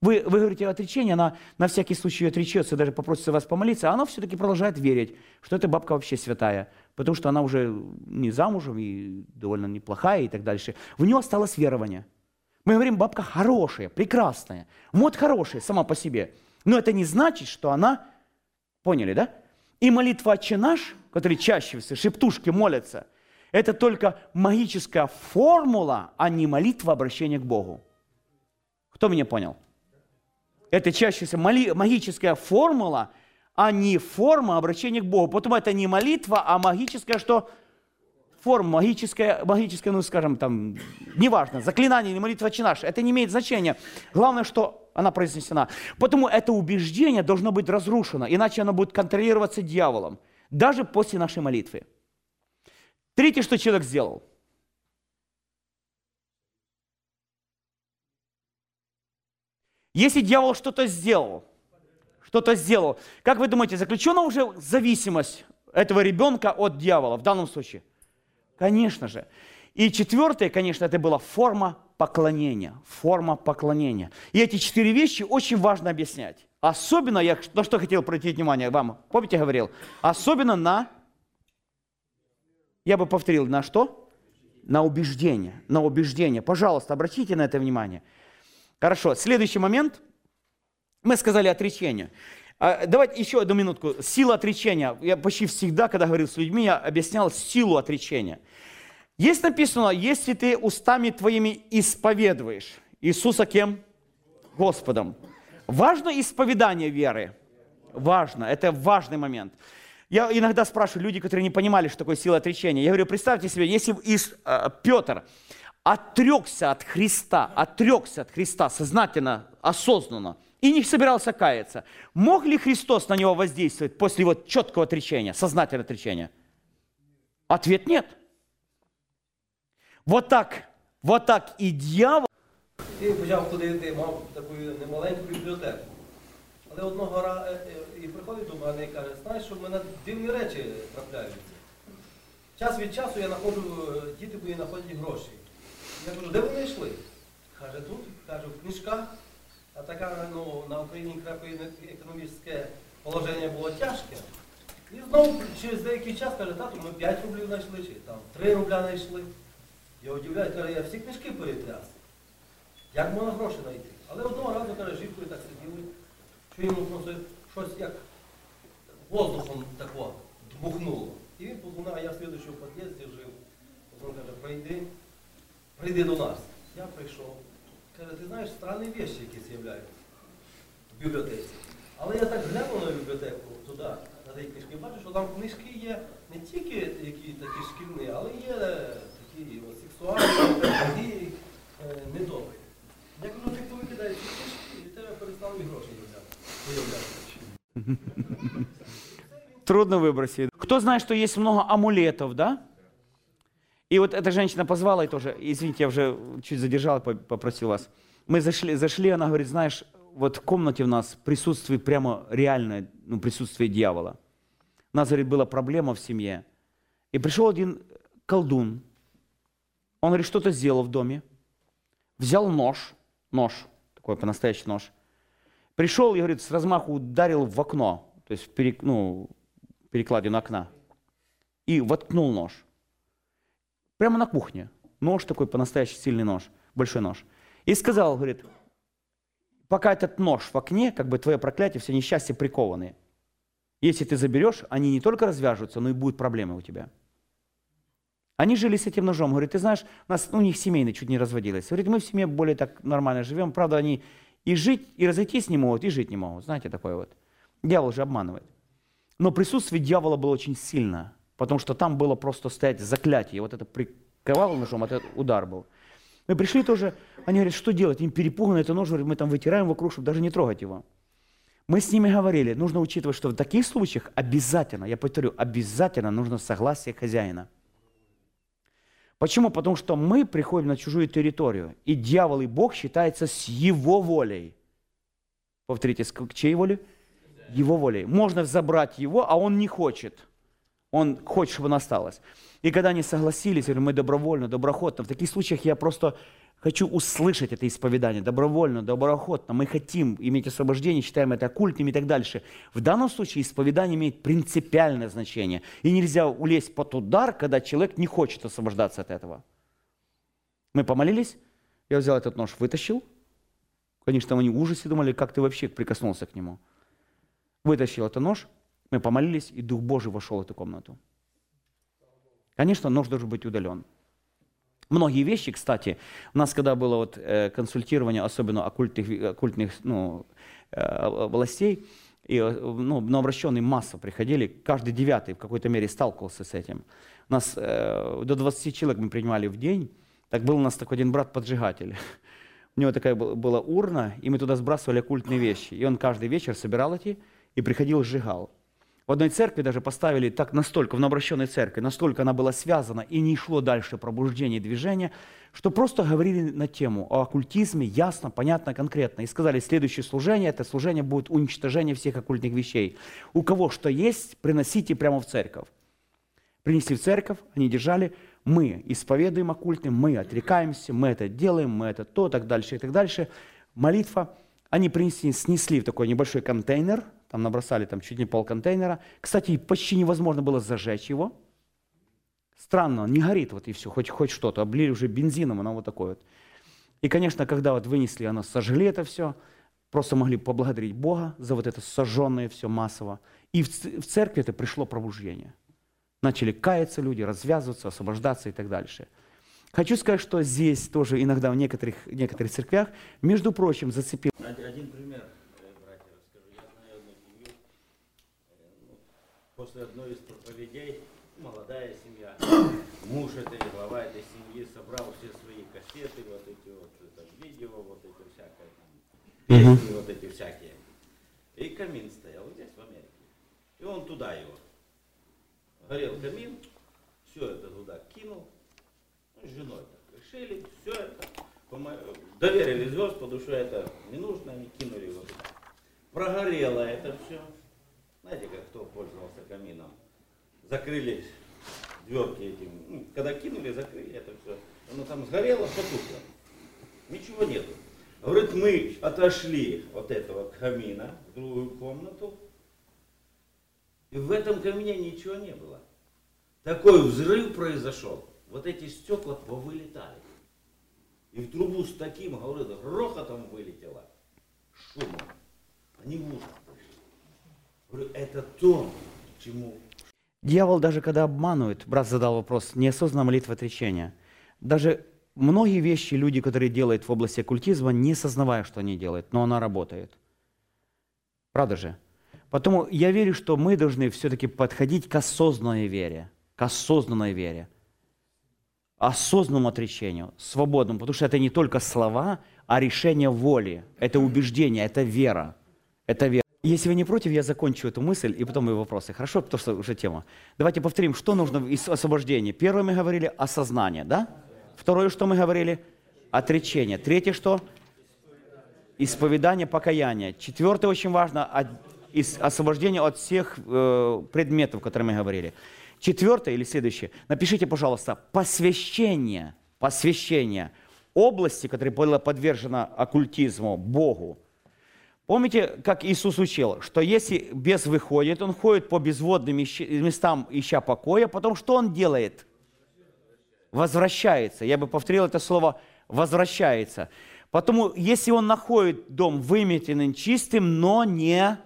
Вы, вы говорите отречение, она на всякий случай отречется, даже попросится вас помолиться, а она все-таки продолжает верить, что эта бабка вообще святая, потому что она уже не замужем и довольно неплохая и так дальше. В нее осталось верование. Мы говорим, бабка хорошая, прекрасная, мод хорошая сама по себе. Но это не значит, что она, поняли, да? И молитва «Отче наш», который чаще всего шептушки молятся, это только магическая формула, а не молитва обращения к Богу. Кто меня понял? Это чаще всего магическая формула, а не форма обращения к Богу. Потом это не молитва, а магическая что? Форма, магическая, магическая, ну скажем, там, неважно, заклинание или молитва чинаш, это не имеет значения. Главное, что она произнесена. Потому это убеждение должно быть разрушено, иначе оно будет контролироваться дьяволом, даже после нашей молитвы. Третье, что человек сделал – Если дьявол что-то сделал, что-то сделал, как вы думаете, заключена уже зависимость этого ребенка от дьявола в данном случае? Конечно же. И четвертое, конечно, это была форма поклонения. Форма поклонения. И эти четыре вещи очень важно объяснять. Особенно, я на что хотел обратить внимание вам, помните, я говорил? Особенно на, я бы повторил, на что? На убеждение. На убеждение. Пожалуйста, обратите на это внимание. Хорошо, следующий момент. Мы сказали отречение. А, давайте еще одну минутку. Сила отречения. Я почти всегда, когда говорил с людьми, я объяснял силу отречения. Есть написано, если ты устами твоими исповедуешь Иисуса кем? Господом. Важно исповедание веры. Важно. Это важный момент. Я иногда спрашиваю люди, которые не понимали, что такое сила отречения. Я говорю, представьте себе, если э, Петр отрекся от Христа, отрекся от Христа сознательно, осознанно, и не собирался каяться, мог ли Христос на него воздействовать после его четкого отречения, сознательного отречения? Ответ нет. Вот так, вот так і дьявол. І почав ходити, мав таку немаленьку бібліотеку. Але одного разу і приходить до мене і каже, знаєш, що в мене дивні речі трапляються. Час від часу я знаходжу, діти мої знаходять гроші. Я кажу, де вони йшли? Каже, тут, каже, в книжках, а така ну, на Україні економічне положення було тяжке. І знову через деякий час каже, тату, ми 5 рублів знайшли, чи там 3 рубля знайшли. Я удивляю, каже, я всі книжки перетряс. Як можна гроші знайти? Але одного разу, каже, жінкою так сиділи, що йому просто щось як воздухом тако дмухнуло. І він подумав, а я в слідчому під'їзді жив. Потім каже, прийди прийди до нас. Я прийшов. Каже, ти знаєш, странні вещі якісь з'являються в бібліотеці. Але я так глянув на бібліотеку туди, на ті книжки, бачу, що там книжки є не тільки які такі шкільні, але є такі о, сексуальні, такі е, недобрі. Я кажу, ти повикидаєш книжки, і тебе перестали гроші. Трудно выбросить. Кто знает, что есть много амулетов, да? И вот эта женщина позвала и тоже, извините, я уже чуть задержал, попросил вас. Мы зашли, зашли, она говорит, знаешь, вот в комнате у нас присутствует прямо реальное ну, присутствие дьявола. У нас, говорит, была проблема в семье. И пришел один колдун. Он, говорит, что-то сделал в доме. Взял нож, нож, такой по-настоящему нож. Пришел и, говорит, с размаху ударил в окно, то есть в перек, ну, перекладину окна. И воткнул нож. Прямо на кухне. Нож такой, по-настоящему сильный нож, большой нож. И сказал, говорит, пока этот нож в окне, как бы твое проклятие, все несчастья прикованы. Если ты заберешь, они не только развяжутся, но и будут проблемы у тебя. Они жили с этим ножом. Говорит, ты знаешь, у, нас, у них семейно чуть не разводилось. Говорит, мы в семье более так нормально живем. Правда, они и жить, и разойтись не могут, и жить не могут. Знаете, такое вот. Дьявол же обманывает. Но присутствие дьявола было очень сильно потому что там было просто стоять заклятие. Вот это приковал ножом, это удар был. Мы пришли тоже, они говорят, что делать? Им перепугано это нож, мы там вытираем вокруг, чтобы даже не трогать его. Мы с ними говорили, нужно учитывать, что в таких случаях обязательно, я повторю, обязательно нужно согласие хозяина. Почему? Потому что мы приходим на чужую территорию, и дьявол и Бог считается с его волей. Повторите, с чьей волей? Его волей. Можно забрать его, а он не хочет. Он хочет, чтобы она осталась. И когда они согласились, мы добровольно, доброхотно, в таких случаях я просто хочу услышать это исповедание добровольно, доброохотно. Мы хотим иметь освобождение, считаем это оккультным и так дальше. В данном случае исповедание имеет принципиальное значение. И нельзя улезть под удар, когда человек не хочет освобождаться от этого. Мы помолились, я взял этот нож, вытащил. Конечно, они в ужасе думали, как ты вообще прикоснулся к нему. Вытащил этот нож, мы помолились, и Дух Божий вошел в эту комнату. Конечно, нож должен быть удален. Многие вещи, кстати, у нас когда было вот, э, консультирование, особенно оккультных, оккультных ну, э, властей, и э, ну, новообращенные масса приходили, каждый девятый в какой-то мере сталкивался с этим. У нас э, до 20 человек мы принимали в день, так был у нас такой один брат-поджигатель. У него такая была урна, и мы туда сбрасывали оккультные вещи. И он каждый вечер собирал эти и приходил сжигал. В одной церкви даже поставили так настолько, в новообращенной церкви, настолько она была связана и не шло дальше пробуждение движения, что просто говорили на тему о оккультизме ясно, понятно, конкретно. И сказали, следующее служение, это служение будет уничтожение всех оккультных вещей. У кого что есть, приносите прямо в церковь. Принесли в церковь, они держали, мы исповедуем оккультным, мы отрекаемся, мы это делаем, мы это то, так дальше и так дальше. Молитва. Они принесли, снесли в такой небольшой контейнер, там набросали там чуть не пол контейнера. Кстати, почти невозможно было зажечь его. Странно, он не горит, вот и все, хоть, хоть что-то. Облили уже бензином, оно вот такое вот. И, конечно, когда вот вынесли, оно сожгли это все, просто могли поблагодарить Бога за вот это сожженное все массово. И в, церкви это пришло пробуждение. Начали каяться люди, развязываться, освобождаться и так дальше. Хочу сказать, что здесь тоже иногда в некоторых, некоторых церквях, между прочим, зацепил. Один пример. после одной из проповедей молодая семья, муж этой, глава этой семьи собрал все свои кассеты, вот эти вот там, видео, вот эти всякие, там, песни вот эти всякие. И камин стоял здесь, в Америке. И он туда его. Горел камин, все это туда кинул. С женой так решили, все это. Доверились Господу, что это не нужно, они кинули его туда. Прогорело это все. Знаете, как кто пользовался камином? Закрыли дверки этим. Ну, когда кинули, закрыли это все. Оно там сгорело, потухло. Ничего нету. Говорит, мы отошли от этого камина в другую комнату, и в этом камине ничего не было. Такой взрыв произошел. Вот эти стекла повылетали. И в трубу с таким, говорит, грохотом вылетело, шумом. Они в ужас это то, чему... Дьявол даже когда обманывает, брат задал вопрос, неосознанная молитва отречения. Даже многие вещи люди, которые делают в области оккультизма, не сознавая, что они делают, но она работает. Правда же? Поэтому я верю, что мы должны все-таки подходить к осознанной вере, к осознанной вере, осознанному отречению, свободному, потому что это не только слова, а решение воли, это убеждение, это вера, это вера. Если вы не против, я закончу эту мысль и потом мои вопросы. Хорошо, потому что уже тема. Давайте повторим, что нужно из освобождения. Первое мы говорили осознание, да? Второе, что мы говорили? Отречение. Третье, что? Исповедание, покаяние. Четвертое, очень важно, освобождение от всех э, предметов, которые мы говорили. Четвертое или следующее, напишите, пожалуйста, посвящение, посвящение области, которая была подвержена оккультизму, Богу, Помните, как Иисус учил, что если бес выходит, он ходит по безводным местам, ища покоя, потом что он делает? Возвращается. Я бы повторил это слово «возвращается». Потому, если он находит дом выметенным, чистым, но не,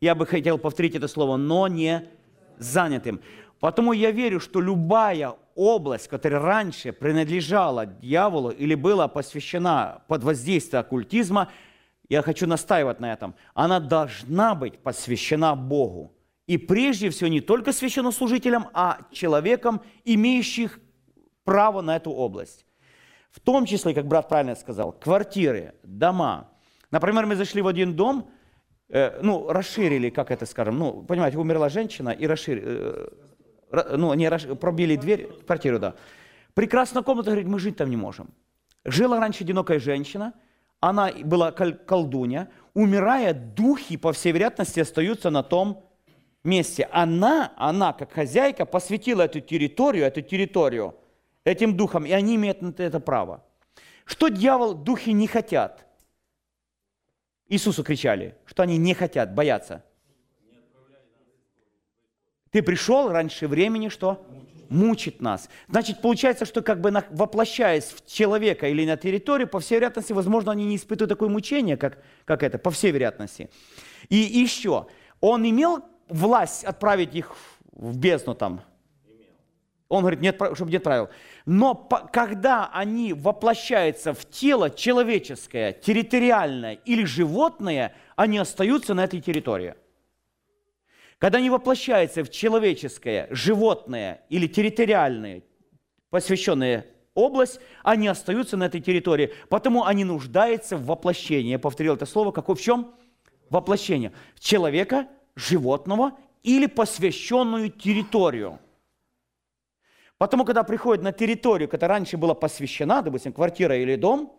я бы хотел повторить это слово, но не занятым. Потому я верю, что любая область, которая раньше принадлежала дьяволу или была посвящена под воздействием оккультизма – я хочу настаивать на этом, она должна быть посвящена Богу. И прежде всего не только священнослужителям, а человекам, имеющих право на эту область. В том числе, как брат правильно сказал, квартиры, дома. Например, мы зашли в один дом, э, ну, расширили, как это скажем, ну, понимаете, умерла женщина и расширили, э, ну, не расш... пробили дверь, квартиру, да. Прекрасная комната, говорит, мы жить там не можем. Жила раньше одинокая женщина – она была колдунья, умирая, духи, по всей вероятности, остаются на том месте. Она, она, как хозяйка, посвятила эту территорию, эту территорию этим духам, и они имеют на это право. Что дьявол, духи не хотят? Иисусу кричали, что они не хотят, боятся. Ты пришел раньше времени, что? Мучит нас. Значит, получается, что как бы воплощаясь в человека или на территорию, по всей вероятности, возможно, они не испытывают такое мучение, как, как это, по всей вероятности. И еще, он имел власть отправить их в бездну там, он говорит, нет, чтобы не отправил. Но по, когда они воплощаются в тело человеческое, территориальное или животное, они остаются на этой территории. Когда они воплощаются в человеческое, животное или территориальное, посвященное область, они остаются на этой территории. Потому они нуждаются в воплощении. Я повторил это слово. Какое в чем? Воплощение. Человека, животного или посвященную территорию. Потому, когда приходит на территорию, которая раньше была посвящена, допустим, квартира или дом,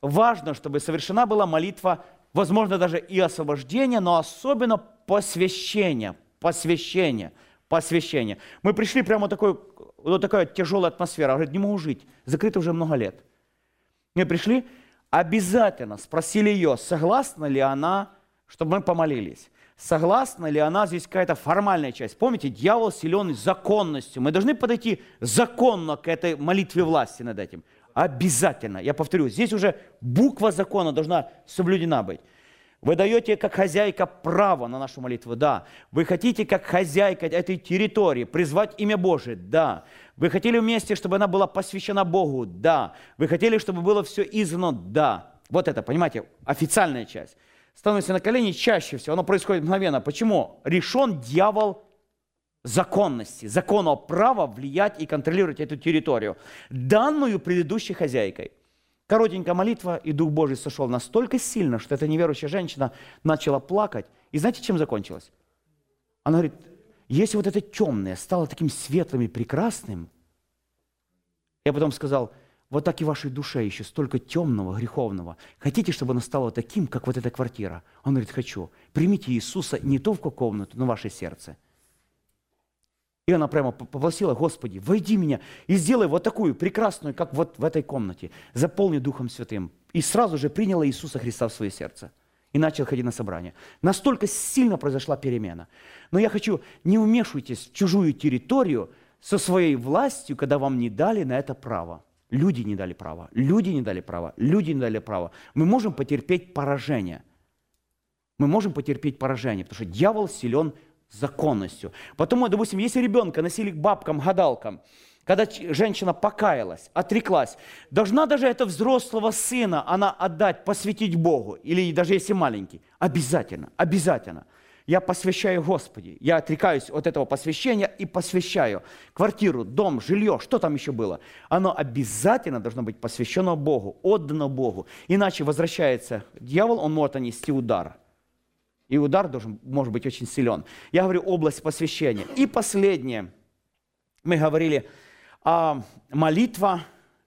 важно, чтобы совершена была молитва, возможно, даже и освобождение, но особенно посвящение, посвящение, посвящение. Мы пришли прямо такой, вот такая тяжелая атмосфера. Говорит, не могу жить, закрыто уже много лет. Мы пришли, обязательно спросили ее, согласна ли она, чтобы мы помолились согласна ли она, здесь какая-то формальная часть. Помните, дьявол силен законностью. Мы должны подойти законно к этой молитве власти над этим. Обязательно. Я повторю, здесь уже буква закона должна соблюдена быть. Вы даете как хозяйка право на нашу молитву? Да. Вы хотите как хозяйка этой территории призвать имя Божие? Да. Вы хотели вместе, чтобы она была посвящена Богу? Да. Вы хотели, чтобы было все издано? Да. Вот это, понимаете, официальная часть становимся на колени, чаще всего оно происходит мгновенно. Почему? Решен дьявол законности, законного права влиять и контролировать эту территорию, данную предыдущей хозяйкой. Коротенькая молитва, и Дух Божий сошел настолько сильно, что эта неверующая женщина начала плакать. И знаете, чем закончилось? Она говорит, если вот это темное стало таким светлым и прекрасным, я потом сказал – вот так и в вашей душе еще столько темного, греховного. Хотите, чтобы оно стало таким, как вот эта квартира? Он говорит, хочу. Примите Иисуса не только комнату, но в ваше сердце. И она прямо попросила, Господи, войди меня и сделай вот такую прекрасную, как вот в этой комнате. Заполни Духом Святым. И сразу же приняла Иисуса Христа в свое сердце. И начал ходить на собрание. Настолько сильно произошла перемена. Но я хочу, не вмешивайтесь в чужую территорию со своей властью, когда вам не дали на это право. Люди не дали права, люди не дали права, люди не дали права. Мы можем потерпеть поражение. Мы можем потерпеть поражение, потому что дьявол силен законностью. Потому, допустим, если ребенка носили к бабкам, гадалкам, когда женщина покаялась, отреклась, должна даже этого взрослого сына она отдать, посвятить Богу, или даже если маленький. Обязательно, обязательно я посвящаю Господи. Я отрекаюсь от этого посвящения и посвящаю квартиру, дом, жилье, что там еще было. Оно обязательно должно быть посвящено Богу, отдано Богу. Иначе возвращается дьявол, он может нанести удар. И удар должен, может быть очень силен. Я говорю область посвящения. И последнее. Мы говорили о молитва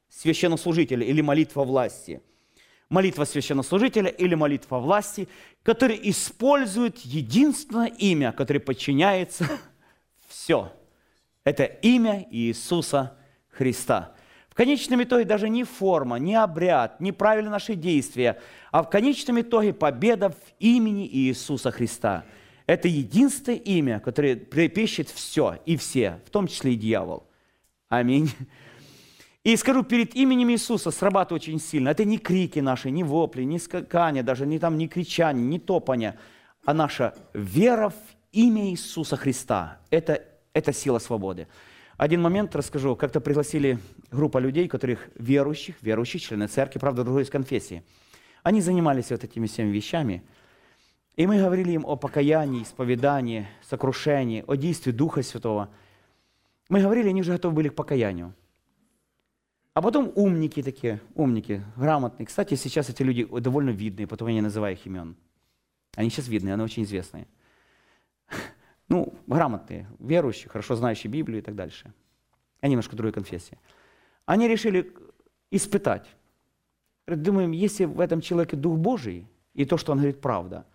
священнослужителя или молитва власти – молитва священнослужителя или молитва власти, который использует единственное имя, которое подчиняется все. Это имя Иисуса Христа. В конечном итоге даже не форма, не обряд, не правильно наши действия, а в конечном итоге победа в имени Иисуса Христа. Это единственное имя, которое припищет все и все, в том числе и дьявол. Аминь. И скажу, перед именем Иисуса срабатывает очень сильно. Это не крики наши, не вопли, не скакания, даже не там не кричание, не топание, а наша вера в имя Иисуса Христа. Это, это сила свободы. Один момент расскажу. Как-то пригласили группа людей, которых верующих, верующих, члены церкви, правда, другой из конфессии. Они занимались вот этими всеми вещами. И мы говорили им о покаянии, исповедании, сокрушении, о действии Духа Святого. Мы говорили, они уже готовы были к покаянию. А потом умники такие, умники, грамотные. Кстати, сейчас эти люди довольно видные, потом я не называю их имен. Они сейчас видные, они очень известные. Ну, грамотные, верующие, хорошо знающие Библию и так дальше. Они немножко другой конфессии. Они решили испытать. Думаем, если в этом человеке Дух Божий, и то, что он говорит, правда,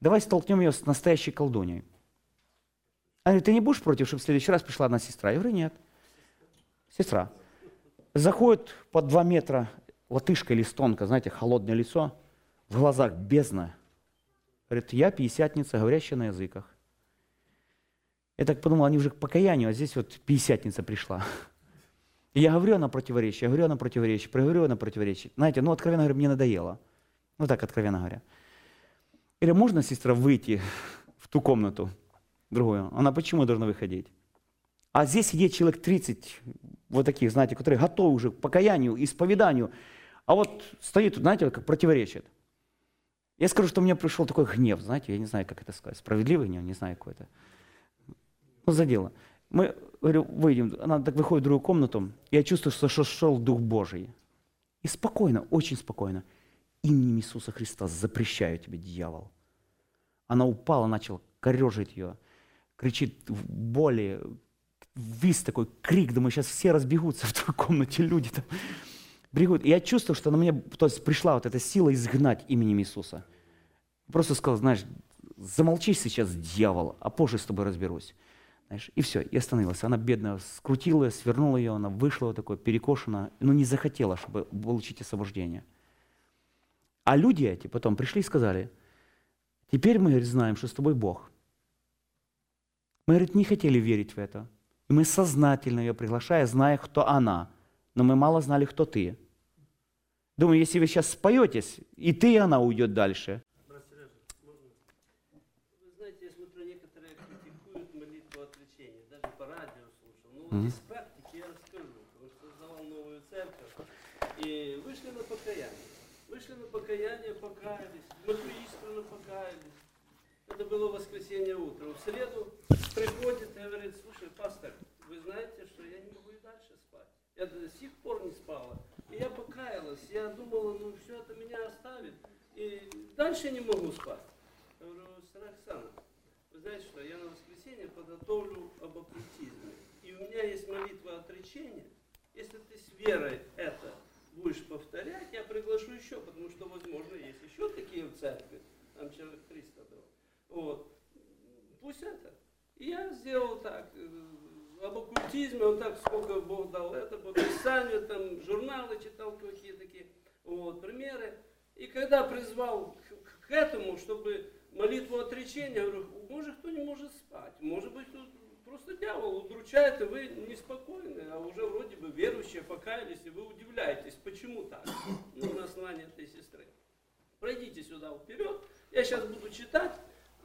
давай столкнем ее с настоящей колдуньей. Она говорит, ты не будешь против, чтобы в следующий раз пришла одна сестра? Я говорю, нет. Сестра заходит под два метра латышка или эстонка, знаете, холодное лицо, в глазах бездна. Говорит, я пятидесятница, говорящая на языках. Я так подумал, они уже к покаянию, а здесь вот пятидесятница пришла. И я говорю, она противоречие, я говорю, она противоречие, проговорю, она противоречие. Знаете, ну, откровенно говоря, мне надоело. Ну, так, откровенно говоря. Или можно, сестра, выйти в ту комнату другую? Она почему должна выходить? А здесь сидит человек 30, вот таких, знаете, которые готовы уже к покаянию, исповеданию. А вот стоит, знаете, как противоречит. Я скажу, что у меня пришел такой гнев, знаете, я не знаю, как это сказать, справедливый гнев, не знаю, какой это. Ну, за дело. Мы, говорю, выйдем, она так выходит в другую комнату, и я чувствую, что шел Дух Божий. И спокойно, очень спокойно, именем Иисуса Христа запрещаю тебе, дьявол. Она упала, начал корежить ее, кричит в боли, вис такой крик, думаю, сейчас все разбегутся в той комнате, люди там бегут. И я чувствую, что на меня то есть пришла вот эта сила изгнать именем Иисуса. Просто сказал, знаешь, замолчи сейчас, дьявол, а позже с тобой разберусь. Знаешь, и все, и остановилась. Она бедная скрутила, свернула ее, она вышла вот такой, перекошена, но не захотела, чтобы получить освобождение. А люди эти потом пришли и сказали, теперь мы говорит, знаем, что с тобой Бог. Мы, говорит, не хотели верить в это. И мы сознательно ее приглашая, зная, кто она. Но мы мало знали, кто ты. Думаю, если вы сейчас споетесь, и ты, и она уйдет дальше? Вы знаете, я смотрю, некоторые критикуют молитву отречения. Даже по радио слушал. Ну, вот из практики я расскажу. Потому что создавал новую церковь. И вышли на покаяние. Вышли на покаяние, покаялись. Мы искренне покаялись. Это было воскресенье утром. В среду приходит и говорит, слушай, пастор, вы знаете, что я не могу и дальше спать. Я до сих пор не спала. И я покаялась. Я думала, ну все это меня оставит. И дальше не могу спать. Я говорю, сестра вы знаете что, я на воскресенье подготовлю об оккультизме. И у меня есть молитва отречения. Если ты с верой это будешь повторять, я приглашу еще, потому что, возможно, есть еще такие в церкви. Там человек 300 было. Вот. Пусть это. И я сделал так. Об оккультизме, вот так, сколько Бог дал это, по Писанию, там, журналы читал какие такие, вот, примеры. И когда призвал к, к этому, чтобы молитву отречения, говорю, может кто не может спать, может быть тут просто дьявол удручает, и вы неспокойны, а уже вроде бы верующие покаялись, и вы удивляетесь, почему так, ну, на основании этой сестры. Пройдите сюда вперед, я сейчас буду читать,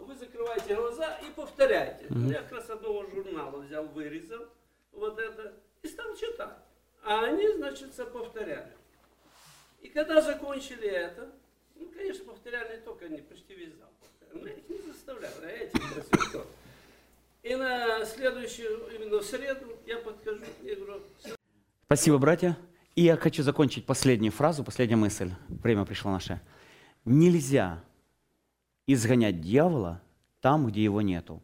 вы закрываете глаза и повторяйте. Я как раз одного журнала взял, вырезал вот это и стал читать. А они, значит, повторяли. И когда закончили это, ну, конечно, повторяли не только они, почти весь зал. Но я их не заставлял, а я просил тоже. И на следующую, именно в среду, я подхожу и говорю, Спасибо, братья. И я хочу закончить последнюю фразу, последняя мысль. Время пришло наше. Нельзя изгонять дьявола там, где его нету.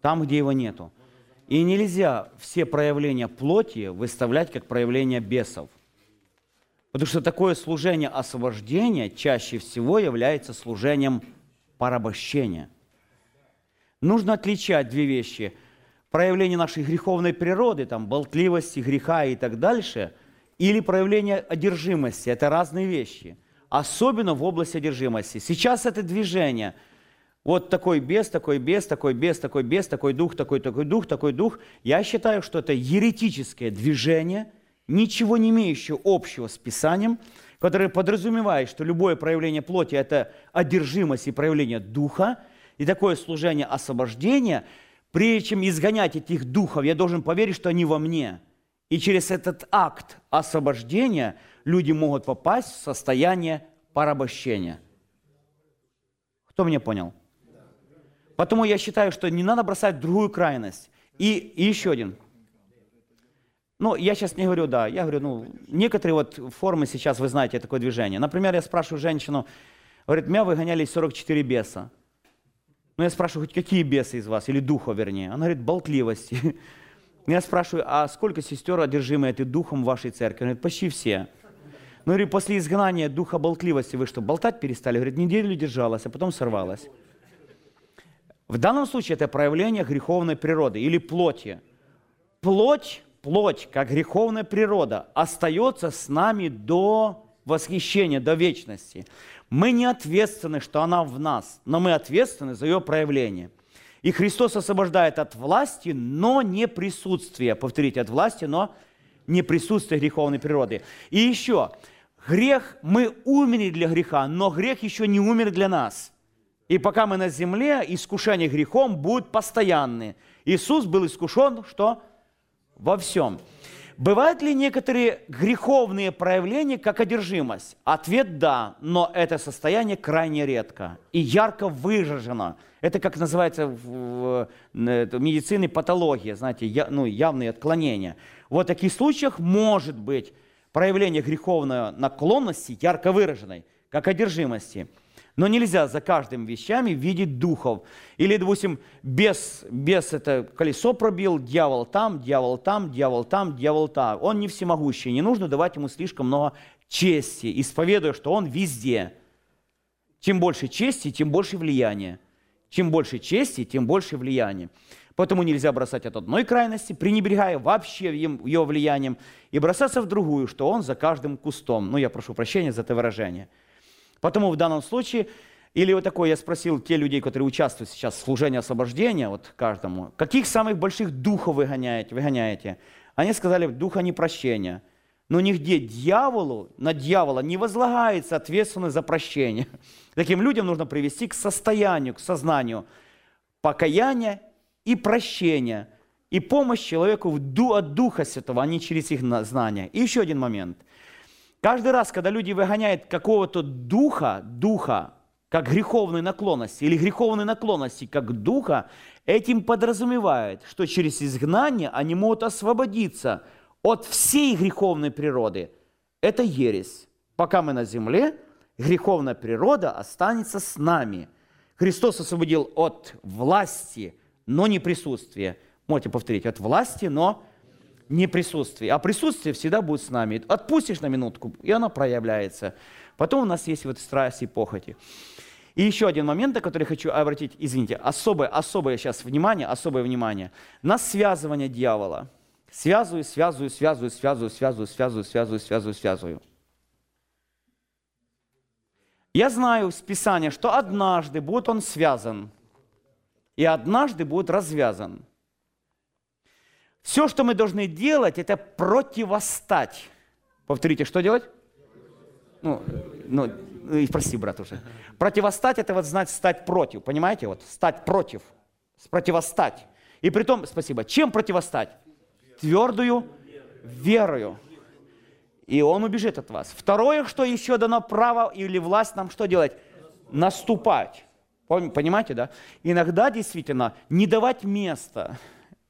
Там, где его нету. И нельзя все проявления плоти выставлять как проявления бесов. Потому что такое служение освобождения чаще всего является служением порабощения. Нужно отличать две вещи. Проявление нашей греховной природы, там, болтливости, греха и так дальше, или проявление одержимости. Это разные вещи. Особенно в области одержимости. Сейчас это движение. Вот такой бес, такой бес, такой бес, такой бес, такой дух, такой, такой дух, такой дух. Я считаю, что это еретическое движение, ничего не имеющее общего с Писанием, которое подразумевает, что любое проявление плоти – это одержимость и проявление духа, и такое служение освобождения, прежде чем изгонять этих духов, я должен поверить, что они во мне. И через этот акт освобождения люди могут попасть в состояние порабощения. Кто меня понял? Потому я считаю, что не надо бросать другую крайность. И, и еще один. Ну, я сейчас не говорю, да, я говорю, ну, некоторые вот формы сейчас, вы знаете, такое движение. Например, я спрашиваю женщину, говорит, меня выгоняли 44 беса. Ну, я спрашиваю, хоть какие бесы из вас, или духа, вернее. Она говорит, болтливости. Я спрашиваю, а сколько сестер одержимы этой духом в вашей церкви? Она говорит, почти все. Ну, говорю, после изгнания духа болтливости вы что, болтать перестали? Говорит, неделю держалась, а потом сорвалась. В данном случае это проявление греховной природы или плоти. Плоть плоть, как греховная природа, остается с нами до восхищения, до вечности. Мы не ответственны, что она в нас, но мы ответственны за ее проявление. И Христос освобождает от власти, но не присутствия. Повторите, от власти, но не присутствия греховной природы. И еще, грех, мы умерли для греха, но грех еще не умер для нас. И пока мы на земле, искушение грехом будет постоянны. Иисус был искушен, что? Во всем. Бывают ли некоторые греховные проявления, как одержимость? Ответ – да, но это состояние крайне редко и ярко выражено. Это как называется в, медицине патология, знаете, я, ну, явные отклонения. Вот в таких случаях может быть проявление греховной наклонности ярко выраженной, как одержимости – но нельзя за каждым вещами видеть духов. Или, допустим, без, без это колесо пробил, дьявол там, дьявол там, дьявол там, дьявол там. Он не всемогущий, не нужно давать ему слишком много чести, исповедуя, что он везде. Чем больше чести, тем больше влияния. Чем больше чести, тем больше влияния. Поэтому нельзя бросать от одной крайности, пренебрегая вообще его влиянием, и бросаться в другую, что он за каждым кустом. Ну, я прошу прощения за это выражение – Потому в данном случае, или вот такое, я спросил те людей, которые участвуют сейчас в служении освобождения, вот каждому, каких самых больших духов вы гоняете? Вы гоняете? Они сказали, духа непрощения. Но нигде дьяволу, на дьявола не возлагается ответственность за прощение. Таким людям нужно привести к состоянию, к сознанию покаяния и прощения, и помощь человеку от Духа Святого, а не через их знания. И еще один момент – Каждый раз, когда люди выгоняют какого-то духа, духа, как греховной наклонности, или греховной наклонности, как духа, этим подразумевает, что через изгнание они могут освободиться от всей греховной природы. Это ересь. Пока мы на земле, греховная природа останется с нами. Христос освободил от власти, но не присутствия. Можете повторить, от власти, но не присутствие. А присутствие всегда будет с нами. Отпустишь на минутку, и оно проявляется. Потом у нас есть вот страсть и похоти. И еще один момент, на который хочу обратить, извините, особое, особое сейчас внимание, особое внимание, на связывание дьявола. Связываю, связываю, связываю, связываю, связываю, связываю, связываю, связываю, связываю. Я знаю с Писания, что однажды будет он связан, и однажды будет развязан. Все, что мы должны делать, это противостать. Повторите, что делать? Ну, ну, прости, брат, уже. Противостать – это вот знать стать против, понимаете? Вот, стать против, противостать. И при том, спасибо, чем противостать? Твердую верою. И он убежит от вас. Второе, что еще дано право или власть нам что делать? Наступать. Понимаете, да? Иногда действительно не давать места,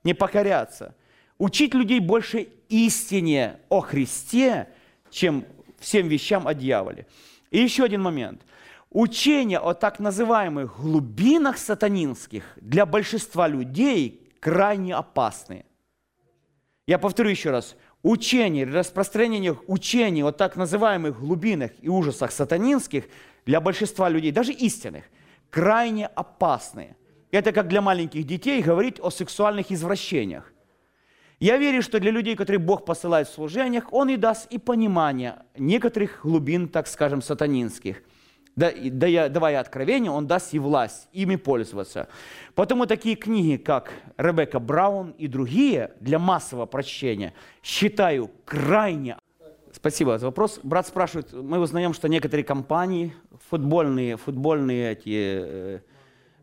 не покоряться – учить людей больше истине о Христе, чем всем вещам о дьяволе. И еще один момент. Учение о так называемых глубинах сатанинских для большинства людей крайне опасны. Я повторю еще раз. Учение, распространение учений о так называемых глубинах и ужасах сатанинских для большинства людей, даже истинных, крайне опасны. Это как для маленьких детей говорить о сексуальных извращениях. Я верю, что для людей, которые Бог посылает в служениях, Он и даст и понимание некоторых глубин, так скажем, сатанинских. Да, да, давая откровение, Он даст и власть ими пользоваться. Потому такие книги, как Ребекка Браун и другие, для массового прочтения, считаю крайне Спасибо за вопрос. Брат спрашивает, мы узнаем, что некоторые компании, футбольные, футбольные эти э,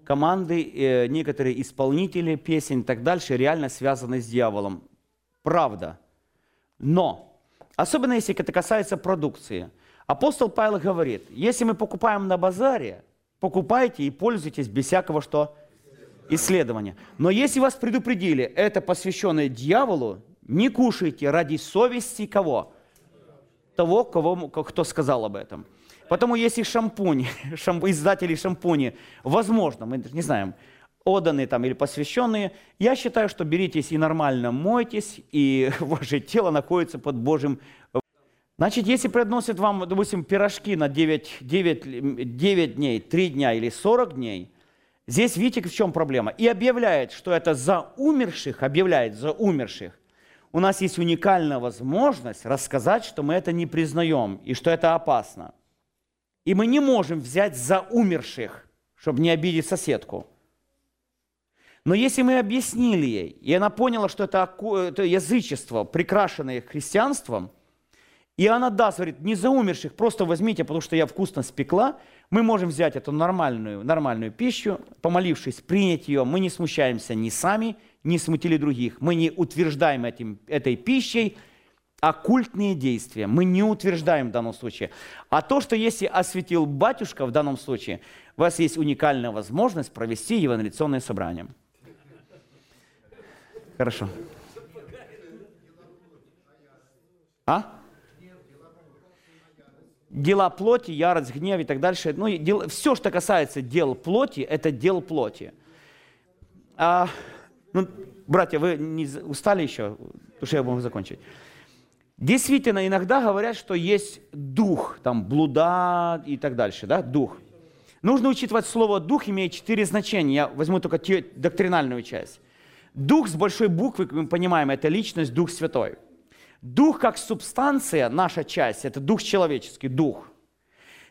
команды, э, некоторые исполнители песен и так дальше реально связаны с дьяволом. Правда. Но, особенно если это касается продукции, апостол Павел говорит, если мы покупаем на базаре, покупайте и пользуйтесь без всякого что исследования. Но если вас предупредили, это посвященное дьяволу, не кушайте ради совести кого? Того, кого, кто сказал об этом. Потому если шампунь, шамп, издатели шампуни, возможно, мы не знаем, отданные там или посвященные, я считаю, что беритесь и нормально мойтесь, и ваше тело находится под Божьим... Значит, если приносят вам, допустим, пирожки на 9, 9, 9 дней, 3 дня или 40 дней, здесь видите, в чем проблема. И объявляет, что это за умерших, объявляет за умерших. у нас есть уникальная возможность рассказать, что мы это не признаем и что это опасно. И мы не можем взять за умерших, чтобы не обидеть соседку. Но если мы объяснили ей, и она поняла, что это, язычество, прикрашенное христианством, и она даст, говорит, не за умерших, просто возьмите, потому что я вкусно спекла, мы можем взять эту нормальную, нормальную пищу, помолившись, принять ее, мы не смущаемся ни сами, не смутили других. Мы не утверждаем этим, этой пищей оккультные действия. Мы не утверждаем в данном случае. А то, что если осветил батюшка в данном случае, у вас есть уникальная возможность провести евангелиционное собрание. Хорошо. А? Дела плоти, ярость, гнев и так дальше. Ну, дел, все, что касается дел плоти, это дел плоти. А, ну, братья, вы не устали еще? Потому что я могу закончить. Действительно, иногда говорят, что есть дух, там, блуда и так дальше, да, дух. Нужно учитывать слово «дух» имеет четыре значения. Я возьму только доктринальную часть. Дух с большой буквы, мы понимаем, это личность, Дух Святой. Дух как субстанция, наша часть, это дух человеческий, дух.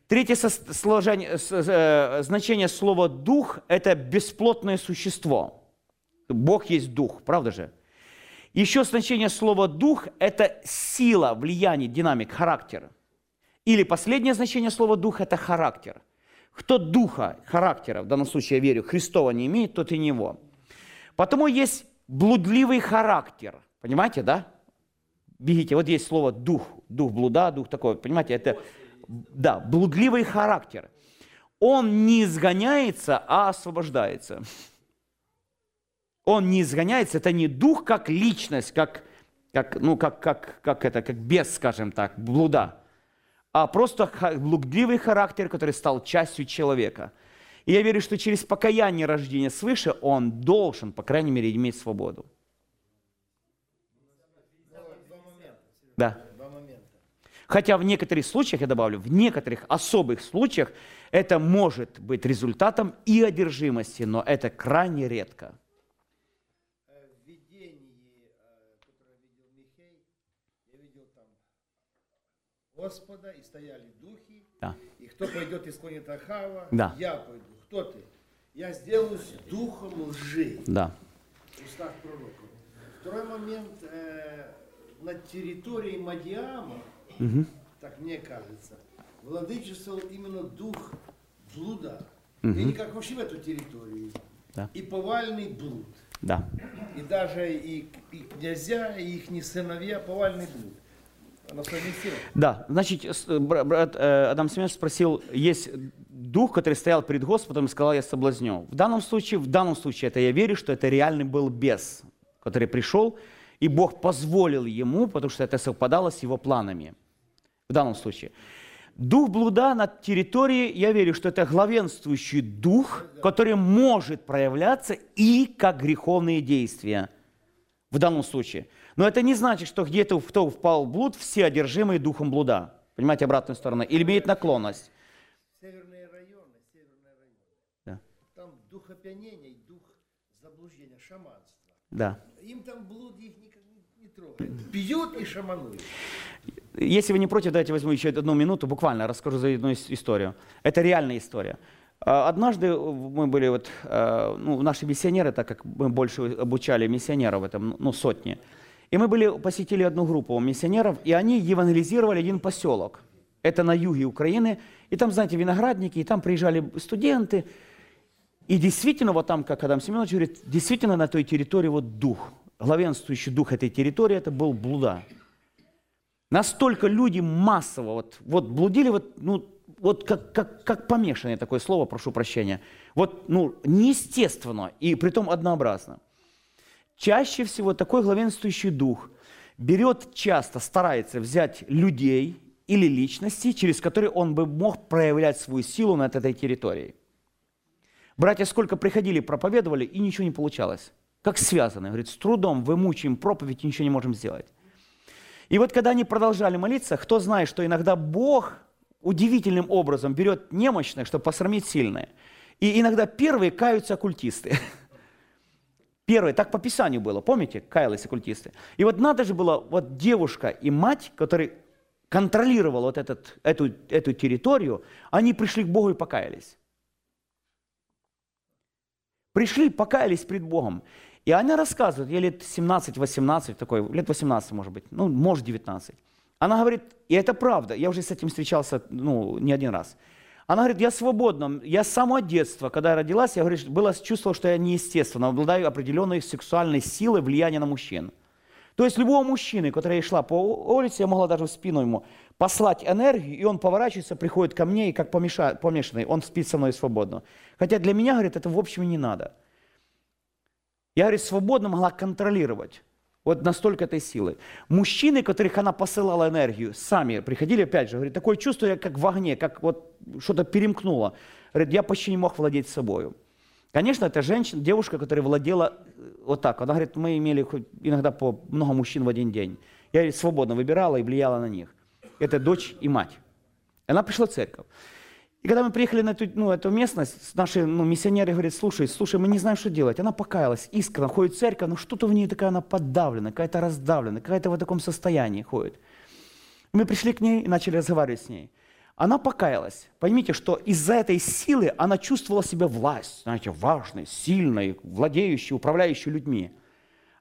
Третье сложение, э, значение слова «дух» – это бесплотное существо. Бог есть дух, правда же? Еще значение слова «дух» – это сила, влияние, динамик, характер. Или последнее значение слова «дух» – это характер. Кто духа, характера, в данном случае я верю, Христова не имеет, тот и него. Потому есть блудливый характер. Понимаете, да? Бегите, вот есть слово дух, дух блуда, дух такой, понимаете, это, да, блудливый характер. Он не изгоняется, а освобождается. Он не изгоняется, это не дух как личность, как, как, ну, как, как, как это, как бес, скажем так, блуда, а просто блудливый характер, который стал частью человека – и я верю, что через покаяние рождения свыше он должен, по крайней мере, иметь свободу. Да. Хотя в некоторых случаях, я добавлю, в некоторых особых случаях это может быть результатом и одержимости, но это крайне редко. Видел там Господа, и стояли духи, да. и кто пойдет и склонит Ахава, да. я пойду кто ты? Я сделаюсь духом лжи. Да. В устах пророков. Второй момент. Э, на территории Мадиама, угу. так мне кажется, владычествовал именно дух блуда. Угу. И никак вообще в эту территорию. Да. И повальный блуд. Да. И даже и, и князья, и их сыновья повальный блуд. Да, значит, э, брат э, Адам Семенович спросил, есть дух, который стоял перед Господом и сказал, я соблазню. В данном случае, в данном случае это я верю, что это реальный был бес, который пришел, и Бог позволил ему, потому что это совпадало с его планами. В данном случае. Дух блуда на территории, я верю, что это главенствующий дух, который может проявляться и как греховные действия. В данном случае. Но это не значит, что где-то кто впал в блуд, все одержимые духом блуда. Понимаете, обратную сторону. Или имеет наклонность. Северные районы, северные районы. Да. Там дух опьянения дух заблуждения, шаманства. Да. Им там блуд их никак не трогает. Пьют и шамануют. Если вы не против, давайте возьму еще одну минуту, буквально расскажу за одну историю. Это реальная история. А, однажды мы были, вот, а, ну, наши миссионеры, так как мы больше обучали миссионеров, этом, ну, сотни, и мы были, посетили одну группу миссионеров, и они евангелизировали один поселок. Это на юге Украины. И там, знаете, виноградники, и там приезжали студенты. И действительно, вот там, как Адам Семенович говорит, действительно на той территории вот дух, главенствующий дух этой территории, это был блуда. Настолько люди массово вот, вот блудили, вот, ну, вот как, как, как помешанное такое слово, прошу прощения. Вот, ну, неестественно и притом однообразно. Чаще всего такой главенствующий дух берет часто, старается взять людей или личности, через которые он бы мог проявлять свою силу над этой территорией. Братья сколько приходили, проповедовали, и ничего не получалось. Как связаны. Говорит, с трудом вымучаем проповедь и ничего не можем сделать. И вот когда они продолжали молиться, кто знает, что иногда Бог удивительным образом берет немощное, чтобы посрамить сильное. И иногда первые каются оккультисты. Первое, так по Писанию было, помните, каялись оккультисты. И вот надо же было, вот девушка и мать, которые контролировала вот этот, эту, эту территорию, они пришли к Богу и покаялись. Пришли, покаялись пред Богом. И она рассказывает, ей лет 17-18, такой, лет 18 может быть, ну, может 19. Она говорит, и это правда, я уже с этим встречался ну, не один раз. Она говорит, я свободна, я с самого детства, когда я родилась, я говорит, было чувство, что я неестественно, обладаю определенной сексуальной силой влияния на мужчин. То есть любого мужчины, который шла по улице, я могла даже в спину ему послать энергию, и он поворачивается, приходит ко мне, и как помешанный, он спит со мной свободно. Хотя для меня, говорит, это в общем не надо. Я, говорит, свободно могла контролировать. Вот настолько этой силы. Мужчины, которых она посылала энергию, сами приходили, опять же, говорит, такое чувство, как в огне, как вот что-то перемкнуло. Говорит, я почти не мог владеть собой. Конечно, это женщина, девушка, которая владела э, вот так. Она говорит, мы имели иногда по много мужчин в один день. Я говорит, свободно выбирала и влияла на них. Это дочь и мать. Она пришла в церковь. И когда мы приехали на эту, ну, эту местность, наши ну, миссионеры говорят, слушай, слушай, мы не знаем, что делать. Она покаялась, искренне ходит в церковь, но что-то в ней такая она подавлена, какая-то раздавлена, какая-то в таком состоянии ходит. Мы пришли к ней и начали разговаривать с ней. Она покаялась. Поймите, что из-за этой силы она чувствовала себя власть, знаете, важной, сильной, владеющей, управляющей людьми.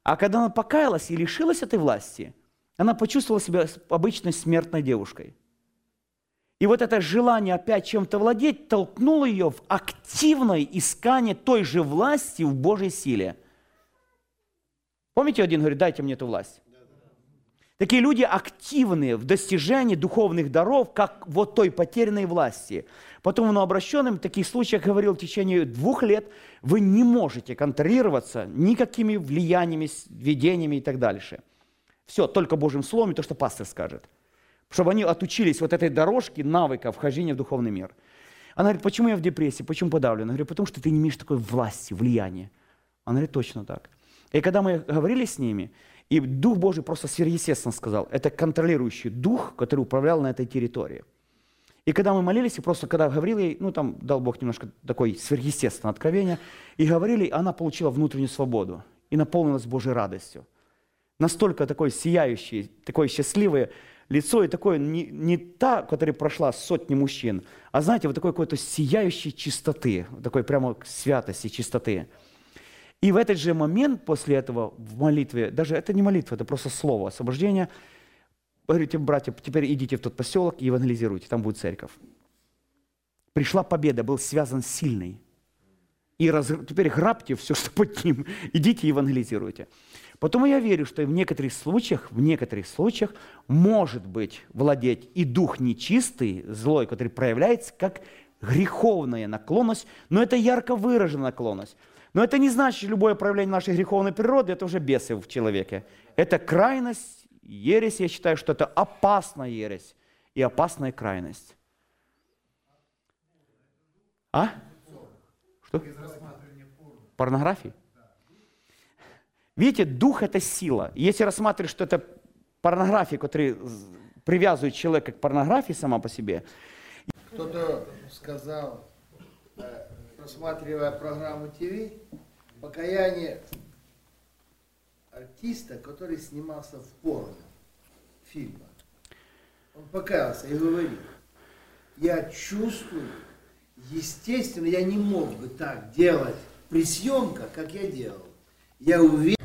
А когда она покаялась и лишилась этой власти, она почувствовала себя обычной смертной девушкой – и вот это желание опять чем-то владеть толкнуло ее в активное искание той же власти в Божьей силе. Помните, один говорит, дайте мне эту власть. Такие люди активные в достижении духовных даров, как вот той потерянной власти. Потом он обращенным в таких случаях говорил в течение двух лет, вы не можете контролироваться никакими влияниями, видениями и так дальше. Все, только Божьим Словом и то, что пастор скажет чтобы они отучились вот этой дорожке навыка вхождения в духовный мир. Она говорит, почему я в депрессии, почему подавлена? Я говорю, потому что ты не имеешь такой власти, влияния. Она говорит, точно так. И когда мы говорили с ними, и Дух Божий просто сверхъестественно сказал, это контролирующий Дух, который управлял на этой территории. И когда мы молились, и просто когда говорили, ну там дал Бог немножко такой сверхъестественное откровение, и говорили, она получила внутреннюю свободу и наполнилась Божьей радостью. Настолько такой сияющий, такой счастливый, лицо и такое не, не та, которая прошла сотни мужчин, а знаете, вот такой какой-то сияющей чистоты, такой прямо святости, чистоты. И в этот же момент после этого в молитве, даже это не молитва, это просто слово освобождения, говорите, братья, теперь идите в тот поселок и евангелизируйте, там будет церковь. Пришла победа, был связан сильный. И раз, теперь грабьте все, что под ним, идите и евангелизируйте. Потому я верю, что в некоторых случаях, в некоторых случаях может быть владеть и дух нечистый, злой, который проявляется как греховная наклонность, но это ярко выраженная наклонность. Но это не значит, что любое проявление нашей греховной природы – это уже бесы в человеке. Это крайность, ересь, я считаю, что это опасная ересь и опасная крайность. А? Что? Порнографии? Видите, дух – это сила. Если рассматривать, что это порнография, которая привязывает человека к порнографии сама по себе. Кто-то сказал, э, просматривая программу ТВ, покаяние артиста, который снимался в порно фильма. Он покаялся и говорит, я чувствую, естественно, я не мог бы так делать при съемках, как я делал. Я уверен.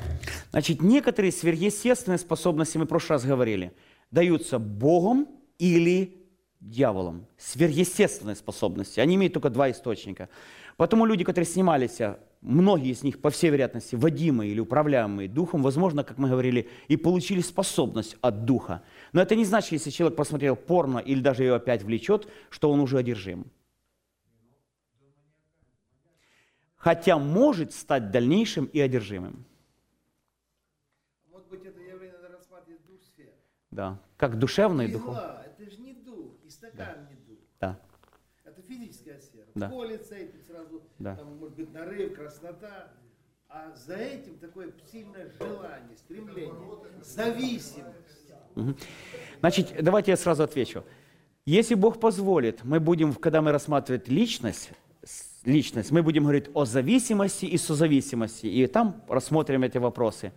Значит, некоторые сверхъестественные способности, мы в прошлый раз говорили, даются Богом или дьяволом. Сверхъестественные способности. Они имеют только два источника. Потому люди, которые снимались, многие из них, по всей вероятности, водимые или управляемые духом, возможно, как мы говорили, и получили способность от духа. Но это не значит, если человек посмотрел порно или даже ее опять влечет, что он уже одержим. Хотя может стать дальнейшим и одержимым. Может быть, это явление надо рассматривать дух сфер. Да, как духовный и дух. Это же не дух, и стакан да. не дух. Да. Это физическая сфера. Да. Колется, и сразу да. там может быть нарыв, краснота. А за этим такое сильное желание, стремление, зависимость. Угу. Значит, давайте я сразу отвечу. Если Бог позволит, мы будем, когда мы рассматривать личность, личность. Мы будем говорить о зависимости и созависимости. И там рассмотрим эти вопросы.